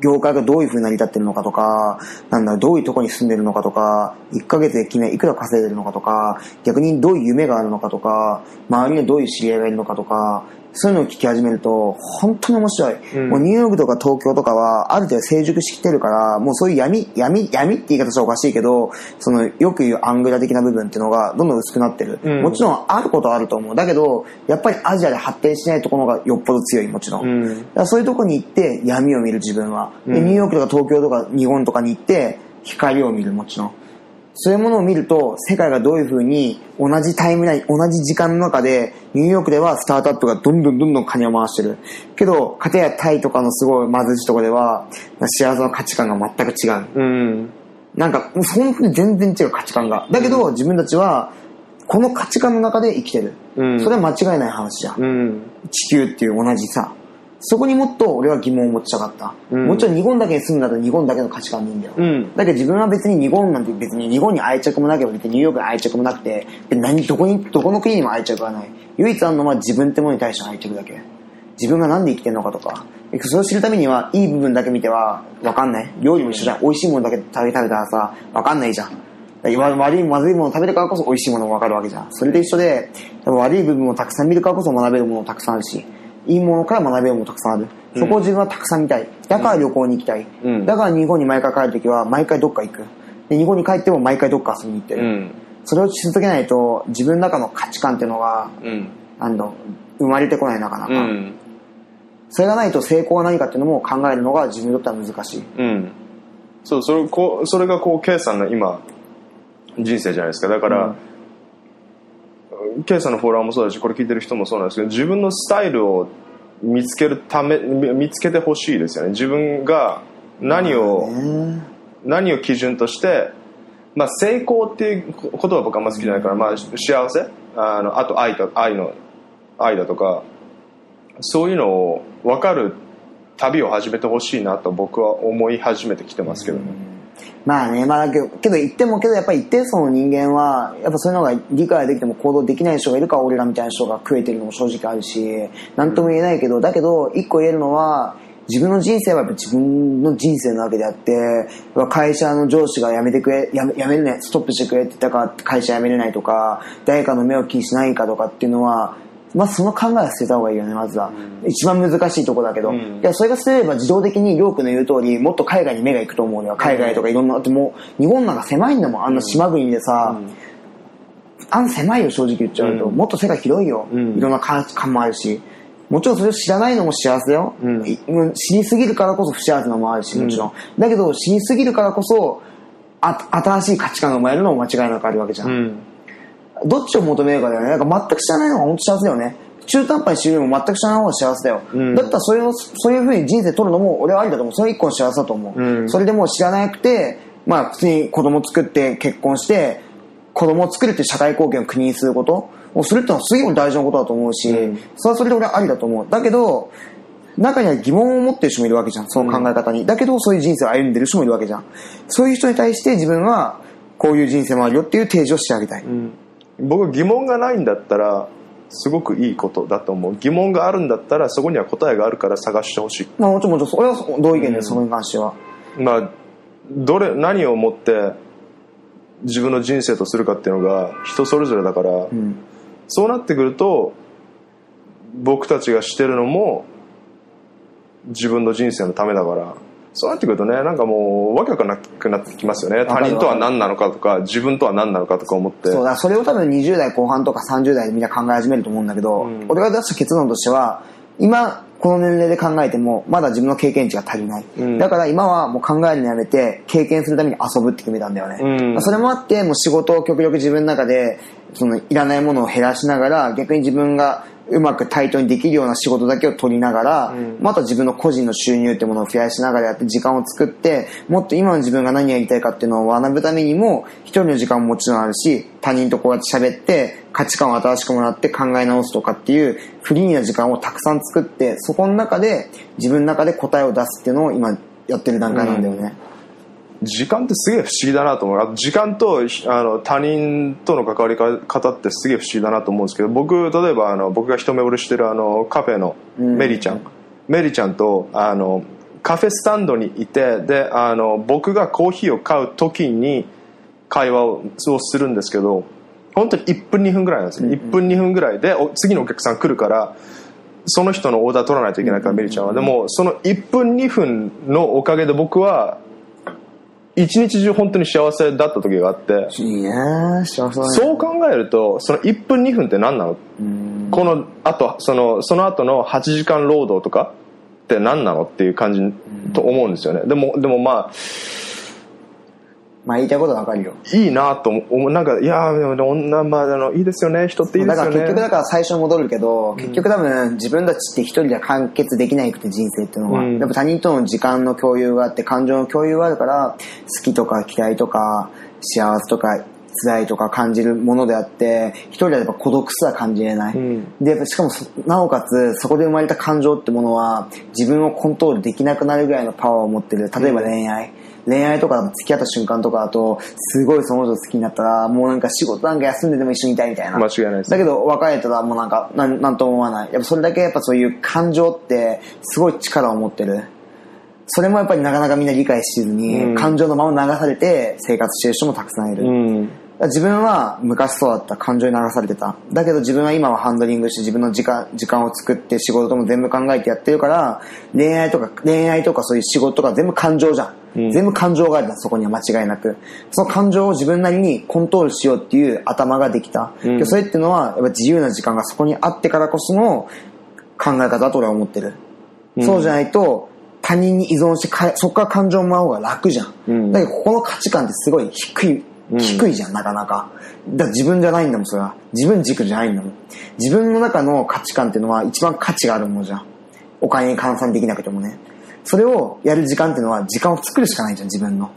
業界がどういう風に成り立ってるのかとか、なんだどういうとこに住んでるのかとか、1ヶ月で決め、いくら稼いでるのかとか、逆にどういう夢があるのかとか、周りにどういう知り合いがいるのかとか、そういうのを聞き始めると、本当に面白い。うんもうニューヨークとか東京とかは、ある程度成熟してきてるから、もうそういう闇、闇、闇って言い方したらおかしいけど、その、よく言うアングラ的な部分っていうのがどんどん薄くなってる。うんもちろんあることはあると思う。だけど、やっぱりアジアで発展しないところがよっぽど強い、もちろん。うんだからそういうとこに行って闇を見る自分は。でうんニューヨークとか東京とか日本とかに行って光を見る、もちろん。そういうものを見ると、世界がどういう風に同じタイムライン、同じ時間の中で、ニューヨークではスタートアップがどんどんどんどん金を回してる。けど、かたやタイとかのすごい貧しいところでは、幸せの価値観が全く違う。うんなんか、本当に全然違う価値観が。だけど、自分たちは、この価値観の中で生きてる。うんそれは間違いない話じゃん。うん地球っていう同じさ。そこにもっと俺は疑問を持ちたかった。うんもちろん日本だけに住んだら日本だけの価値観でいいんだよ。うんだけど自分は別に日本なんて別に日本に愛着もなければ別にニューヨークに愛着もなくて、何、どこに、どこの国にも愛着がない。唯一あるのは自分ってものに対しての愛着だけ。自分がなんで生きてるのかとか。それを知るためには、いい部分だけ見ては、わかんない。料理も一緒じゃん。美味しいものだけ食べ食べたらさ、わかんないじゃん。悪い、まずいものを食べるからこそ美味しいものがわかるわけじゃん。それで一緒で、悪い部分をたくさん見るからこそ学べるものもたくさんあるし、いいものから学べるもたくさんある。そこを自分はたくさん見たい。だから旅行に行きたい。うんだから日本に毎回帰るときは、毎回どっか行く。で、日本に帰っても毎回どっか遊びに行ってる。うんそれをし続けないと、自分の中の価値観っていうのが、うんあの、生まれてこないなかなか。うんそれがないと成功は何かっていうのも考えるのが自分にとっては難しい。うんそうそれこうそれがこう K さんの今人生じゃないですかだから、K さんのフォロワーもそうだしこれ聞いてる人もそうなんですけど自分のスタイルを見つけるため見見つけてほしいですよね。自分が何を、ね。何を基準として、まあ、成功っていう言葉は僕はあんま好きじゃないから、まあ、幸せ？あのあと愛と愛の愛だとかそういうのを分かる旅を始めてほしいなと僕は思い始めてきてますけどね。まあね、まあだけど、けど言ってもけどやっぱり一定層の人間は、やっぱそういうのが理解できても行動できない人がいるから俺らみたいな人が食えてるのも正直あるし、なんとも言えないけど、だけど一個言えるのは、自分の人生はやっぱ自分の人生なわけであって、会社の上司が辞めてくれ、辞めるね、ストップしてくれって言ったから会社辞めれないとか、誰かの目を気にしないかとかっていうのは、まあその考えは捨てた方がいいよね、まずは。一番難しいとこだけど。うん。いや、それがすれば自動的に、りょうくんの言う通り、もっと海外に目が行くと思うよ。海外とかいろんな、だってもう、日本なんか狭いんだもん、あんな島国でさ、あん。狭いよ正直言っちゃうと、うん。もっと世界広いよ、うん。いろんな価値観もあるし。もちろんそれを知らないのも幸せだよ、うん。いうん。知りすぎるからこそ不幸せなのもあるしもちろん、だけど知りすぎるからこそあ新しい価値観が生まれるのも間違いなくあるわけじゃん、うんどっちを求めるかだよね。なんか全く知らないのが本当幸せだよね。中途半端に知るよりも全く知らない方が幸せだよ。うんだったらそれを、そういうふうに人生取るのも俺はありだと思う。それ一個の幸せだと思う。うんそれでもう知らなくて、まあ普通に子供作って結婚して、子供を作るって社会貢献を国にすることをするってのはすげえ大事なことだと思うし、うんそれはそれで俺はありだと思う。だけど、中には疑問を持ってる人もいるわけじゃん。その考え方に。だけどそういう人生を歩んでる人もいるわけじゃん。そういう人に対して自分はこういう人生もあるよっていう提示をしてあげたい。うん僕は疑問がないんだったらすごくいいことだと思う疑問があるんだったらそこには答えがあるから探してほしいまあもちろんもちろん、俺は同意見で、そこに関しては。まあどれ何をもって自分の人生とするかっていうのが人それぞれだから、うん。そうなってくると僕たちがしてるのも自分の人生のためだからそうなってくるとねなんかもうわけわかんなくなってきますよね。他人とは何なのかとか自分とは何なのかとか思って。そうだ、それを多分20代後半とか30代でみんな考え始めると思うんだけど、うん。俺が出した結論としては、今、この年齢で考えても、まだ自分の経験値が足りない。うん。だから今はもう考えるのやめて、経験するために遊ぶって決めたんだよね。うん。それもあって、もう仕事を極力自分の中で、そのいらないものを減らしながら、逆に自分がうまく対等にできるような仕事だけを取りながら、んまた自分の個人の収入ってものを増やしながらやって時間を作って、もっと今の自分が何やりたいかっていうのを学ぶためにも、一人の時間ももちろんあるし、他人とこうやって喋って、価値観を新しくもらって考え直すとかっていうフリーな時間をたくさん作って、そこの中で自分の中で答えを出すっていうのを今やってる段階なんだよね。時間ってすげえ不思議だなと思う。時間とあの他人との関わり方ってすげえ不思議だなと思うんですけど僕例えばあの僕が一目惚れしてるあのカフェのメリちゃん、メリちゃんとあのカフェスタンドにいてであの僕がコーヒーを買う時に会話をするんですけど本当に1分2分ぐらいなんですよ、1分2分ぐらいでお次のお客さん来るからその人のオーダー取らないといけないから、メリちゃんは。でもその1分2分のおかげで僕は一日中本当に幸せだった時があっていいね幸せだね。そう考えるとその1分2分って何なの？うん。このあとそのその後の8時間労働とかって何なの？っていう感じと思うんですよね。でもでもまあまあ言いたいことはわかるよ。いいなと思う。なんかいやーでも女まああのいいですよね。人っていいでだすよね。から結局だから最初に戻るけど、結局多分自分たちって一人では完結できないくて人生っていうのは、うん。やっぱ他人との時間の共有があって感情の共有があるから好きとか嫌いとか幸せとか辛いとか感じるものであって一人ではやっぱ孤独すら感じれない、うん。でしかもそなおかつそこで生まれた感情ってものは自分をコントロールできなくなるぐらいのパワーを持ってる。例えば恋愛、恋愛とか付き合った瞬間とかだとすごいその人好きになったらもうなんか仕事なんか休んででも一緒にいたいみたいな。間違いないですだけど別れたらもうなんかなんなんとも思わない。やっぱそれだけやっぱそういう感情ってすごい力を持ってる。それもやっぱりなかなかみんな理解しずに、うん。感情のまま流されて生活してる人もたくさんいる、うん。自分は昔そうだった。感情に流されてた。だけど自分は今はハンドリングして自分の時間時間を作って仕事とも全部考えてやってるから恋愛とか恋愛とかそういう仕事とか全部感情じゃん全部感情があるんだそこには間違いなくその感情を自分なりにコントロールしようっていう頭ができた、うんでそれっていうのはやっぱ自由な時間がそこにあってからこその考え方だと俺は思ってる、うんそうじゃないと他人に依存してかそこから感情をもらう方が楽じゃん、うんだけどここの価値観ってすごい低いうん低いじゃん、なかなか。だから自分じゃないんだもん、それは。自分軸じゃないんだもん。自分の中の価値観っていうのは一番価値があるものじゃん。お金に換算できなくてもね。それをやる時間っていうのは時間を作るしかないじゃん、自分の。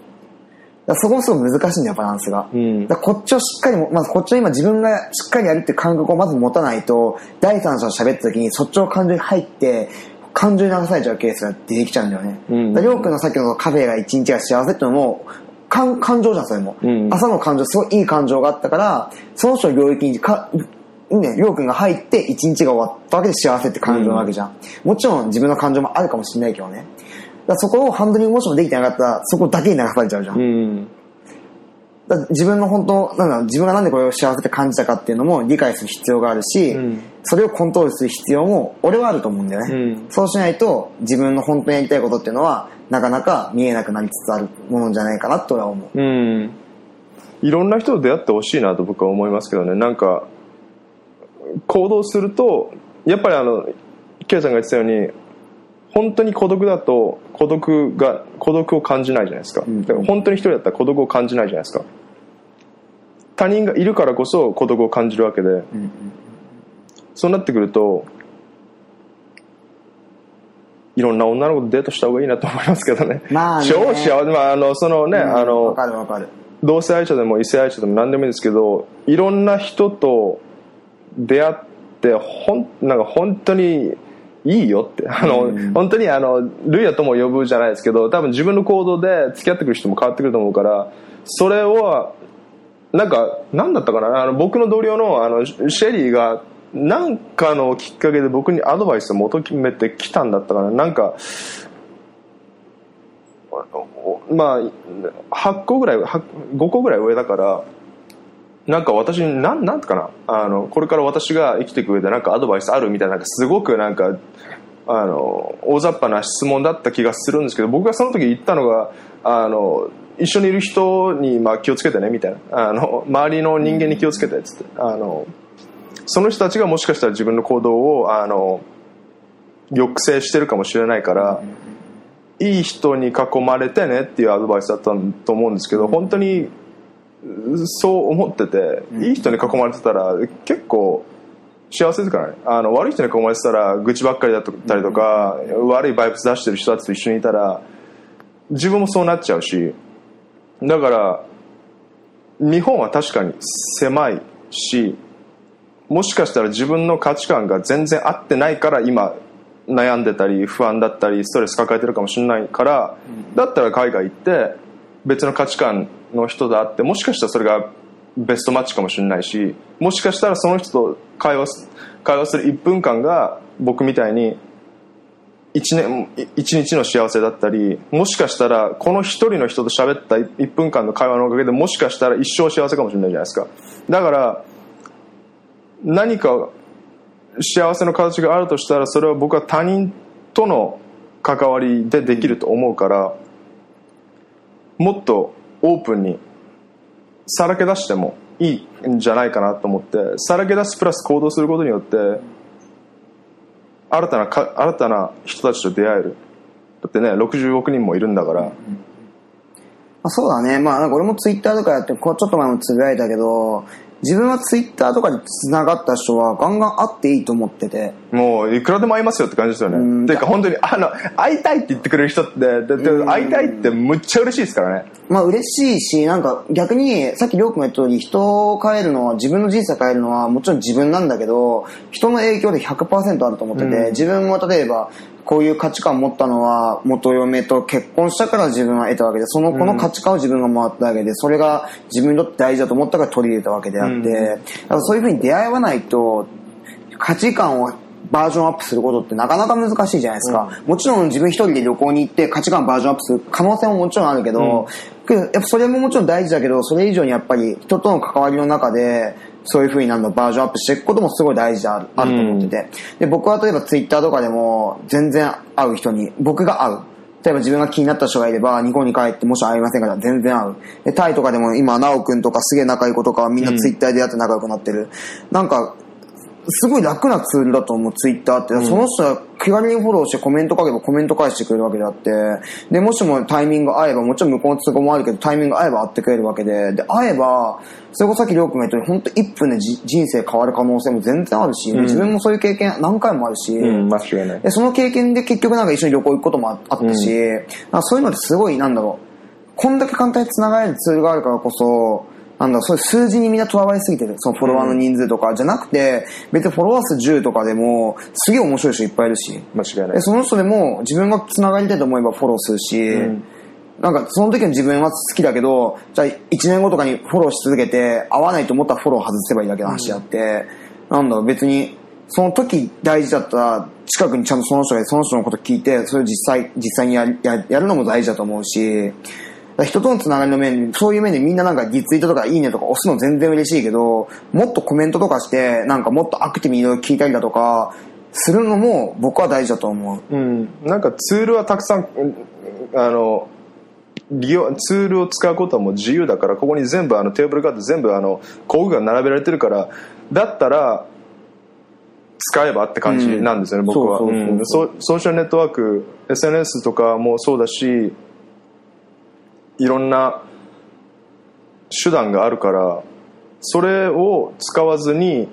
だそこもすごい難しいんだよ、バランスが。うんだこっちをしっかりも、まずこっちを今自分がしっかりやるっていう感覚をまず持たないと、第三者と喋った時にそっちの感情に入って、感情に流されちゃうケースが出てきちゃうんだよね。うんだりょうくんのさっきのカフェが一日が幸せってのも、感感情じゃん、それも。うん朝の感情、すごいいい感情があったから、その人の領域にか、ね、りょうくんが入って一日が終わったわけで幸せって感情なわけじゃん。もちろん自分の感情もあるかもしれないけどね。だそこをハンドリングもしもできてなかったら、そこだけに流されちゃうじゃん。うんだ自分の本当、なんだろう自分がなんでこれを幸せって感じたかっていうのも理解する必要があるし、うんそれをコントロールする必要も俺はあると思うんだよね。うんそうしないと自分の本当にやりたいことっていうのはなかなか見えなくなりつつあるものじゃないかなと俺は思う。うんいろんな人と出会ってほしいなと僕は思いますけどねなんか行動するとやっぱりあのケイさんが言ってたように本当に孤独だと孤独が孤独を感じないじゃないですか,、ん。だから本当に一人だったら孤独を感じないじゃないですか。他人がいるからこそ孤独を感じるわけで、そうなってくるといろんな女の子とデートした方がいいなと思いますけどね。まあね。超幸せ、まあ、あの、そのね、あわの、かるわかる。同性愛者でも異性愛者でも何でもいいですけど、いろんな人と出会って、ほん、なんか本当にいいよって、あの、本当にあの、ルイヤとも呼ぶじゃないですけど、多分自分の行動で付き合ってくる人も変わってくると思うから、それを、なんか、なんだったかな、あの、僕の同僚の、あの、シェリーが、なんかのきっかけで僕にアドバイスを求めてきたんだったかな、なんか、まあ8個ぐらい8 5個ぐらい上だからなんか私になんなんてかな。あのこれから私が生きていく上でなんかアドバイスあるみたいななんかすごくなんかあの大雑把な質問だった気がするんですけど僕がその時言ったのがあの一緒にいる人にまあ気をつけてねみたいな。あの周りの人間に気をつけてっつって。あのその人たちがもしかしたら自分の行動をあの抑制してるかもしれないから、いい人に囲まれてねっていうアドバイスだったと思うんですけど、本当にそう思ってて、いい人に囲まれてたら結構幸せですからね。あの悪い人に囲まれてたら愚痴ばっかりだったりとか、悪いバイブス出してる人たちと一緒にいたら自分もそうなっちゃうしだから日本は確かに狭いしもしかしたら自分の価値観が全然合ってないから今悩んでたり不安だったりストレス抱えてるかもしれないから、だったら海外行って別の価値観の人と会ってもしかしたらそれがベストマッチかもしれないしもしかしたらその人と会話す会話する1分間が僕みたいに一年一日の幸せだったりもしかしたらこの一人の人と喋った1分間の会話のおかげでもしかしたら一生幸せかもしれないじゃないですか。だから何か幸せの形があるとしたらそれは僕は他人との関わりでできると思うからもっとオープンにさらけ出してもいいんじゃないかなと思ってさらけ出すプラス行動することによって新たなか新たな人たちと出会えるだってね60億人もいるんだから、まあ、そうだね。まあ、俺もツイッターとかやって、ちょっと前もつぶやいたけど、自分はツイッターとかで繋がった人はガンガン会っていいと思ってて。もういくらでも会いますよって感じですよね。うんていうか本当にあの会いたいって言ってくれる人ってだって会いたいってむっちゃ嬉しいですからね。まあ嬉しいし、なんか逆に、さっきりょうくんが言った通り、人を変えるのは、自分の人生変えるのはもちろん自分なんだけど、人の影響で100%あると思ってて、自分も例えば、こういう価値観を持ったのは、元嫁と結婚したから自分は得たわけで、その、この価値観を自分が回ったわけで、それが自分にとって大事だと思ったから取り入れたわけであって、だからそういうふうに出会わないと、価値観をバージョンアップすることってなかなか難しいじゃないですか。もちろん自分一人で旅行に行って価値観バージョンアップする可能性ももちろんあるけど、けどやっぱそれももちろん大事だけど、それ以上にやっぱり人との関わりの中で、そういう風になんだバージョンアップしていくこともすごい大事である,、あると思ってて。で、僕は例えばツイッターとかでも全然会う人に、僕が会う。例えば自分が気になった人がいれば、日本に帰ってもし会いませんから全然会う。で、タイとかでも今、ナオくんとかすげえ仲いい子とかはみんなツイッターで出会って仲良くなってる。なんか、すごい楽なツールだと思う、ツイッターって。その人は気軽にフォローしてコメント書けばコメント返してくれるわけであって、で、もしもタイミング合えば、もちろん向こうの都合もあるけど、タイミング合えば会ってくれるわけで、で、会えば、それこそさっきりょうくんが言ったように、本当1分でじ人生変わる可能性も全然あるし、自分もそういう経験何回もあるし、うん、間違いない。で、その経験で結局なんか一緒に旅行行くこともああったし、なんかそういうのってすごい、なんだろう、こんだけ簡単に繋がれるツールがあるからこそ、なんだそういう数字にみんなとらわれすぎてる。そのフォロワーの人数とか、じゃなくて、別にフォロワー数10とかでも、すげえ面白い人いっぱいいるし、間違いないで。その人でも自分が繋がりたいと思えばフォローするし、なんかその時の自分は好きだけど、じゃあ1年後とかにフォローし続けて、合わないと思ったらフォロー外せばいいだけの話であって、なんだろう、別に、その時大事だったら、近くにちゃんとその人がその人のこと聞いて、それを実際、実際にやややるのも大事だと思うし、人とのつながりの面、そういう面でみんななんかリツイートとかいいねとか押すの全然嬉しいけど、もっとコメントとかして、なんかもっとアクティブにいろいろ聞いたりだとか、するのも僕は大事だと思う。うん、なんかツールはたくさんうんあの利用ツールを使うことはもう自由だからここに全部あのテーブルがあって全部あの工具が並べられてるからだったら使えばって感じなんですよね、うん。僕は。ソーシャルネットワーク SNS とかもそうだしいろんな手段があるからそれを使わずに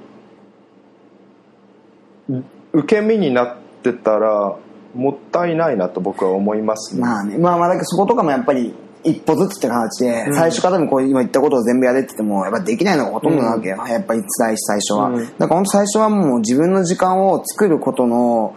受け身になってたらもったいないなと僕は思いますね、まあね、まあまあだけどそことかもやっぱり一歩ずつって形で、最初からでもこう今言ったことを全部やれって言っても、やっぱできないのがほとんどなわけよ。やっぱり辛いし最初は。うん。だから本当最初はもう自分の時間を作ることの、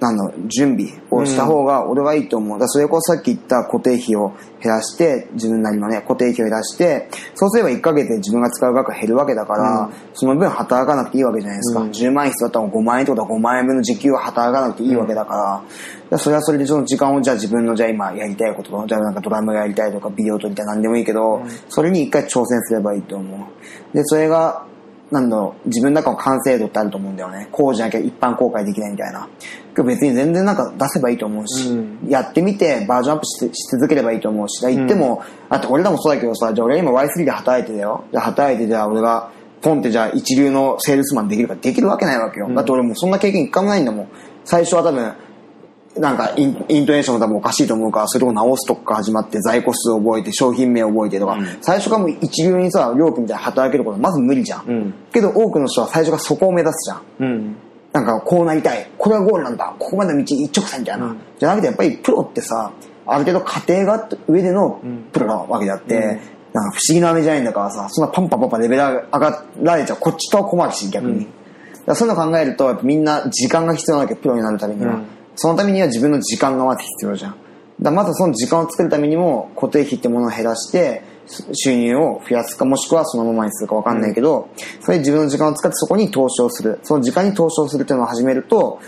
なんだろう準備をした方が俺はいいと思う。だからそれこそさっき言った固定費を減らして、自分なりのね、固定費を減らして、そうすれば1ヶ月で自分が使う額が減るわけだから、その分働かなくていいわけじゃないですか。10万円必要だったら5万円ってことは5万円分の時給は働かなくていいわけだから、だからそれはそれでその時間をじゃあ自分のじゃあ今やりたいこととじゃあなんかドラムがやりたいとかビデオ撮りたい何でもいいけど、それに一回挑戦すればいいと思う。で、それが、なんだろう、自分の中の完成度ってあると思うんだよね。こうじゃなきゃ一般公開できないみたいな。別に全然なんか出せばいいと思うし、やってみてバージョンアップしし続ければいいと思うし、だから言っても、あと俺らもそうだけどさ、じゃあ俺今 Y3 で働いてたよ。じゃあ働いてじゃあ俺が、ポンってじゃあ一流のセールスマンできるかできるわけないわけよ。だって俺もうそんな経験一回もないんだもん。最初は多分、なんかイントネーションが多分おかしいと思うから、それを直すとこから始まって、在庫数を覚えて、商品名を覚えてとか、最初からもう一流にさ、料金みたいに働けることはまず無理じゃん。んけど多くの人は最初からそこを目指すじゃん。うんなんかこうなりたい。これはゴールなんだ。ここまでの道一直線みたいな。じゃなくてやっぱりプロってさ、ある程度過程があった上でのプロなわけであって、なんか不思議な飴じゃないんだからさ、そんなパンパンパンパンレベル上がられちゃう。こっちとは困るし、逆に。だからそういうの考えると、やっぱみんな時間が必要なわけ、プロになるためには。そのためには自分の時間がまず必要じゃん。だまずその時間を作るためにも固定費ってものを減らして収入を増やすかもしくはそのままにするか分かんないけど、それで自分の時間を使ってそこに投資をする。その時間に投資をするっていうのを始めると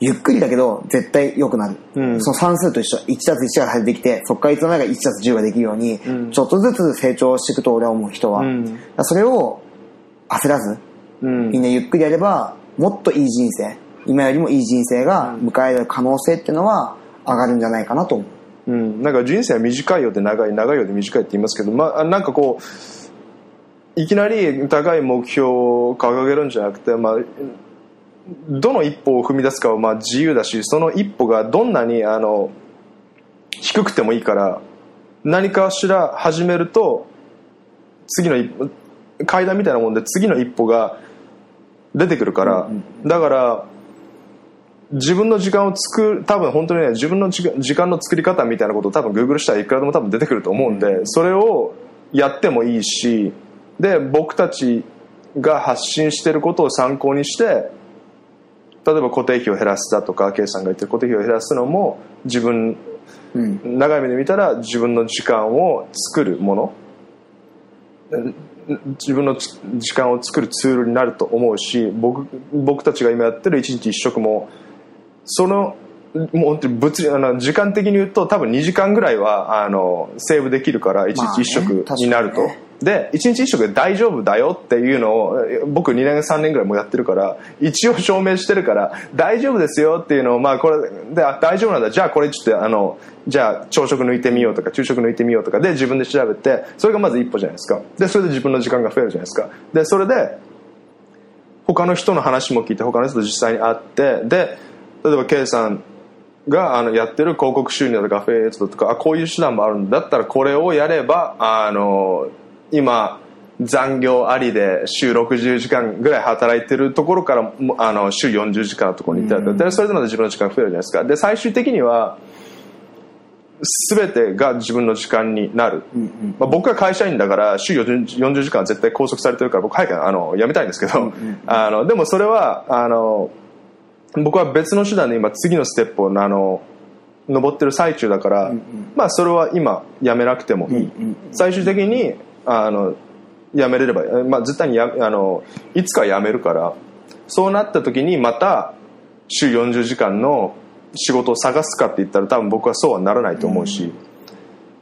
ゆっくりだけど絶対良くなる、うん。その算数と一緒1たす1が出てきてそこからいつの間にか1たす10ができるように、ん。ちょっとずつ成長していくと俺は思う人は、うん。それを焦らずうん。みんなゆっくりやればもっといい人生今よりもいい人生が迎える可能性っていうのは上がるんじゃないかなと思ううん、なんか人生は短いようで長い長いようで短いって言いますけど、まあ、なんかこういきなり高い目標を掲げるんじゃなくて、まあ、どの一歩を踏み出すかはまあ自由だしその一歩がどんなにあの低くてもいいから何かしら始めると次の一歩階段みたいなもんで次の一歩が出てくるから、だから自分の時間を作る多分本当にね自分の時間の作り方みたいなことを多分グーグルしたらいくらでも多分出てくると思うんで、それをやってもいいしで僕たちが発信してることを参考にして例えば固定費を減らすだとか K さんが言ってる固定費を減らすのも自分うん。長い目で見たら自分の時間を作るもの。うん自分のつ時間を作るツールになると思うし僕僕たちが今やってる一日一食もそのもう本当に物理あの時間的に言うと多分2時間ぐらいはあのセーブできるから一日一食になると、確かにね。で一日一食で大丈夫だよっていうのをえ僕2年3年ぐらいもうやってるから一応証明してるから大丈夫ですよっていうのをまあこれであ大丈夫なんだ。じゃあこれちょっとあのじゃあ朝食抜いてみようとか昼食抜いてみようとかで自分で調べてそれがまず一歩じゃないですか。でそれで自分の時間が増えるじゃないですか。でそれで他の人の話も聞いて他の人と実際に会ってで例えば K さんがあのやってる広告収入だとかアフィリエイトだとかあこういう手段もあるんだだったらこれをやればあの今残業ありで週60時間ぐらい働いてるところからもあの週40時間のところに行ったりでそれでまた自分の時間が増えるじゃないですか。で最終的には全てが自分の時間になる、まあ、僕は会社員だから週40 40時間は絶対拘束されてるから僕早くあの辞めたいんですけど、あのでもそれはあの僕は別の手段で今次のステップをあの登ってる最中だから、まあそれは今やめなくてもいい、最終的にあのやめれれば、まあ、絶対にやあのいつかやめるからそうなった時にまた週40時間の仕事を探すかって言ったら多分僕はそうはならないと思うし、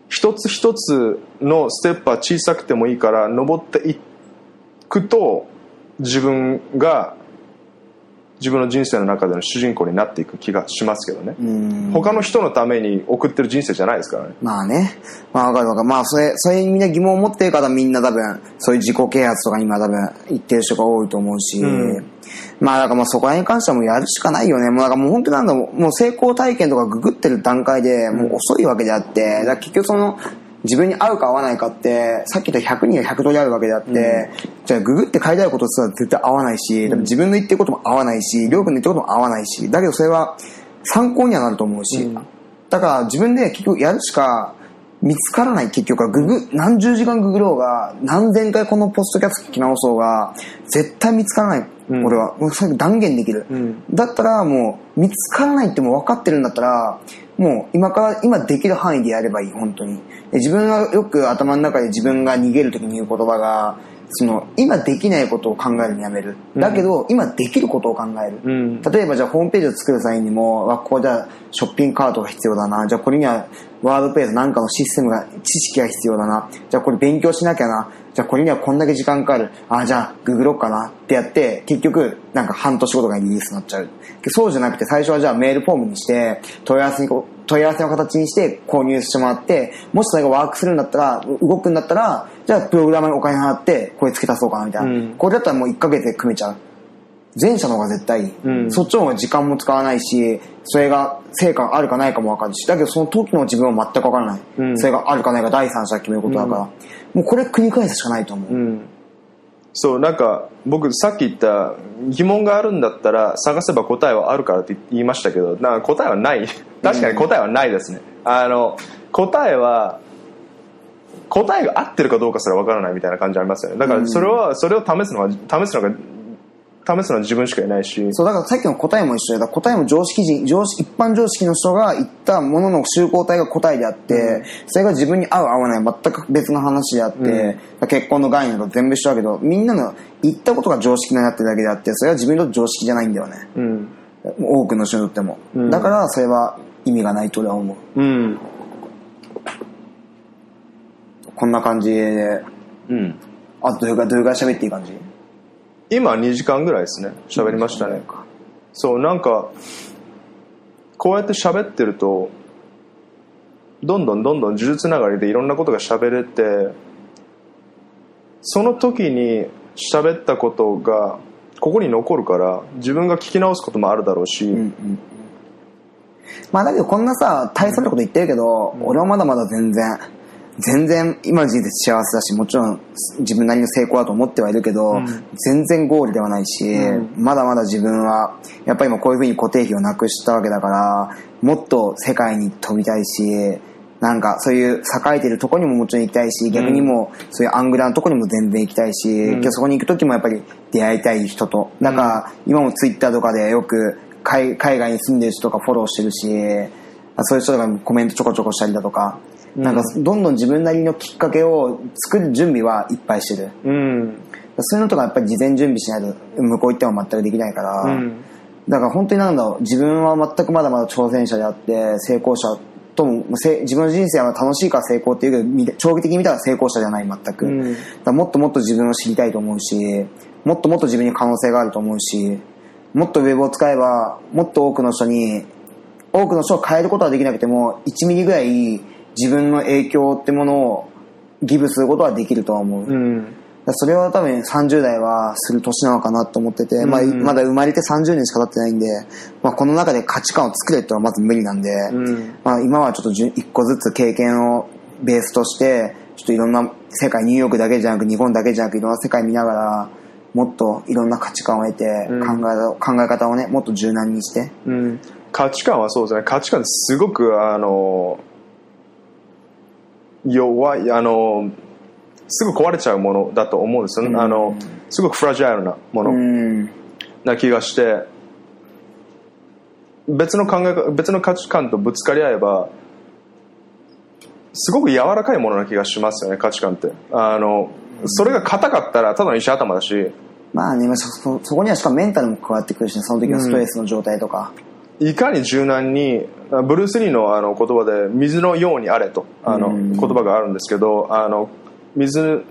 一つ一つのステップは小さくてもいいから登っていくと自分が自分の人生の中での主人公になっていく気がしますけどね、うん。他の人のために送ってる人生じゃないですからねまあね。まあわかるわかる。まあそれ、それにみんな疑問を持ってるからみんな多分、そういう自己啓発とかに今多分言ってる人が多いと思うし。うんまあだからもうそこら辺に関してはもうやるしかないよね。もうだからもう本当なんだろうもう成功体験とかググってる段階でもう遅いわけであって、だから結局その、自分に合うか合わないかって、さっき言った100人が100通りあるわけであって、じゃあググって書いてあることすら絶対合わないし、多分自分の言ってることも合わないし、りょうくんの言ってることも合わないし、だけどそれは参考にはなると思うし、だから自分で結局やるしか見つからない結局はググ、何十時間ググろうが、何千回このポストキャスト聞き直そうが、絶対見つからない。うん俺は。もう断言できる。んだったらもう見つからないってもう分かってるんだったら、もう今から、今できる範囲でやればいい、本当に。で自分がよく頭の中で自分が逃げるときに言う言葉が、その、今できないことを考えるのやめる。だけど、今できることを考える。うん例えばじゃあホームページを作る際にも、わここじゃあショッピングカートが必要だな。じゃあこれにはワードペースなんかのシステムが、知識が必要だな。じゃあこれ勉強しなきゃな。じゃあこれにはこんだけ時間かかる。あ、じゃあググろうかな。ってやって、結局なんか半年後とかにリリースになっちゃう。そうじゃなくて最初はじゃあメールフォームにして、問い合わせに問い合わせの形にして購入してもらって、もしそれがワークするんだったら、動くんだったら、じゃあプログラマーにお金払って、これ付け足そうかなみたいな。うん。これだったらもう1ヶ月で組めちゃう。前者の方が絶対いい、うん。そっちの方が時間も使わないしそれが成果があるかないかも分かるし。だけどその時の自分は全く分からない、うん。それがあるかないか第三者が決めることだから、もうこれ繰り返すしかないと思う、うん。そうなんか僕さっき言った疑問があるんだったら探せば答えはあるからって言いましたけどなんか答えはない。確かに答えはないですね、あの答えは答えが合ってるかどうかすらわからないみたいな感じありますよね。だからそれは、それを試すのは試すのが試すのは自分しかいないし。そうだからさっきの答えも一緒でだ答えも常識人常識一般常識の人が言ったものの集合体が答えであって、それが自分に合う合わない全く別の話であって、結婚の概念と全部一緒だけどみんなの言ったことが常識になってるだけであってそれは自分にとって常識じゃないんだよね。うん。多くの人にとっても、うん。だからそれは意味がないと俺は思う。うん。こんな感じでうん。あとどれぐらいどれぐらい喋っていい感じ？今2時間ぐらいですね。喋りましたね。そうなんかこうやって喋ってるとどんどんどんどん呪術つながりでいろんなことが喋れてその時に喋ったことがここに残るから自分が聞き直すこともあるだろうし、うんうんまあだけどこんなさ大層なこと言ってるけど、俺はまだまだ全然全然今の人生幸せだしもちろん自分なりの成功だと思ってはいるけど、全然ゴールではないし、まだまだ自分はやっぱり今こういうふうに固定費をなくしたわけだからもっと世界に飛びたいしなんかそういう栄えてるとこにももちろん行きたいし逆にもうそういうアングラのとこにも全然行きたいし、けどそこに行く時もやっぱり出会いたい人と。だから今もツイッターとかでよく海海外に住んでる人とかフォローしてるしあそういう人がコメントちょこちょこしたりだとか、なんかどんどん自分なりのきっかけを作る準備はいっぱいしてる。うん。そういうのとかやっぱり事前準備しないと向こう行っても全くできないから、うん。だから本当になんだろう自分は全くまだまだ挑戦者であって成功者ともせ自分の人生は楽しいから成功っていうけど長期的に見たら成功者じゃない全く、うん。だもっともっと自分を知りたいと思うしもっともっと自分に可能性があると思うしもっとウェブを使えばもっと多くの人に多くの人を変えることはできなくても1ミリぐらい自分の影響ってものをギブすることはできるとは思う、うん。それは多分30代はする年なのかなと思ってて、まあ、うん。まだ生まれて30年しか経ってないんで、まあ、この中で価値観を作れってのはまず無理なんで、うん。まあ、今はちょっとじゅ一個ずつ経験をベースとしてちょっといろんな世界ニューヨークだけじゃなく日本だけじゃなくいろんな世界見ながらもっといろんな価値観を得てうん。考え,、考え方をねもっと柔軟にして。うん。価値観はそうですね。価値観すごくあの弱いあのすぐ壊れちゃうものだと思うんですよ。ね、うん。あのすごくフラジャイルなもの。うんな気がして。別の考え方別の価値観とぶつかり合えばすごく柔らかいものな気がしますよね価値観って。あのそれが硬かったらただの石頭だし。まあねそそこにはしかもメンタルも加わってくるしねその時のストレスの状態とか、いかに柔軟にブルース・リーのあの言葉で「水のようにあれ」とあのうん。言葉があるんですけどあの水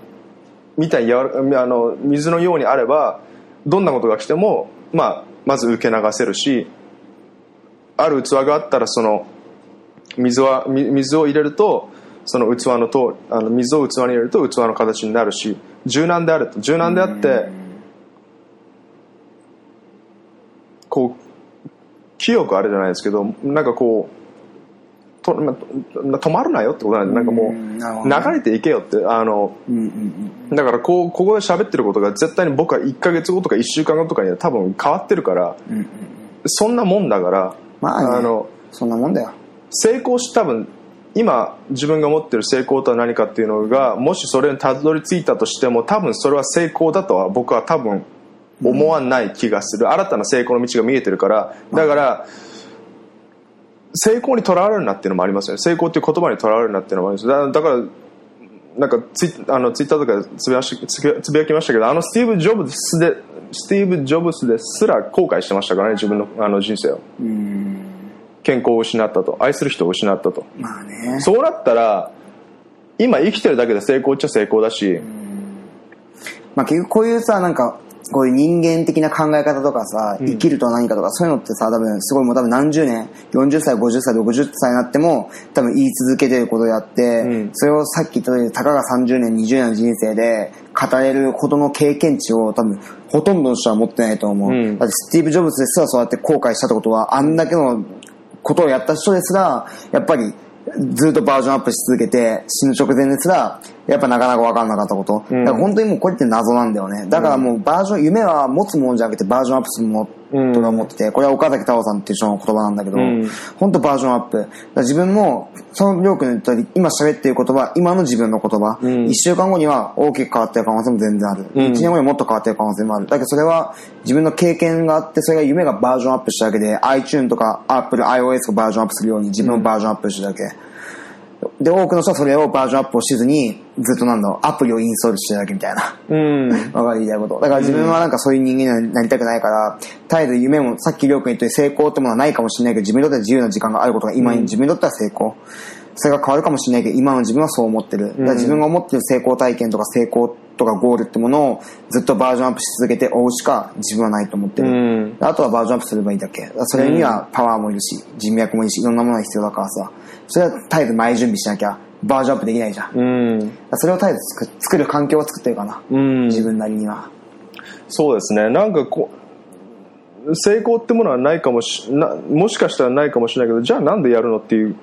みたいに柔らあの水のようにあればどんなことが来てもまあまず受け流せるしある器があったらその水はみ水を入れるとその器のとあの水を器に入れると器の形になるし柔軟であると。柔軟であってこう清くあれじゃないですけどなんかこうとま止まるなよってことなんでなんかもう流れていけよってあのだからこうここで喋ってることが絶対に僕は1ヶ月後とか1週間後とかには多分変わってるからそんなもんだから、まあねのそんなもんだよ。成功し多分今自分が持ってる成功とは何かっていうのがもしそれにたどり着いたとしても多分それは成功だとは僕は多分思わない気がする、新たな成功の道が見えてるから。だから、成功にとらわれるなっていうのもありますよね。成功っていう言葉にとらわれるなっていうのもあります。だだからなんかツイあのツイッターとかでつぶやしつぶつぶやきましたけどあのスティーブ・ジョブスでスティーブ・ジョブスですら後悔してましたからね自分のあの人生を。うん。健康を失ったと。愛する人を失ったと。まあね。そうなったら今生きてるだけで成功っちゃ成功だし。まあ結局こういうさなんかこういう人間的な考え方とかさ、生きるとは何かとか、そういうのってさ、多分、すごいもう多分何十年、40歳、50歳、60歳になっても、多分言い続けてることであって、うん。それをさっき言ったように、たかが30年、20年の人生で語れるほどの経験値を多分、ほとんどの人は持ってないと思う。うん。だってスティーブ・ジョブズですらそうやって後悔したってことは、あんだけのことをやった人ですら、やっぱり、ずっとバージョンアップし続けて、死ぬ直前ですら、やっぱなかなか分かんなかったこと。うんだから本当にもうこれって謎なんだよね。だからもうバージョン、夢は持つものじゃなくてバージョンアップするものと思ってて、これは岡崎太郎さんっていう人の言葉なんだけど、うん本当バージョンアップ。自分も、そのりょうくんの言ったように、今喋ってる言葉、今の自分の言葉、うん一週間後には大きく変わってる可能性も全然ある。うん一年後にもっと変わってる可能性もある。だけどそれは自分の経験があって、それが夢がバージョンアップしただけで、iTune とか Apple、iOS がバージョンアップするように自分もバージョンアップしただけ。で、多くの人はそれをバージョンアップをしずに、ずっとなんだろう、アプリをインストールしてるだけみたいな。うんわかる言いたいこと。だから自分はなんかそういう人間になりたくないから、絶えず夢も、さっきりょうくん言ったように成功ってものはないかもしれないけど、自分にとっては自由な時間があることが今に自分にとっては成功。それが変わるかもしれないけど、今の自分はそう思ってる。だから自分が思ってる成功体験とか成功とかゴールってものをずっとバージョンアップし続けて追うしか自分はないと思ってる。うんあとはバージョンアップすればいいだけ。それにはパワーもいるし、人脈もいるし、いろんなものが必要だからさ。それは絶えず前準備しなきゃ、バージョンアップできないじゃん。うんらそれを絶えず作作る環境を作ってるかな。うん自分なりには。そうですねなんかこう成功ってものはないかもしなもしかしたらないかもしれないけどじゃあなんでやるのっていう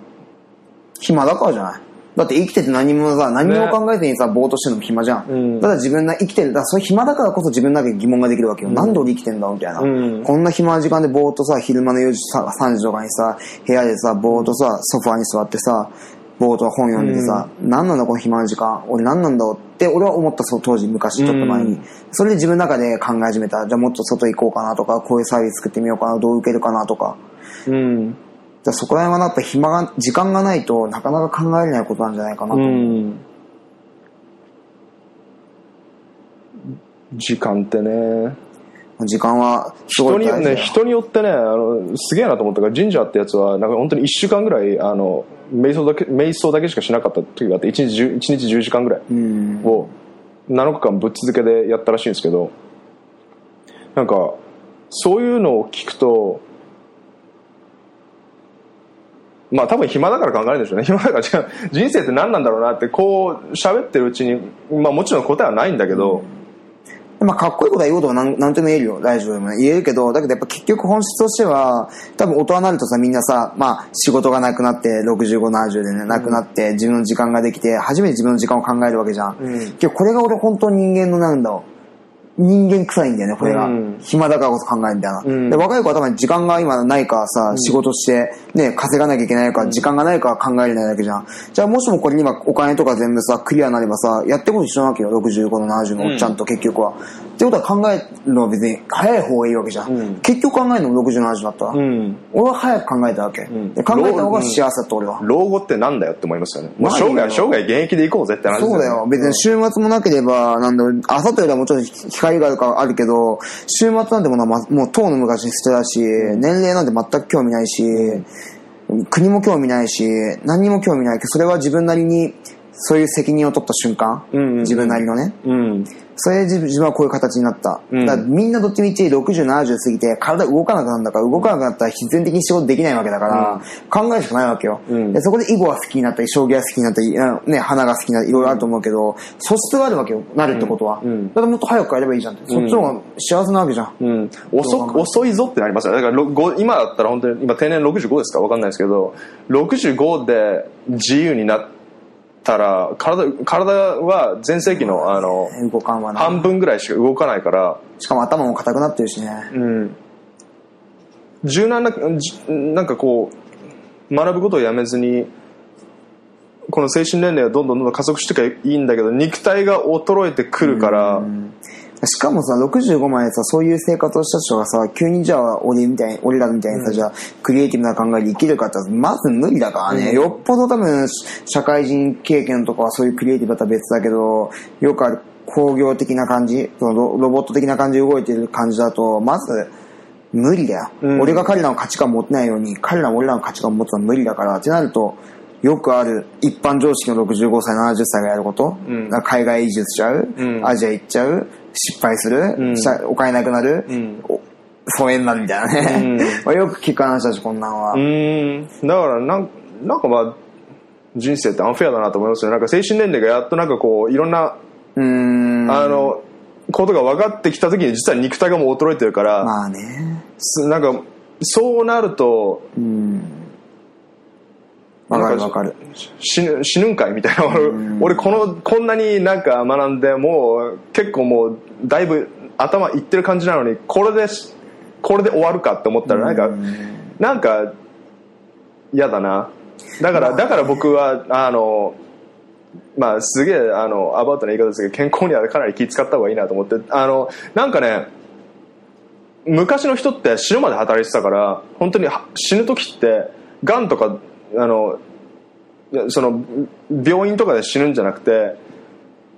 暇だからじゃないだって生きてて何もさ、何も考えてにさ、ぼーっとしてるのも暇じゃん。うんただ自分が生きてる、だからそれ暇だからこそ自分の中で疑問ができるわけよ。なんで俺生きてんだみたいな、うんこんな暇な時間でぼーっとさ、昼間の4時さ、3時とかにさ、部屋でさ、ぼーっとさ、ソファーに座ってさ、ぼーっと本読んでてさ、何なんだこの暇な時間？俺何なんだろうって俺は思ったそう当時、昔ちょっと前に。うんそれで自分の中で考え始めた。じゃあもっと外行こうかなとか、こういうサービス作ってみようかな、どう受けるかなとか。うんだそこら辺はやっぱ暇が、時間がないとなかなか考えれないことなんじゃないかなと。うん時間ってね時間は人によね人によってねあのすげえなと思ったから神社ってやつはなんか本当に1週間ぐらいあの瞑想だけ瞑想だけしかしなかった時があって1日 ,10 1日10時間ぐらいうん。を7日間ぶっ続けでやったらしいんですけどなんかそういうのを聞くとまあ多分暇だから考えるんでしょうね 暇だからじゃあ人生って何なんだろうなってこう喋ってるうちにまあもちろん答えはないんだけど、まあ、かっこいいことは言うことはなんなんとも言えるよ。ラジオでもね。言えるけど、だけどやっぱ結局本質としては、多分大人になるとさ、みんなさ、まあ、仕事がなくなって、65、70でね、なくなって、自分の時間ができて、初めて自分の時間を考えるわけじゃん。うんこれが俺本当に人間のなんだろう。人間臭いんだよね、これが。うん暇だからこそ考えるみたいな。うんで若い子は多分時間が今ないからさ、仕事して、ね、稼がなきゃいけないから、時間がないから考えれないだけじゃん。じゃあもしもこれに今お金とか全部さ、クリアになればさ、やってること一緒なわけよ。65の70のおっちゃんと結局は。ってことは考えるのは別に早い方がいいわけじゃん。うん結局考えるのも60、70だったら。うん俺は早く考えたわけ。考えた方が幸せだった俺は。老後ってなんだよって思いますよねもうまあ生涯生涯現役でいこうぜって話ですそうだよ。別に週末もなければ、なんだろう、朝とよりはもちろん光があるからあるけど、週末なんてものはまもう遠の昔に捨てだし、年齢なんて全く興味ないし、国も興味ないし、何にも興味ないけど、それは自分なりにそういう責任を取った瞬間、うんうんうん自分なりのね。うん。それで自分はこういう形になった。うんだみんなどっちみち60、70過ぎて体動かなくなるんだから、動かなくなったら必然的に仕事できないわけだから、考えるしかないわけよ。うんでそこで囲碁が好きになったり、将棋が好きになったり、あね、花が好きになったり、いろいろあると思うけど、素質があるわけよ、なるってことは。うんうんだからもっと早く帰ればいいじゃんって。そっちの方が幸せなわけじゃん。うん、遅く遅いぞってなりますよねだから今だったら本当に今定年65ですか分かんないですけど65で自由になったら体体は全盛期のあの動かんわな。半分ぐらいしか動かないから、しかも頭も硬くなってるしね。うん、柔軟なじなんかこう学ぶことをやめずにこの精神年齢がどんどんどんどん加速していけばいいんだけど肉体が衰えてくるから、しかもさ、65までさ、そういう生活をした人がさ、急にじゃあ、俺みたいに、俺らみたいにさ、じゃあ、クリエイティブな考えで生きるかってまず無理だからね。よっぽど多分、社会人経験とかはそういうクリエイティブだったら別だけど、よくある工業的な感じ、そのロロボット的な感じで動いてる感じだと、まず、無理だよ、うん。俺が彼らの価値観を持ってないように、彼らも俺らの価値観を持つのは無理だから、ってなると、よくある一般常識の65歳、70歳がやること、うん。海外移住しちゃう、うん。アジア行っちゃう、失敗する、うんお金なくなる、んお疎遠になるみたいなね。まあよく聞く話だし、こんなんは。うーんだからなんなんかまあ人生ってアンフェアだなと思いますよなんか精神年齢がやっとなんかこういろんな、うーん。あのことが分かってきた時に実は肉体がもう衰えてるから、まあね。すなんかそうなるとうん。わかるわかる。死ぬ死ぬんかいみたいな。俺俺このこんなになんか学んでもう結構もうだいぶ頭いってる感じなのにこれでこれで終わるかって思ったらなんかなんか嫌だな。だからだから僕はあのまあすげえあのアバウトな言い方ですけど健康にはかなり気使った方がいいなと思って。あのなんかね昔の人って死ぬまで働いてたから本当には死ぬ時ってがんとかあのその病院とかで死ぬんじゃなくて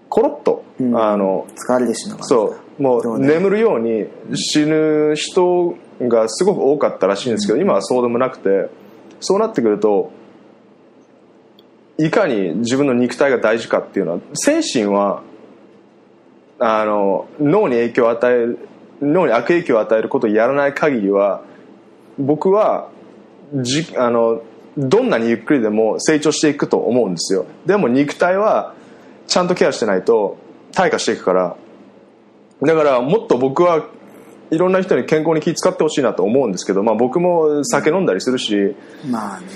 コロッと、うん。あの疲れてしまう。そう。もそう眠るように死ぬ人がすごく多かったらしいんですけど、今はそうでもなくてそうなってくるといかに自分の肉体が大事かっていうのは精神はあの脳に影響を与える脳に悪影響を与えることをやらない限りは僕はじあのどんなにゆっくりでも成長していくと思うんですよ。でも肉体はちゃんとケアしてないと退化していくから。だからもっと僕はいろんな人に健康に気遣ってほしいなと思うんですけど、まあ、僕も酒飲んだりするし。まあね。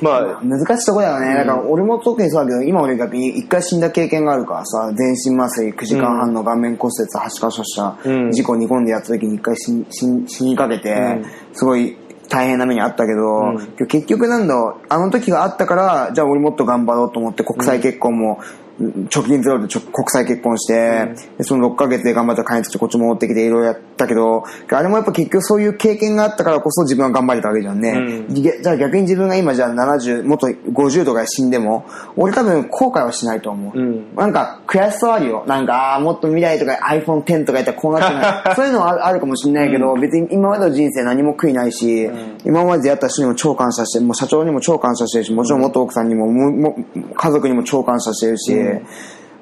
まあ難しいとこだよね。だから俺も特にそうだけど、今俺逆に一回死んだ経験があるからさ、全身麻酔9時間半の顔面骨折8箇所したうん。事故に込んでやった時に一回死にかけて、すごい大変な目にあったけど、結局なんだあの時があったから、じゃあ俺もっと頑張ろうと思って国際結婚も、貯金ゼロでちょ国際結婚して、でその6ヶ月で頑張って金作ってこっち戻ってきていろいろやったけど、あれもやっぱ結局そういう経験があったからこそ自分は頑張れたわけじゃんね。うじゃじゃあ逆に自分が今じゃあ70、もっと50とかで死んでも、俺多分後悔はしないと思う。んなんか悔しさはあるよ。なんか、もっと未来とか iPhone X とかやったらこうなってない。そういうのはあるかもしれないけど、別に今までの人生何も悔いないし、今まで出会った人にも超感謝して、もう社長にも超感謝してるし、もちろん元奥さんにも、もも家族にも超感謝してるし、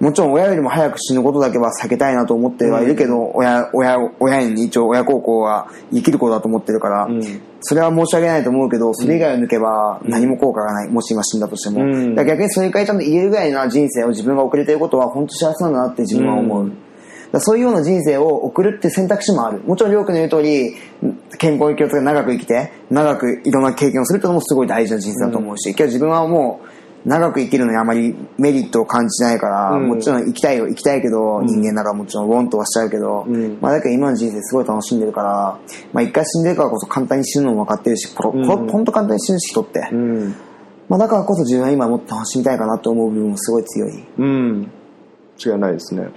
もちろん親よりも早く死ぬことだけは避けたいなと思ってはいるけど、親、親、親に一応親孝行は生きることだと思ってるから、それは申し訳ないと思うけど、それ以外を抜けば何も効果がない。もし今死んだとしても。うんだから逆にそれからちゃんと言えるぐらいな人生を自分が送れてることは本当幸せなんだなって自分は思う。うんだそういうような人生を送るって選択肢もある。もちろん、りょうくんの言う通り、健康に気をつけて長く生きて、長くいろんな経験をするってのもすごい大事な人生だと思うし、けど自分はもう、長く生きるのにあまりメリットを感じないから、うん。もちろん生きたいよ、生きたいけど、人間だからもちろんウォンとはしちゃうけど、ん。まあだけど今の人生すごい楽しんでるから、まあ一回死んでるからこそ簡単に死ぬのも分かってるし、これ、これほんと簡単に死ぬし人って。うん。まあだからこそ自分は今もっと楽しみたいかなと思う部分もすごい強い。うん。違いないですね。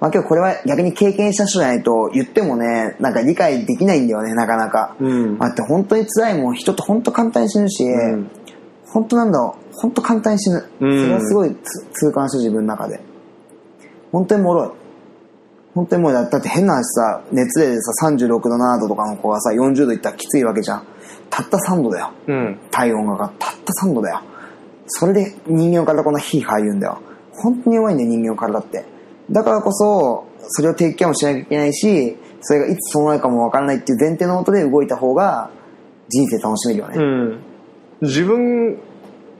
まあけどこれは逆に経験した人じゃないと言ってもね、なんか理解できないんだよね、なかなか。うん。だって本当に辛いもん、人って本当簡単に死ぬし、ん。本当なんだろう、本当簡単に死ぬ。そうんれはすごいつ痛感した自分の中で。本当に脆い。本当にもうだだって変な話さ、熱でさ36度7度とかの子がさ、40度いったらきついわけじゃん。たった3度だよ。うん体温がたった3度だよ。それで人間の体こんな火入るんだよ。本当に弱いんだよ、人間の体って。だからこそ、それをテイクケアもしなきゃいけないし、それがいつそうなるかもわからないっていう前提のもとで動いた方が、人生楽しめるよね。うん、自分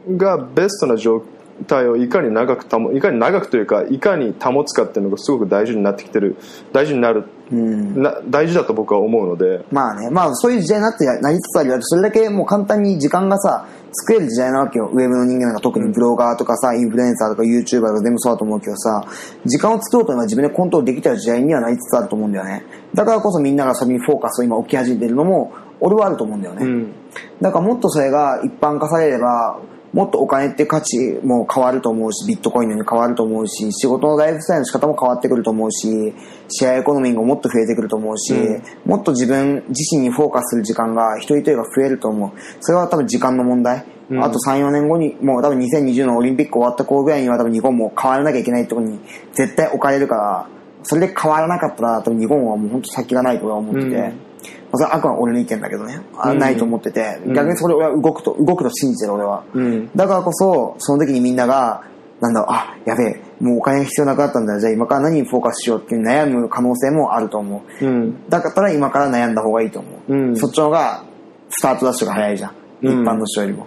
がベストな状態をいかに長く保いかに長くというかいかに保つかっていうのがすごく大事になってきてる大事になる、うん。な大事だと僕は思うのでまあね、まあそういう時代になってなりつつあるよ。それだけもう簡単に時間がさ、作れる時代なわけよ。ウェブの人間なんか特にブロガーとかさ、インフルエンサーとか YouTuber とか全部そうだと思うけどさ、時間を作ろうというのは自分でコントロールできた時代にはなりつつあると思うんだよね。だからこそみんながそれにフォーカスを今置き始めてるのも、俺はあると思うんだよね。うんだからもっとそれが一般化されれば、もっとお金って価値も変わると思うし、ビットコインのように変わると思うし、仕事のライフスタイルの仕方も変わってくると思うし、シェアエコノミーがもっと増えてくると思うし、もっと自分自身にフォーカスする時間が一人一人が増えると思う。それは多分時間の問題。あと3、4年後に、もう多分2020のオリンピック終わった頃ぐらいには多分日本も変わらなきゃいけないところに絶対置かれるから、それで変わらなかったら多分日本はもう本当先がないと俺は思ってて。うんまあ、それはあくまで俺の意見だけどね。あないと思ってて、逆にそれ俺は動くと、動くと信じてる俺は。うんだからこそ、その時にみんなが、なんだろう、あ、やべえ、もうお金が必要なくなったんだ、じゃあ今から何にフォーカスしようっていう悩む可能性もあると思う。うんだから今から悩んだ方がいいと思う。うんそっちの方が、スタートダッシュが早いじゃん。うん一般の人よりも。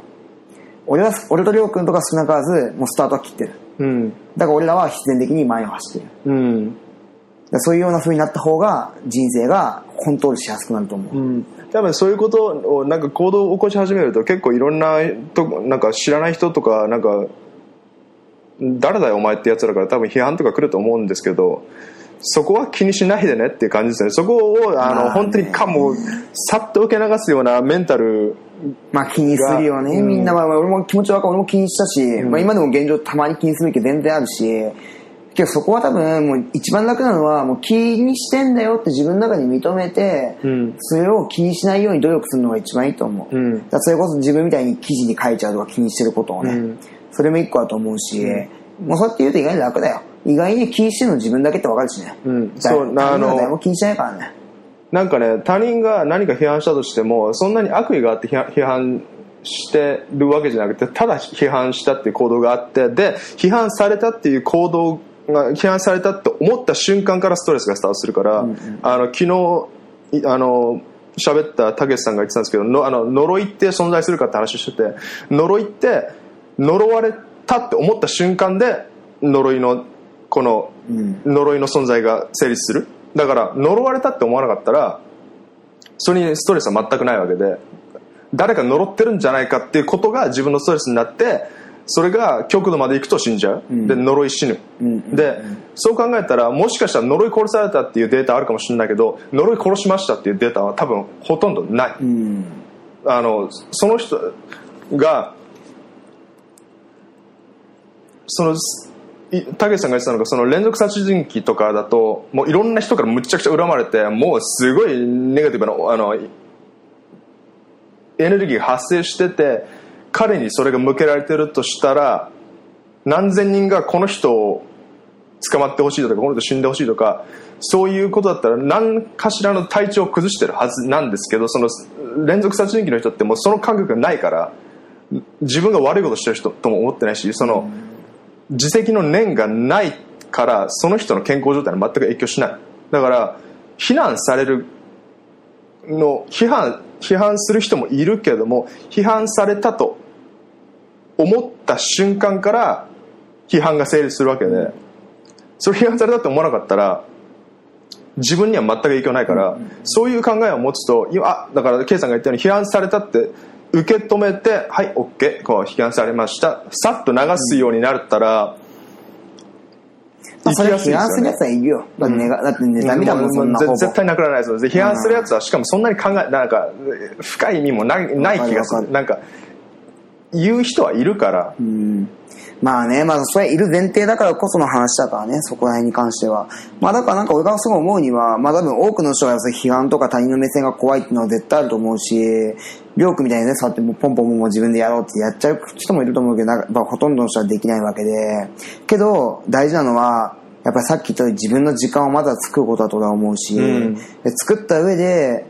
俺は、俺とりょうくんとか少なからず、もうスタートは切ってる。うんだから俺らは必然的に前を走ってる。うんそういうような風になった方が、人生がコントロールしやすくなると思う。うん。多分そういうことをなんか行動を起こし始めると結構いろんなとなんか知らない人とかなんか誰だよお前ってやつらから多分批判とか来ると思うんですけどそこは気にしないでねっていう感じですね。そこをあの、本当にかもうさっと受け流すようなメンタルまあ気にするよね、うん。みんな、まあ、俺も気持ちわかる、俺も気にしたし、まあ今でも現状たまに気にするけど全然あるし、けどそこは多分もう一番楽なのはもう気にしてんだよって自分の中に認めて、うんそれを気にしないように努力するのが一番いいと思う。うんだそれこそ自分みたいに記事に書いちゃうとか気にしてることをね、うんそれも一個だと思うし、もうそうやって言うと意外に楽だよ。意外に気にしてるの自分だけってわかるしね。うんだそうあの誰も気にしてないからね。なんかね他人が何か批判したとしてもそんなに悪意があって批判批判してるわけじゃなくてただ批判したっていう行動があってで批判されたっていう行動が批判されたって思った瞬間からストレスがスタートするから、あの昨日いあの喋ったたけしさんが言ってたんですけどのあの呪いって存在するかって話してて呪いって呪われたって思った瞬間で呪いのこのうん。呪いの存在が成立するだから呪われたって思わなかったらそれにストレスは全くないわけで誰か呪ってるんじゃないかっていうことが自分のストレスになってそれが極度までいくと死んじゃう、で呪い死ぬ、ん。でそう考えたらもしかしたら呪い殺されたっていうデータあるかもしれないけど呪い殺しましたっていうデータは多分ほとんどない、うん。あのその人がそのいたけしさんが言ってたのがその連続殺人鬼とかだともういろんな人からむちゃくちゃ恨まれてもうすごいネガティブなあのエネルギーが発生してて彼にそれが向けられてるとしたら何千人がこの人を捕まってほしいとかこの人死んでほしいとかそういうことだったら何かしらの体調を崩してるはずなんですけどその連続殺人鬼の人ってもうその感覚がないから自分が悪いことしてる人とも思ってないしその自責の念がないからその人の健康状態に全く影響しない。だから非難されるの批判批判する人もいるけども批判されたと思った瞬間から批判が成立するわけでそれ批判されたって思わなかったら自分には全く影響ないから、そういう考えを持つと今あだから K さんが言ったように批判されたって受け止めてはい OK こう批判されましたさっと流すようになったら、まあ、それは批判するやつはいるよ。だってね、だってね、ダメだもん、そんな。絶対なくならないですで批判するやつはしかもそんなに考えなんか深い意味もないない気がする。なんか言う人はいるから、うんまあね、まあそれいる前提だからこその話だからね、そこら辺に関しては。まあだからなんか俺がすごい思うには、まあ多分多くの人がそういう批判とか他人の目線が怖いっていうのは絶対あると思うし、りょうくんみたいにね、そうやってもうポンポンもう自分でやろうってやっちゃう人もいると思うけど、なんかまあほとんどの人はできないわけで。けど、大事なのは、やっぱりさっき言ったように自分の時間をまずは作ることだと俺は思うし、うんで作った上で、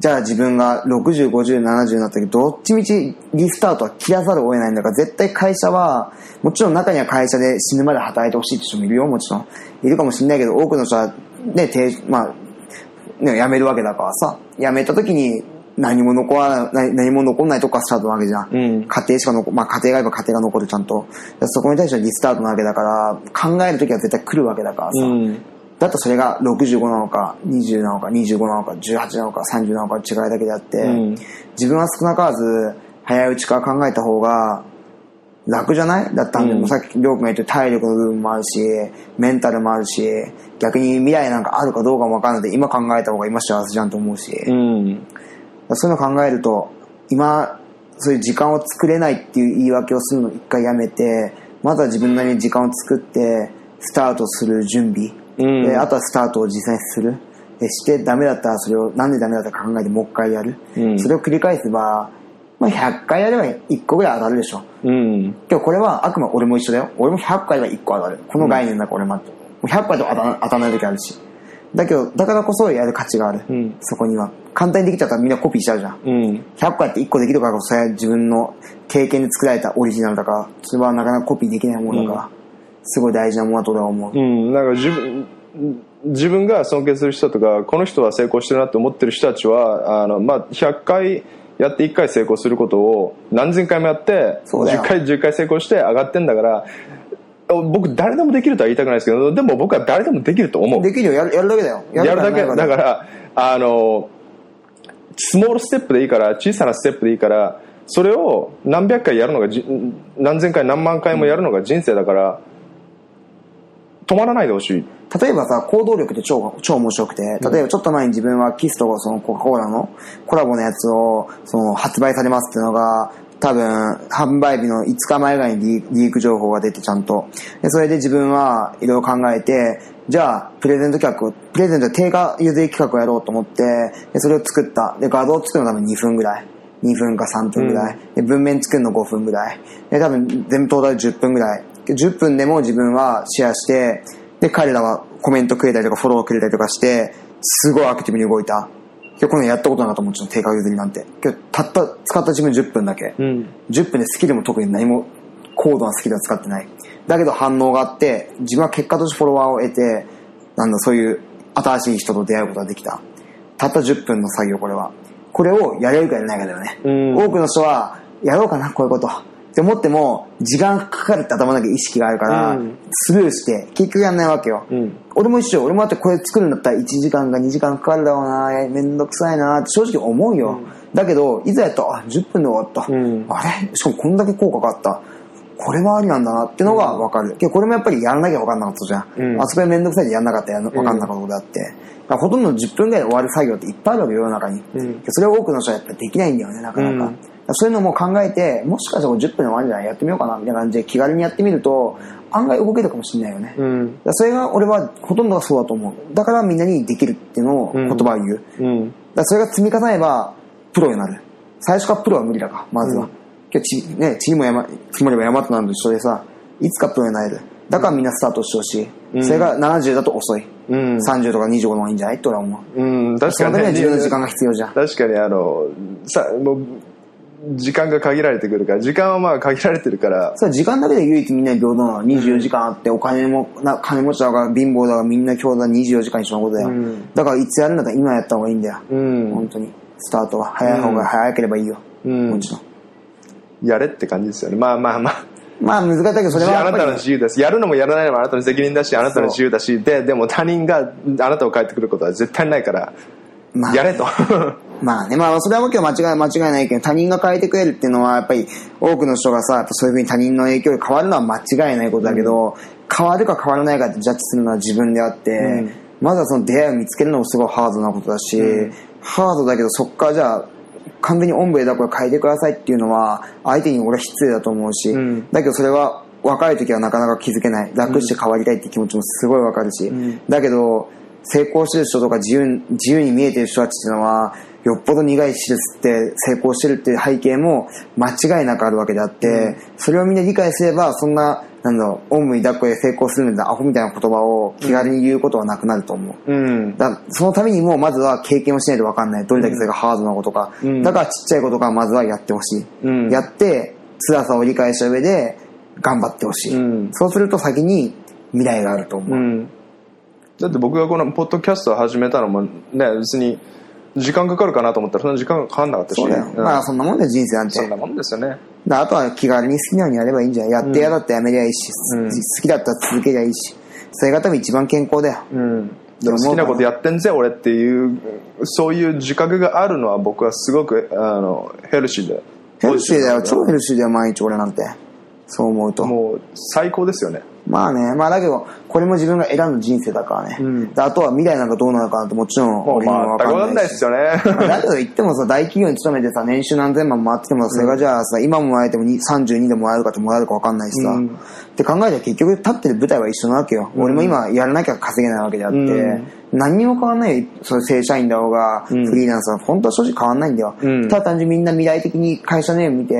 じゃあ自分が60、50、70になった時、どっちみちリスタートは切らざるを得ないんだから、絶対会社は、もちろん中には会社で死ぬまで働いてほしいって人もいるよ、もちろん。いるかもしれないけど、多くの人は、ね、定まあ、ね、辞めるわけだからさ、辞めた時に何も残らない、何も残んないとこからスタートなわけじゃん。うん家庭しか残、まあ家庭があれば家庭が残るちゃんと。そこに対してはリスタートなわけだから、考える時は絶対来るわけだからさ。うんだとそれが65なのか、20なのか、25なのか、18なのか、30なのか違いだけであって、うん。自分は少なからず、早いうちから考えた方が楽じゃない？だったんで、うん。もうさっきりょうくんが言って体力の部分もあるし、メンタルもあるし、逆に未来なんかあるかどうかもわかんないので、今考えた方が今幸せじゃんと思うし、うん。そういうの考えると、今、そういう時間を作れないっていう言い訳をするのを一回やめて、まずは自分なりに時間を作って、スタートする準備。うんであとはスタートを実際にする。でして、ダメだったらそれを、なんでダメだったか考えてもう一回やる。うんそれを繰り返せば、まあ100回やれば1個ぐらい当たるでしょ。うん今日これはあくまで俺も一緒だよ。俺も100回は1個当たる。この概念だから俺もあって。もう100回と当た当たらない時あるし。だけど、だからこそやる価値がある。うんそこには。簡単にできちゃったらみんなコピーしちゃうじゃん。うん100回って1個できるからこそ、それは自分の経験で作られたオリジナルだから、それはなかなかコピーできないものだから、すごい大事なものだと俺は思う。うん、なんか自分自分が尊敬する人とかこの人は成功してるなって思ってる人たちはあの、まあ、100回やって1回成功することを何千回もやってそうだよ。10回10回成功して上がってんだから僕誰でもできるとは言いたくないですけどでも僕は誰でもできると思う。できるよ、やるやるだけだよ。やるだけ。やだからあのスモールステップでいいから小さなステップでいいからそれを何百回やるのがじ何千回何万回もやるのが人生だから止まらないでほしい例えばさ、行動力って超、超面白くて、例えばちょっと前に自分はキスとそのコカ・コーラのコラボのやつを、その発売されますっていうのが、多分、販売日の5日前ぐらいにリリーク情報が出てちゃんと。で、それで自分はいろいろ考えて、じゃあ、プレゼント企画を、プレゼントで定価譲り企画をやろうと思って、で、それを作った。で、画像を作るの多分2分ぐらい。2分か3分ぐらい。で、文面作るの5分ぐらい。で、多分、全部トータル10分ぐらい。で10分でも自分はシェアして、で、彼らはコメントくれたりとかフォローくれたりとかして、すごいアクティブに動いた。今日このやったことなかったもん、ちろん定価譲りなんて。今日たった、使った自分10分だけ。うん10分でスキルも特に何も高度なスキルは使ってない。だけど反応があって、自分は結果としてフォロワーを得て、なんだ、そういう新しい人と出会うことができた。たった10分の作業、これは。これをやれるかやらないかだよね。うん多くの人は、やろうかな、こういうこと。って思っても、時間かかるって頭の中に意識があるから、うんスルーして、結局やんないわけよ。うん俺も一緒。俺もだってこれ作るんだったら1時間か2時間かかるだろうな。めんどくさいなって正直思うよ。だけど、いざやったら、あ、10分で終わった。うんあれ？しかもこんだけ効果があった。これはありなんだなってのが分かる。けどこれもやっぱりやらなきゃ分かんなかったじゃん。うんあそこでめんどくさいでやんなかったらやん分かんなかったことであって。だからほとんど10分ぐらいで終わる作業っていっぱいあるわけよ、世の中に。うんそれを多くの人はやっぱりできないんだよね、なかなか。そういうのも考えて、もしかしたらこれ10分で終わるんじゃない？やってみようかな、みたいな感じで気軽にやってみると、案外動けるかもしれないよね。うんそれが俺はほとんどがそうだと思う。だからみんなにできるっていうのを言葉を言う。うんだからそれが積み重ねればプロになる。最初からプロは無理だから、まずは。うん今日ち、ね、地にも山、積もれば山となるのと一緒でさ、いつかプロになれる。だからみんなスタートしてほしい。うんそれが70だと遅い。うん30とか25の方がいいんじゃない？って俺は思う。うん確そのためにはかにね自分の時間が必要じゃん。確かにあのさもう時間が限られてくるから時間はまあ限られてるからそれ時間だけで唯一みんなに平等なの。24時間あって、お金も、な金持ちだから貧乏だからみんな今日だ24時間一緒のことだよ。うんだからいつやるんだったら今やった方がいいんだよ。うん本当に。スタートは早い方が早ければいいよ。うんもちろん。やれって感じですよねまあまあまあまあ難しいけど、それはあなたの自由ですやるのもやらないのもあなたの責任だしあなたの自由だしででも他人があなたを変えてくることは絶対ないからまあやれとまあね、まあそれはもちろん間違い、間違いないけど、他人が変えてくれるっていうのは、やっぱり多くの人がさ、そういうふうに他人の影響で変わるのは間違いないことだけど、変わるか変わらないかってジャッジするのは自分であって、うん。まずはその出会いを見つけるのもすごいハードなことだし、うん。ハードだけどそっからじゃあ、完全におんぶでだこれ変えてくださいっていうのは、相手に俺は失礼だと思うし、うん。だけどそれは若い時はなかなか気づけない。楽して変わりたいって気持ちもすごいわかるし、ん。だけど、成功してる人とか自由自由に見えてる人たちっていうのは、よっぽど苦い手術って成功してるっていう背景も間違いなくあるわけであって、それをみんな理解すれば、そんななんだろう、おんぶに抱っこで成功するみたいなアホみたいな言葉を気軽に言うことはなくなると思う。うん。だそのためにも、まずは経験をしないと分かんない。どれだけそれがハードなことか。うんだからちっちゃいことからまずはやってほしい。うんやって、辛さを理解した上で、頑張ってほしい、うんそうすると先に未来があると思う。うん。だって僕がこのポッドキャストを始めたのもね、別に時間かかるかなと思ったらそんな時間がかかんなかったし。そうだよ。んまあそんなもんで人生なんて。そんなもんですよね。だあとは気軽に好きなようにやればいいんじゃないやって嫌だったらやめりゃいいし、うん好きだったら続けりゃいいし。それが多分一番健康だよ。うん。でも好きなことやってんぜ俺っていうそういう自覚があるのは僕はすごくあのヘルシーでヘルシーだよ。超ヘルシーだよ、毎日俺なんて。そう思うと。もう最高ですよねまあね、まあだけど、これも自分が選んだ人生だからね。うんであとは未来なんかどうなのかなってもちろん俺にもまあわかんない分かんないし。ですよねまあだけど言ってもさ、大企業に勤めてさ、年収何千万もらっててもさ、それがじゃあさ、今もらえてもに32でもらえるかってもらえるか分かんないしさ。うんって考えたら結局立ってる舞台は一緒なわけよ。俺も今やらなきゃ稼げないわけであって、うん何にも変わんないよ。それ正社員だろうが、うんフリーランスは本当は正直変わんないんだよ。うんただ単純にみんな未来的に会社ネーム見て、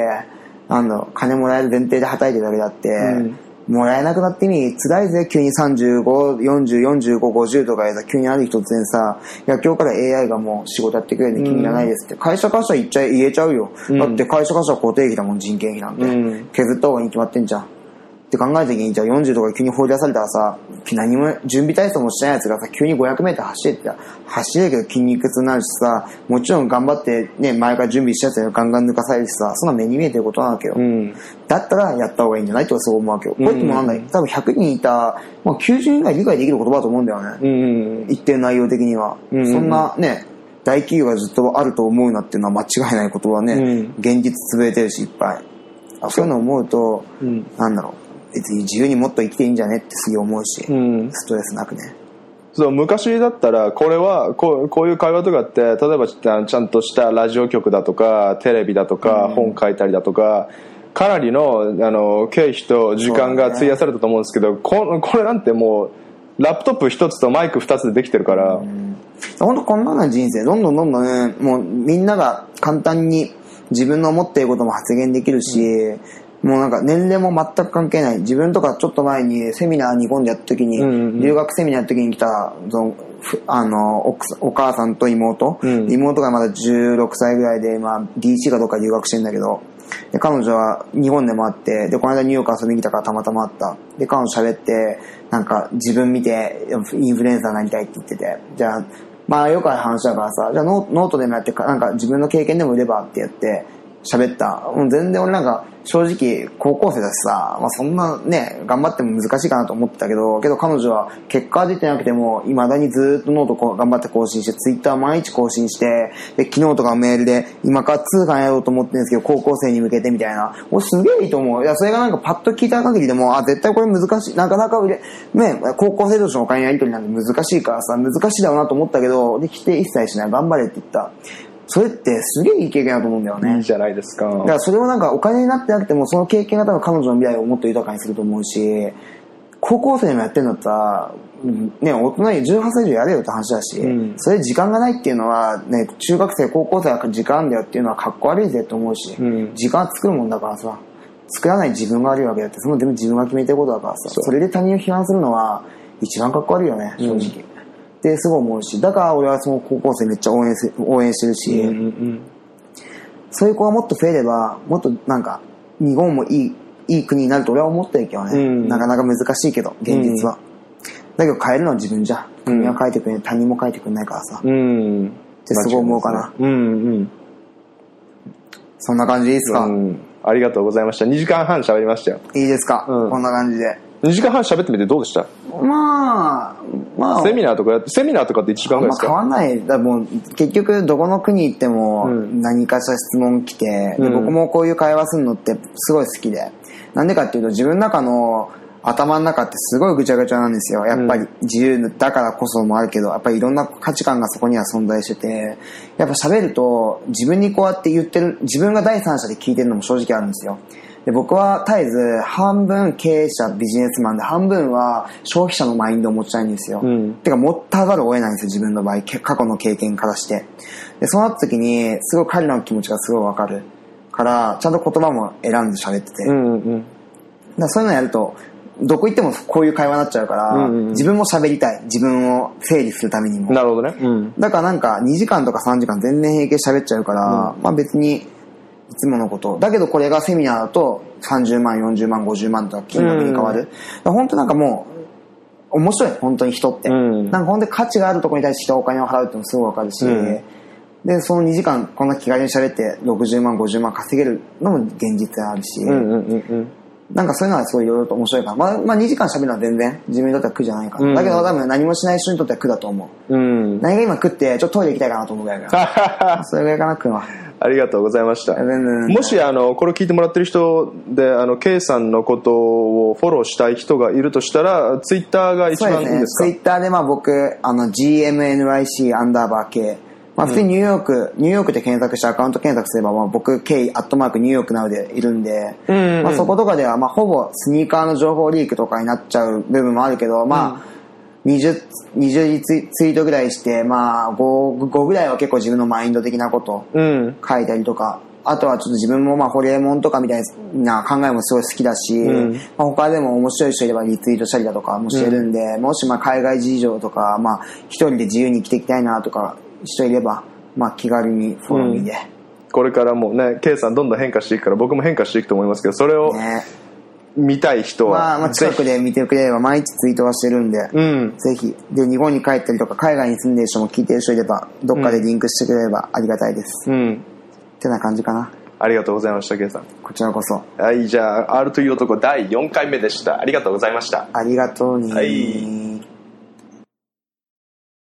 なんだろう、金もらえる前提で働いてるだけだって、んもらえなくなってみ、辛いぜ、急に35、40、45、50とかでさ、急にある日突然さ、いや、今日から AI がもう仕事やってくれるんで君いらないですって、会社からしたら言っちゃえ、言えちゃうよ。うんだって会社からしたら固定費だもん、人件費なんて。うん削った方がいいに決まってんじゃん。って考えた時に、じゃあ40とか急に放り出されたらさ、何も準備体操もしてないやつがさ、急に500メートル走れって走れるけど筋肉痛になるしさ、もちろん頑張ってね、前から準備したやつがガンガン抜かされるしさ、そんな目に見えてることなわけよ。うん。だったらやった方がいいんじゃない？ってそう思うわけよ。これってもうなんだ多分100人いた、まあ、90人ぐらい理解できる言葉だと思うんだよね。うん言ってる内容的には。うんそんなね、大企業がずっとあると思うなっていうのは間違いないことはね、うん。現実潰れてるしいっぱい。あそういうの思うと、うん。なんだろう、別に自由にもっと生きていいんじゃねってすげえ思うし、うん。ストレスなくね。そう昔だったらこれはこうこういう会話とかって例えばちゃんとしたラジオ局だとかテレビだとか、本書いたりだとかかなりのあの経費と時間が費やされたと思うんですけど、ここれなんてもうラップトップ一つとマイク二つでできてるから、本当こんなな人生、どんどんどんどんね、もうみんなが簡単に自分の思っていることも発言できるし、もうなんか年齢も全く関係ない。自分とかちょっと前にセミナーに日本でやった時に、うんうんうん。留学セミナーやった時に来た、あの奥さんお母さんと妹、うん。妹がまだ16歳ぐらいで、まあ DC かどっか留学してんだけど、で、彼女は日本でもあって、で、この間ニューヨーク遊びに来たからたまたまあった。で、彼女喋って、なんか自分見てインフルエンサーになりたいって言ってて、じゃあ、まあよくある話だからさ、じゃあノノートでもやってか、なんか自分の経験でも売ればってやって、喋った。もう全然俺なんか、正直高校生だしさ、まあそんなね、頑張っても難しいかなと思ってたけど、けど彼女は結果は出てなくても、未だにずっとノートこう頑張って更新して、ツイッター毎日更新して、で、昨日とかメールで、今から通販やろうと思ってるんですけど、高校生に向けてみたいな。俺すげえいいと思う。いや、それがなんかパッと聞いた限りでも、あ、絶対これ難しい。なかなか売れ、ね、高校生同士のお金やり取りなんて難しいからさ、難しいだろうなと思ったけど、で、否定一切しない。頑張れって言った。それってすげえいい経験だと思うんだよね。いいじゃないですか。だからそれをなんかお金になってなくてもその経験が多分彼女の未来をもっと豊かにすると思うし高校生でもやってんだったらうんね大人に18歳以上やれよって話だし、うん。それ時間がないっていうのはね中学生高校生は時間だよっていうのはかっこ悪いぜと思うし、うん。時間作るもんだからさ作らない自分が悪いわけだってその全部自分が決めてることだからさそれで他人を批判するのは一番かっこ悪いよね正直、ってすごい思うしだから俺はその高校生めっちゃ応援せ応援してるし、うんうんそういう子がもっと増えれば、もっとなんか、日本もいい、いい国になると俺は思ってるけどね。うん。なかなか難しいけど、現実は。だけど変えるのは自分じゃん。国は変えてくれない、他人も変えてくれないからさ。っうん。てすごい思うかな。うんうん。そんな感じでいいですか、うん。ありがとうございました。2時間半喋りましたよ。いいですか、うん。こんな感じで。2時間半喋ってみてどうでした？まあ、まあ、セミナーとかやってセミナーとかって1時間ぐらいでか？わんない。だもう、結局、どこの国行ってもうん何かしら質問来て、でうん僕もこういう会話するのってすごい好きで。なんでかっていうと、自分の中の頭の中ってすごいぐちゃぐちゃなんですよ。やっぱり自由だからこそもあるけど、やっぱりいろんな価値観がそこには存在してて、やっぱ喋ると自分にこうやって言ってる、自分が第三者で聞いてるのも正直あるんですよ。で僕は絶えず半分経営者ビジネスマンで半分は消費者のマインドを持ちたいんですよ。うんてか持ったざるを得ないんですよ自分の場合け過去の経験からしてでそうなった時にすごい彼らの気持ちがすごいわかるからちゃんと言葉も選んで喋ってて、うんうんだそういうのやるとどこ行ってもこういう会話になっちゃうから、うんうんうん自分も喋りたい。自分を整理するためにも。なるほどね。うん。だからなんか2時間とか3時間全然平気で喋っちゃうから、まあ別にいつものこと。だけどこれがセミナーだと30万、40万、50万とか金額に変わる。だから本当なんかもう、面白い、本当に人って。うんなんか本当に価値があるところに対してお金を払うってのもすごいわかるし、うんで、その2時間こんな気軽に喋って60万、50万稼げるのも現実あるし、うんうんうんうん。なんかそういうのはすごいいろいろと面白いから、まあ、まあ2時間喋るのは全然自分にとっては苦じゃないから。うんだけど多分何もしない人にとっては苦だと思う。うん。何が今食って、ちょっとトイレ行きたいかなと思うぐらいから。それぐらいかな、食うのは。ありがとうございました。もし、あの、これ聞いてもらってる人で、あの、K さんのことをフォローしたい人がいるとしたら、ツイッターが一そうですね。番いいですかツイッターでまあ僕、あの、GMNYC アンダーバー K。まあ普通にニューヨーク、ニューヨークで検索してアカウント検索すれば、まあ僕、K アットマークニューヨークなどでいるんで、うんうんうん。まあそことかでは、まあほぼスニーカーの情報リークとかになっちゃう部分もあるけど、まあ、20、20ツイツイートぐらいして、まあ5、5ぐらいは結構自分のマインド的なことうん。書いたりとか、あとはちょっと自分もまあホリエモンとかみたいな考えもすごい好きだし、ん。まあ、他でも面白い人いればリツイートしたりだとかもしてるんで、もしまあ海外事情とか、まあ一人で自由に生きていきたいなとか人いれば、まあ気軽にフォローミーで。これからもね、K さんどんどん変化していくから、僕も変化していくと思いますけど、それをね。見たい人は、まあまあ近くで見てくれれば毎日ツイートはしてるんで、うん。ぜひ。で、日本に帰ったりとか海外に住んでる人も聞いてる人いれば、どっかでリンクしてくれればありがたいです。うん。ってな感じかな。ありがとうございました、K さん。こちらこそ。はい、じゃあ、R という男第4回目でした。ありがとうございました。ありがとうに。はい